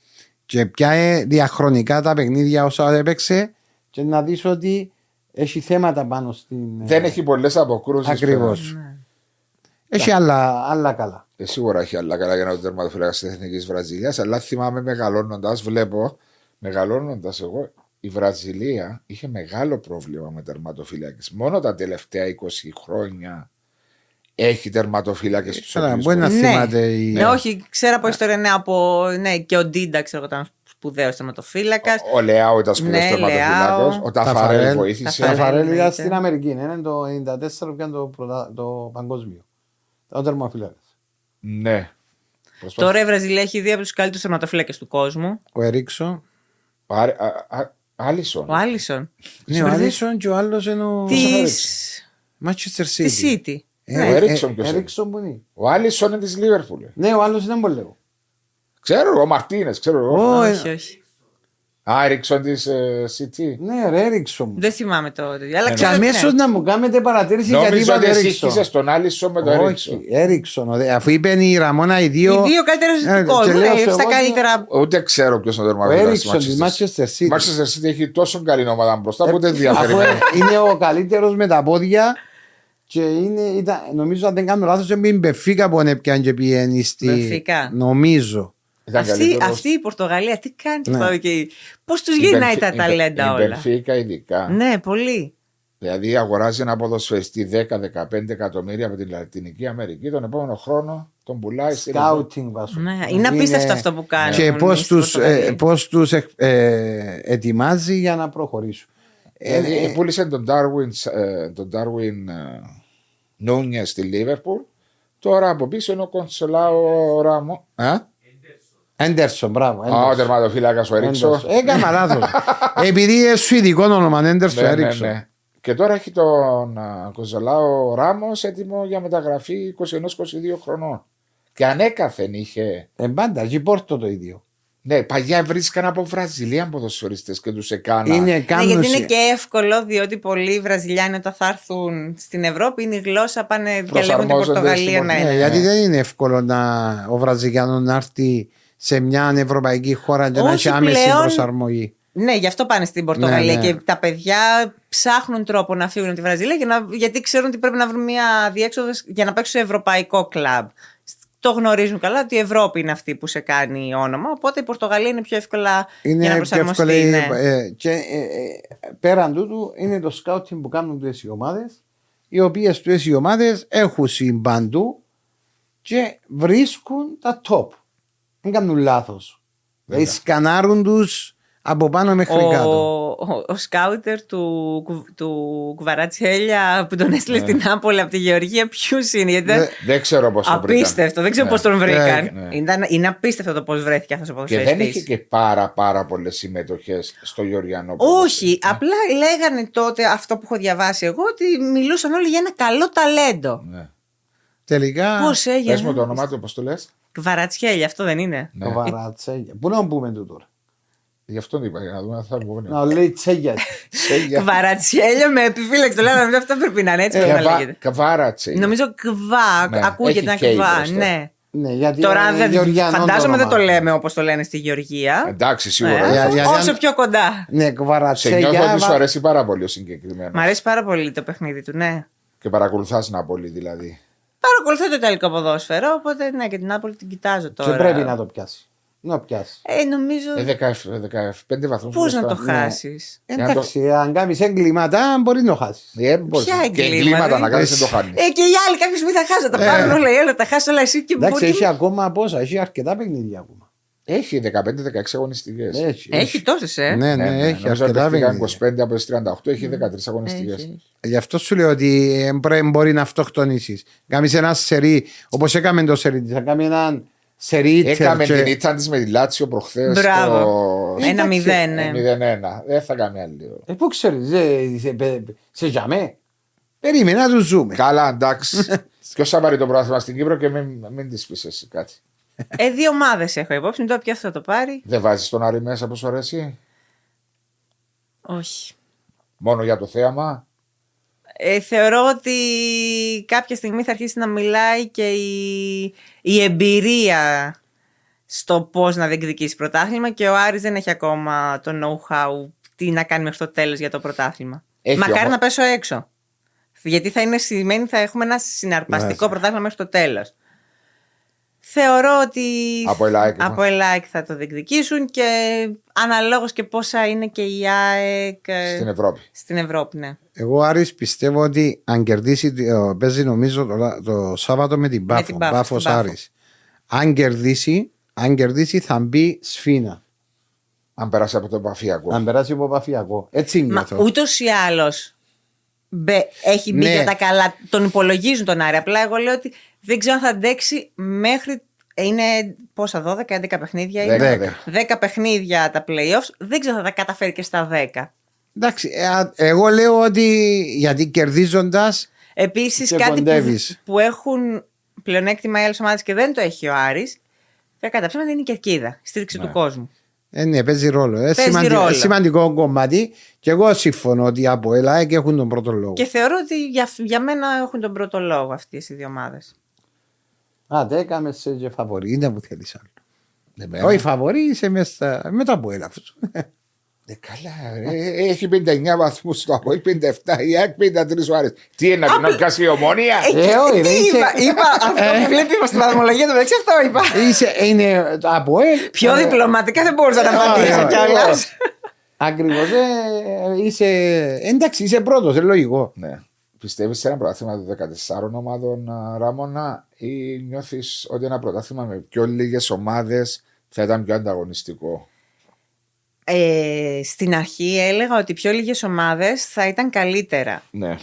Και πια διαχρονικά τα παιχνίδια όσα έπαιξε και να δεις ότι έχει θέματα πάνω στην. Δεν έχει πολλές αποκρούσεις. Ακριβώς. Ναι. Έχει άλλα, άλλα καλά. Ε, σίγουρα έχει άλλα καλά για να το τερματοφύλακας της Εθνικής Βραζιλίας, αλλά θυμάμαι μεγαλώνοντας, βλέπω, μεγαλώνοντας εγώ, η Βραζιλία είχε μεγάλο πρόβλημα με τερματοφύλακες. Μόνο τα τελευταία 20 χρόνια έχει τερματοφύλακες του Καλά, οποίου. μπορεί να Ναι. θυμάται η. Ναι, όχι, ξέρω από ιστορία ναι, από. Ναι, και ο Ντίντα, ξέρω εγώ, ήταν σπουδαίος θεματοφύλακα. Ο Λεάο ήταν σπουδαίος Ναι, τερματοφύλακα. Λεάο. Ο Ταφαρέλ Ταφαρέλ. βοήθησε. Ταφαρέλ. Ταφαρέλ ήταν εννοείται. στην Αμερική. Είναι το 94 που ήταν το, πρωτα- το παγκόσμιο. Ο τερματοφύλακας. Ναι. Προσπάθησε. Τώρα η Βραζιλία έχει δύο από τους καλύτερους τερματοφύλακες του κόσμου. Ο Ερίξο. Α- α- α- Άλισον. Ο Άλισον. Ναι, ο Άλισον και ο άλλος είναι ο. Τη Manchester City. τη City. Ε, Ο ε, Έριξον ε, ποιος είναι; Έριξον που είναι. Ο Άλισον είναι της Λίβερπουλ. Ναι, ο άλλος ήταν πολύ λίγο. Ξέρω εγώ, ο Μαρτίνες, ξέρω εγώ. Ω, ε, Όχι, όχι. Α, Έριξον της City. Ναι, ρε, Έριξον. Δεν θυμάμαι το. Αλλά Και ξέρω ότι αμέσω ναι. να μου κάνετε παρατήρηση γιατί Νόμιζα είπατε ότι εσύ Έριξον. σύγχυσες τον Άλισον με τον Έριξον. Όχι, Έριξον. ο δε- Αφού είπε η Ραμόνα οι δύο. Οι δύο καλύτεροι Ε, του κόσμου. και λέω ναι, σε Στα εγώ καλύτερα. Ούτε ξέρω ποιος είναι ο Ο τερματοφύλακας Έριξον της Manchester Η City. Manchester City έχει τόσο καλή ομάδα μπροστά που δεν διαφέρει. Αφού ε, είναι ο καλύτερος με τα πόδια και είναι, ήταν, νομίζω αν δεν κάνω λάθος, είναι η Μπεφίκα που έπιανε και πιένεις στη. Μπενφίκα. Νομίζω. Ήταν Αυτή, καλύτερος. αυτή η Πορτογαλία, τι κάνει Ναι. ναι. εκεί. Πώς τους Η γυρνάει Μπενφι- τα η ταλέντα Μπεν- Η όλα; Μπενφίκα ειδικά. Ναι, πολύ. Δηλαδή αγοράζει ένα ποδοσφαιριστή 10-15 εκατομμύρια από την Λατινική Αμερική, τον επόμενο χρόνο τον πουλάει στη Σκάουτινγκ βασού. Ναι, είναι απίστευτο αυτό που κάνει. Και πώς τους ε, πώς τους ε, ε, ετοιμάζει για να προχωρήσουν. Δηλαδή, ε, πούλησε τον Darwin, ε, τον Darwin ε, Νούνιε στη Λίβερπουλ. Τώρα από πίσω είναι ο Κονσελάο Ράμο. Ε; Έντερσον, μπράβο. Α, ο τερματοφύλακας ο Έριξος. Έκανα λάθος. Επειδή είναι σουηδικό όνομα, Έντερσον Ναι, ναι, Έριξο. ναι. Και τώρα έχει τον α, Κονσελάο Ράμο έτοιμο για μεταγραφή 21-22 χρονών. Και ανέκαθεν είχε. Ε, πάντα, και η Πόρτο το ίδιο. Ναι, παλιά βρίσκαν από Βραζιλία ποδοσφαιριστές και τους έκανα. Είναι Ναι, κάνουν γιατί είναι σε- και εύκολο, διότι πολλοί Βραζιλιάνοι όταν θα έρθουν στην Ευρώπη είναι η γλώσσα, πάνε διαλέγουν την Προσαρμόζονται Πορτογαλία. στην Ναι, Ναι, ναι. γιατί δεν είναι εύκολο να, ο Βραζιλιάνος να έρθει σε μια ευρωπαϊκή χώρα και να Όχι έχει άμεση πλέον. προσαρμογή. Ναι, γι' αυτό πάνε στην Πορτογαλία Ναι, ναι. και τα παιδιά ψάχνουν τρόπο να φύγουν από τη Βραζιλία για να, γιατί ξέρουν ότι πρέπει να βρουν μια διέξοδο για να παίξουν σε ευρωπαϊκό κλαμπ. Το γνωρίζουν καλά ότι η Ευρώπη είναι αυτή που σε κάνει όνομα, οπότε η Πορτογαλία είναι πιο εύκολα για να Είναι πιο προσαρμοστεί. εύκολο. ναι. ε, και ε, ε, πέραν τούτου είναι το σκάουτινγκ που κάνουν τούτες οι ομάδες, οι οποίες τούτες οι ομάδες έχουν συμπαντού και βρίσκουν τα top. Δεν κάνουν λάθος. Δηλαδή σκανάρουν τους από πάνω μέχρι ο, κάτω. ο, ο σκάουτερ του, Κου- του Κουβαρατσέλια που τον έστειλε στην Νάπολη από τη Γεωργία, ποιους είναι, γιατί ήταν Ναι. Δεν ξέρω πώ το βρήκαν. απίστευτο. Δεν ξέρω Ναι. πώς τον βρήκαν. Ναι, ναι. Ήταν, είναι απίστευτο το πώς βρέθηκε αυτός ο Και δεν ποδοσφαιριστής. είχε και πάρα πάρα πολλές συμμετοχές στο Γεωργιανό Όχι, απλά λέγανε τότε αυτό που έχω διαβάσει εγώ ότι μιλούσαν όλοι για ένα καλό ταλέντο. Ναι. Τελικά. Πώς Πες έγινε. μου το όνομά του, πώς το λες. Κβαρατσχέλια, αυτό δεν είναι. Ναι. Το βαρατσέλια. Πού να πούμε το τώρα. Γι' αυτό το είπα, για να δούμε αν θα βγουν. Να λέει τσέγια. Τσέγια. Κβαρατσχέλια με επιφύλαξη. Το λέγανε αυτό πρέπει να είναι έτσι. πρέπει να Καβα- λέγεται. Καβάρατσε. Νομίζω κβά, Ναι, ακούγεται έχει ένα και κβά. μπροστά. Ναι. ναι, γιατί Τώρα είναι δεν, γεωργιανό φαντάζομαι δεν το όνομα. λέμε όπως το λένε στη Γεωργία. Εντάξει, Ε, σίγουρα. Για- για- όσο για- πιο κοντά. Ναι, Σε νιώθω κβαρατσέλια. ότι σου βα- αρέσει πάρα πολύ ο συγκεκριμένος. Μ' αρέσει πάρα πολύ το παιχνίδι του, ναι. Και παρακολουθάς Ναπολή δηλαδή. Παρακολουθώ το Ιταλικό ποδόσφαιρο, οπότε ναι, και την Νάπολη την κοιτάζω τώρα. Και πρέπει να το πιάσει. Να πιάσεις. Ε, νομίζω. Ε, 15 βαθμούς. Πώ να το χάσεις; Για να Εντάξει, αν κάνεις έγκληματα, μπορεί να το χάσεις. Ε, μπορείς. Ποια και εγκλήματα, εγκλήματα δεν να κάνει δεν το μπορείς. χάνεις. Ε, και οι άλλοι κάποια στιγμή θα χάσω. Τα πάρουν όλα οι άλλοι, τα χάσω όλα εσύ και Εντάξει, μπορεί. έχει ακόμα πόσα, έχει αρκετά παιχνίδια ακόμα. Έχει 15-16 αγωνιστικές. Έχει. Έχει τόσες, ε. Ναι, ναι, έχει Νομίζω ότι αρκετά παίχτηκαν παιχνίδια. 25 από τις 38, έχει 13 αγωνιστικές. Έχει. Γι' αυτό σου λέω ότι ε, πρέ- μπορεί να αυτοκτονήσεις. Κάνεις ένα σερί, όπως έκαμε το σερί τη, να κάνει ένα σερί Έκαμε και- την ήττα της με τη Λάτσιο προχθές. Μπράβο. Ένα Εντάξει, μηδέν, ναι. 0-1. Δεν θα κάνει άλλη. Ε, πού ξέρεις, σε, σε, σε γιαμέ. Περίμενε να του ζούμε. Καλά, εντάξει. Ποιος θα πάρει το πρόθυμα στην Κύπρο και μην, μην της πεις εσύ κάτι. Ε, δύο ομάδες έχω υπόψη. Τώρα ποιο θα το πάρει. Δεν βάζεις τον Άρη μέσα που σου αρέσει; Όχι. Μόνο για το θέαμα; Ε, θεωρώ ότι κάποια στιγμή θα αρχίσει να μιλάει και η, η εμπειρία στο πώς να διεκδικήσει πρωτάθλημα και ο Άρης δεν έχει ακόμα το know-how τι να κάνει μέχρι το τέλος για το πρωτάθλημα. Έχει Μακάρι όμως. να πέσω έξω. Γιατί θα είναι σημαίνει θα έχουμε ένα συναρπαστικό Ναι. πρωτάθλημα μέχρι το τέλος. Θεωρώ ότι Από ΕΛΑΕΚ, από ΕΛΑΕΚ θα το διεκδικήσουν και αναλόγως και πόσα είναι και η ΑΕΚ ε, Στην Ευρώπη. στην Ευρώπη. Ναι. Εγώ Άρης πιστεύω ότι αν κερδίσει, ε, παίζει νομίζω το, το Σάββατο με την Πάφο. την Πάφο, Πάφος στην Πάφο. Άρης. Αν κερδίσει, αν κερδίσει θα μπει σφίνα. Αν περάσει από το επαφιακό. Αν περάσει από παφιακό. Έτσι Μα νιώθω. ούτως ή άλλως έχει μπει Ναι. για τα καλά. Τον υπολογίζουν τον Άρη. Απλά εγώ λέω ότι δεν ξέρω αν θα αντέξει μέχρι. Είναι πόσα, 12-11 παιχνίδια είναι. Δέκα. 10 παιχνίδια τα playoffs. Δεν ξέρω αν θα τα καταφέρει και στα 10. Εντάξει, ε, α, εγώ λέω ότι γιατί κερδίζοντας. Επίσης, Και κάτι που, κοντεύεις. που έχουν πλεονέκτημα οι άλλες ομάδες και δεν το έχει ο Άρης και κατά ψέματα είναι η κερκίδα, η στήριξη του κόσμου. Ε, ναι, παίζει ρόλο. Ε, Παίζει σημαντι- ρόλο. ε, σημαντικό κομμάτι. Και εγώ συμφωνώ ότι από ΕΛΑΕΚ έχουν τον πρώτο λόγο. Και θεωρώ ότι για, για μένα έχουν τον πρώτο λόγο αυτές οι δύο ομάδες. Α, δεν έκαμε σε και φαβορή. Είναι που θέλεις άλλο. Εμένα. Όχι, φαβορή είσαι μέσα μετά από έλαφο. Ε, καλά, ρε. έχει 59 βαθμούς στο Αποέλ, 57 η ΑΕΚ, 53 ο Άρης. Τι είναι, να πει κάσει η ομόνια; Ε, όχι, Τι δεν είσαι- είπα, είπα αυτό που βλέπει στην βαθμολογία του μεταξύ αυτό είπα. Είσαι, είναι το από ελ. Πιο διπλωματικά δεν μπορούσα να Ε, απαντήσω ε, κιόλα. Ακριβώς. είσαι... Εντάξει, είσαι πρώτος, είναι λογικό. Ναι. Πιστεύεις σε ένα πρωτάθλημα των 14 ομάδων α, Ράμονα ή νιώθεις ότι ένα πρωτάθλημα με πιο λίγες ομάδες θα ήταν πιο ανταγωνιστικό; Ε, στην αρχή έλεγα ότι πιο λίγες ομάδες θα ήταν καλύτερα. Ναι.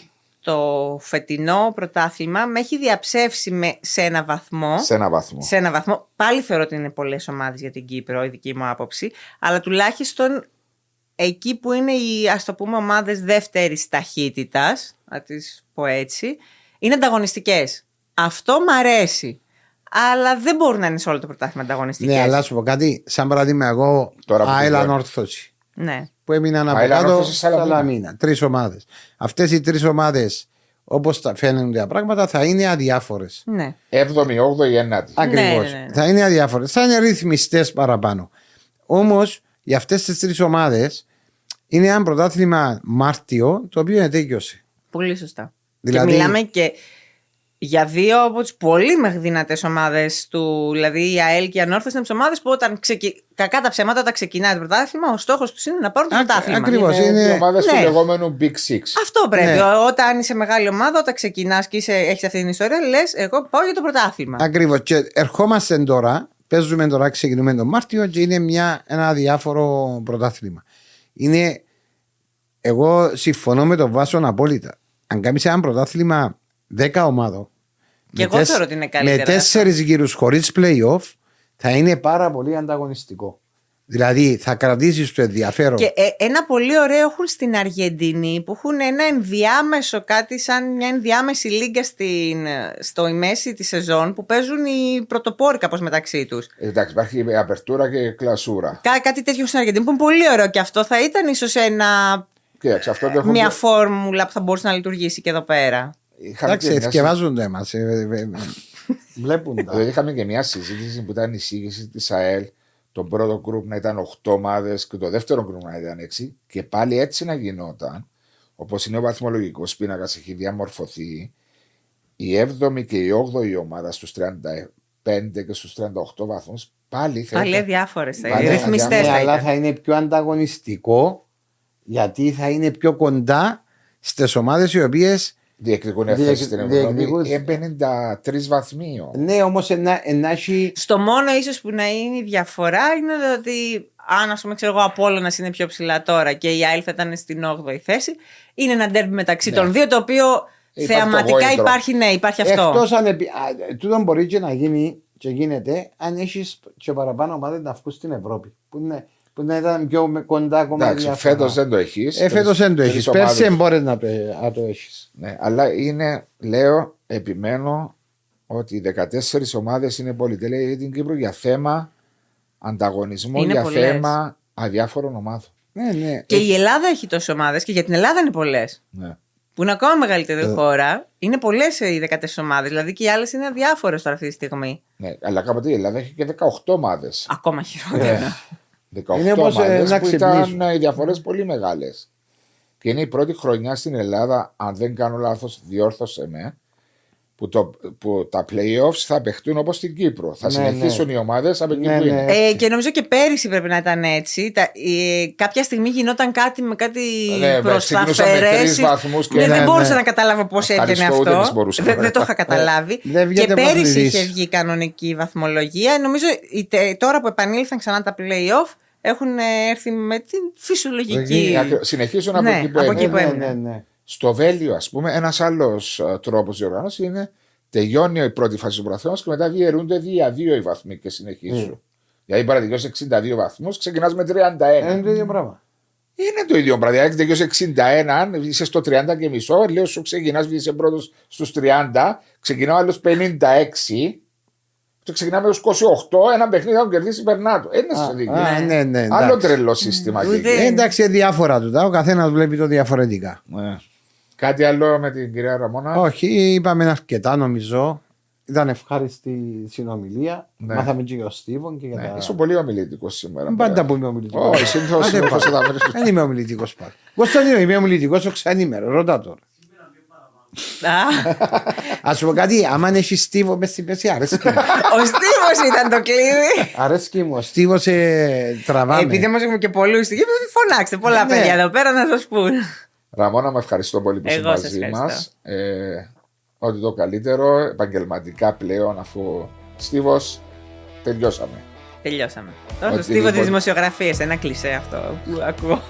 Το φετινό πρωτάθλημα με έχει διαψεύσει με, σε ένα βαθμό. Σε ένα βαθμό. Σε ένα βαθμό. Πάλι θεωρώ ότι είναι πολλές ομάδες για την Κύπρο, η δική μου άποψη. Αλλά τουλάχιστον εκεί που είναι οι ας το πούμε ομάδες δεύτερης ταχύτητας, να τις πω έτσι, είναι ανταγωνιστικές. Αυτό μ' αρέσει. Αλλά δεν μπορούν να είναι σε όλο το πρωτάθλημα ανταγωνιστικές. Ναι, αλλά σου πω κάτι. Σαν παράδειγμα, εγώ Τώρα που Άιλαν τελειώνει. Όρθωση. Ναι. Που έμειναν από Άιλαν κάτω Όρθωση, Σαλαμίνα. Σαλαμίνα. Τρεις ομάδες. Αυτές οι τρεις ομάδες, όπως φαίνονται τα πράγματα, θα είναι αδιάφορες. ναι. 7η, 8η, 9η. Ακριβώς. ναι, ναι, ναι. Θα είναι αδιάφορες. Θα είναι ρυθμιστές παραπάνω. Όμως για αυτές τις τρεις ομάδες είναι ένα πρωτάθλημα Μάρτιο το οποίο ετέκειωσε. Πολύ σωστά. Δηλαδή- Και μιλάμε και για δύο από τις πολύ δυνατές ομάδες του. Δηλαδή η ΑΕΛ και η Ανόρθωση είναι από τι ομάδες που όταν ξεκι... κακά τα ψέματα, όταν ξεκινάει το πρωτάθλημα, ο στόχος τους είναι να πάρουν το Ακ- πρωτάθλημα. ακριβώς. Είναι, είναι- οι ομάδες του Ναι. λεγόμενου Big Six. Αυτό πρέπει. Ναι. Όταν είσαι μεγάλη ομάδα, όταν ξεκινάς και έχεις αυτή την ιστορία, λες: Εγώ πάω για το πρωτάθλημα. Ακριβώς. Και ερχόμαστε τώρα, παίζουμε τώρα, ξεκινούμε τον Μάρτιο και είναι μια, ένα αδιάφορο πρωτάθλημα. Είναι. Εγώ συμφωνώ με τον Βάσο απόλυτα. Αν κάνεις ένα πρωτάθλημα 10 ομάδων. Και με εγώ τεσ- θεωρώ ότι είναι καλύτερα Με αυτό. τέσσερις γύρους χωρίς playoff θα είναι πάρα πολύ ανταγωνιστικό. Δηλαδή θα κρατήσεις το ενδιαφέρον. Και ε, ένα πολύ ωραίο έχουν στην Αργεντινή που έχουν ένα ενδιάμεσο κάτι σαν μια ενδιάμεση λίγκα στην, στο η μέση της σεζόν που παίζουν οι πρωτοπόροι κάπως μεταξύ τους. Ε, Εντάξει, υπάρχει απερτούρα και κλασούρα. Κά, κάτι τέτοιο στην Αργεντινή που είναι πολύ ωραίο και αυτό θα ήταν ίσως ένα, Κοίταξε, αυτό το έχουμε. μια φόρμουλα που θα μπορούσε να λειτουργήσει και εδώ πέρα. Είχαμε Εντάξει, και μια εθιεβάζουν το αίμα. Βλέπουν τα. Δηλαδή είχαμε και μια συζήτηση που ήταν η εισήγηση της ΑΕΛ. Το πρώτο γκρουπ να ήταν 8 ομάδες και το δεύτερο γκρουπ να ήταν 6. Και πάλι έτσι να γινόταν. Όπως είναι ο βαθμολογικός πίνακας, έχει διαμορφωθεί. Η 7η και η 8η ομάδα στους 35 και στους 38 βαθμούς πάλι θα Πάλι ήταν- διάφορες θα Πάλι είναι. αδιάφορες. Ρυθμιστές Ναι, θα αλλά ήταν. θα είναι πιο ανταγωνιστικό γιατί θα είναι πιο κοντά στις ομάδες οι οποίες. Διεκδικούν Διεκ- θέση στην Ευρώπη. διεκδικούν- Είναι 53 βαθμοί. όμως. Ναι, όμως να έχει. Στο μόνο ίσως που να είναι η διαφορά είναι ότι αν ας πούμε ξέρω εγώ Απόλλωνας είναι πιο ψηλά τώρα και η ΑΕΛ θα ήταν στην 8η θέση είναι ένα ντέρμπι μεταξύ Ναι. των δύο το οποίο Υπάρχει θεαματικά το γόητρο. υπάρχει, ναι, υπάρχει αυτό. Εκτός αν. επι- α, Τούτο μπορεί και να γίνει και γίνεται αν έχεις και παραπάνω ομάδες να βγουν στην Ευρώπη. Που, είναι, που να ήταν πιο με- κοντά ακόμα. Εντάξει, διαφορά. φέτος δεν το έχεις. Ε, φέτος δεν το έχεις. Πέρσι μπορεί να, το- να το έχεις. Ναι, αλλά είναι, λέω, επιμένω ότι οι 14 ομάδες είναι πολυτέλεια για την Κύπρο για θέμα ανταγωνισμού, Είναι για πολλές. θέμα αδιάφορων ομάδων. Ναι, ναι. Και η Ελλάδα έχει τόσες ομάδες και για την Ελλάδα είναι πολλές. Ναι. Που είναι ακόμα μεγαλύτερη Ε. χώρα. Είναι πολλές οι 14 ομάδες. Δηλαδή και οι άλλες είναι αδιάφορες τώρα αυτή τη στιγμή. ναι. Αλλά κάποτε η Ελλάδα έχει και 18 ομάδες. Ακόμα χειρότερα. 18 Είναι όπως, ε, ομάδες να που ήταν ξυπνήσουν. ε, οι διαφορές πολύ μεγάλες. Και είναι η πρώτη χρονιά στην Ελλάδα, αν δεν κάνω λάθος, διόρθωσε με, που, το, που τα playoffs θα παιχτούν όπως στην Κύπρο. Θα Ναι, συνεχίσουν οι ομάδες από εκεί Ναι, που ναι. είναι. Ε, και νομίζω και πέρυσι πρέπει να ήταν έτσι. Τα, ε, κάποια στιγμή γινόταν κάτι με κάτι Ναι, προς ξεκινούσαμε με αφαιρέσεις. τρεις βαθμούς και- Ναι, Ναι, δεν μπορούσα ναι. να καταλάβω πώς έβγαινε Ευχαριστώ, ούτε εμείς αυτό. μπορούσαμε Δεν, να δεν το είχα καταλάβει. δεν και βγαίνετε πέρυσι βαθμιδής. είχε βγει η κανονική βαθμολογία. Νομίζω η τε- τώρα που επανήλθαν ξανά τα play-off έχουν ε, έρθει με την φυσιολογική. Ακρι- Συνεχίζουν από Ναι, εκεί που από έμειναν. εκεί που ναι, έμεινε. ναι, ναι. Στο Βέλιο, ας πούμε, ένας άλλος τρόπος διοργάνωσης είναι τελειώνει η πρώτη φάση του πρωταθλήματος και μετά διαιρούνται δια δύο οι βαθμοί και συνεχίζουν. Mm. Δηλαδή, μπορεί να τελειώσει 62 βαθμούς, ξεκινάς με 31. Είναι το ίδιο πράγμα. Είναι το ίδιο πράγμα. Δηλαδή, τελειώσει 61, αν είσαι στο 30 και μισό, λέω σου ξεκινάς, είσαι πρώτος στους 30, ξεκινάω άλλος 56. Και ξεκινάμε ως 28, ένα παιχνίδι θα τον κερδίσει περνά του. Είναι Α, στο δίκαιο. α, ναι, ναι, Άλλο εντάξει. τρελό σύστημα. και Ούτε- εκεί. Ε, εντάξει, διάφορα του. Ο καθένας βλέπει το διαφορετικά. Ναι. Κάτι άλλο με την κυρία Ραμόνα; Όχι, είπαμε αρκετά νομίζω. Ήταν ευχάριστη η συνομιλία. Ναι. Μάθαμε και για ο Στίβον και για Ναι, τα. είσαι πολύ ομιλητικός σήμερα. Πάντα που είμαι ομιλητικός. Όχι, συνήθως Άντε είναι πάλι. όπως τα μέρη σου. Δεν είμαι ομιλητικός πάλι. Κωνσταντίνο, είμαι ομιλητικός ο ξένημερο. Ρώτα τώρα. Α, Α σου πω κάτι, άμα έχεις στίβο μες στην πέση, αρέσκει μου. Ο Στίβος ήταν το κλειδί. αρέσκει μου. Ο στίβος ε, τραβάμε. Επειδή όμως έχουμε και πολλούς, φωνάξτε πολλά Ναι. παιδιά εδώ πέρα να σας πούν. Ραμόνα, με ευχαριστώ πολύ που είσαι Εγώ σας μαζί ευχαριστώ. μας. Ε, ό,τι το καλύτερο, επαγγελματικά πλέον, αφού Στίβος, τελειώσαμε. Τελειώσαμε. Τώρα στο Οτιδήποτε. Στίβο της δημοσιογραφίας. Ένα κλισέ αυτό που ακούω.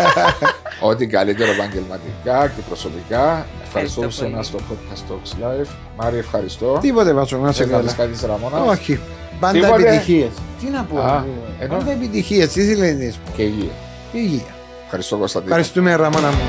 Ό,τι καλύτερο επαγγελματικά και προσωπικά. Ευχαριστώ που πολύ. είσαι στο podcast Talks Live. Μάρη, ευχαριστώ. Τίποτε βάζω να σε Θες να πεις καλά. κάτι της Ραμόνα. Όχι. Πάντα Τίποτε. επιτυχίες. Τι να πω. Α, ε, ενώ- Πάντα επιτυχίες. Τι θέλει να Και υγεία. Υγεία. Ευχαριστώ Κωνσταντίνο. Ευχαριστούμε, Ραμόνα μου.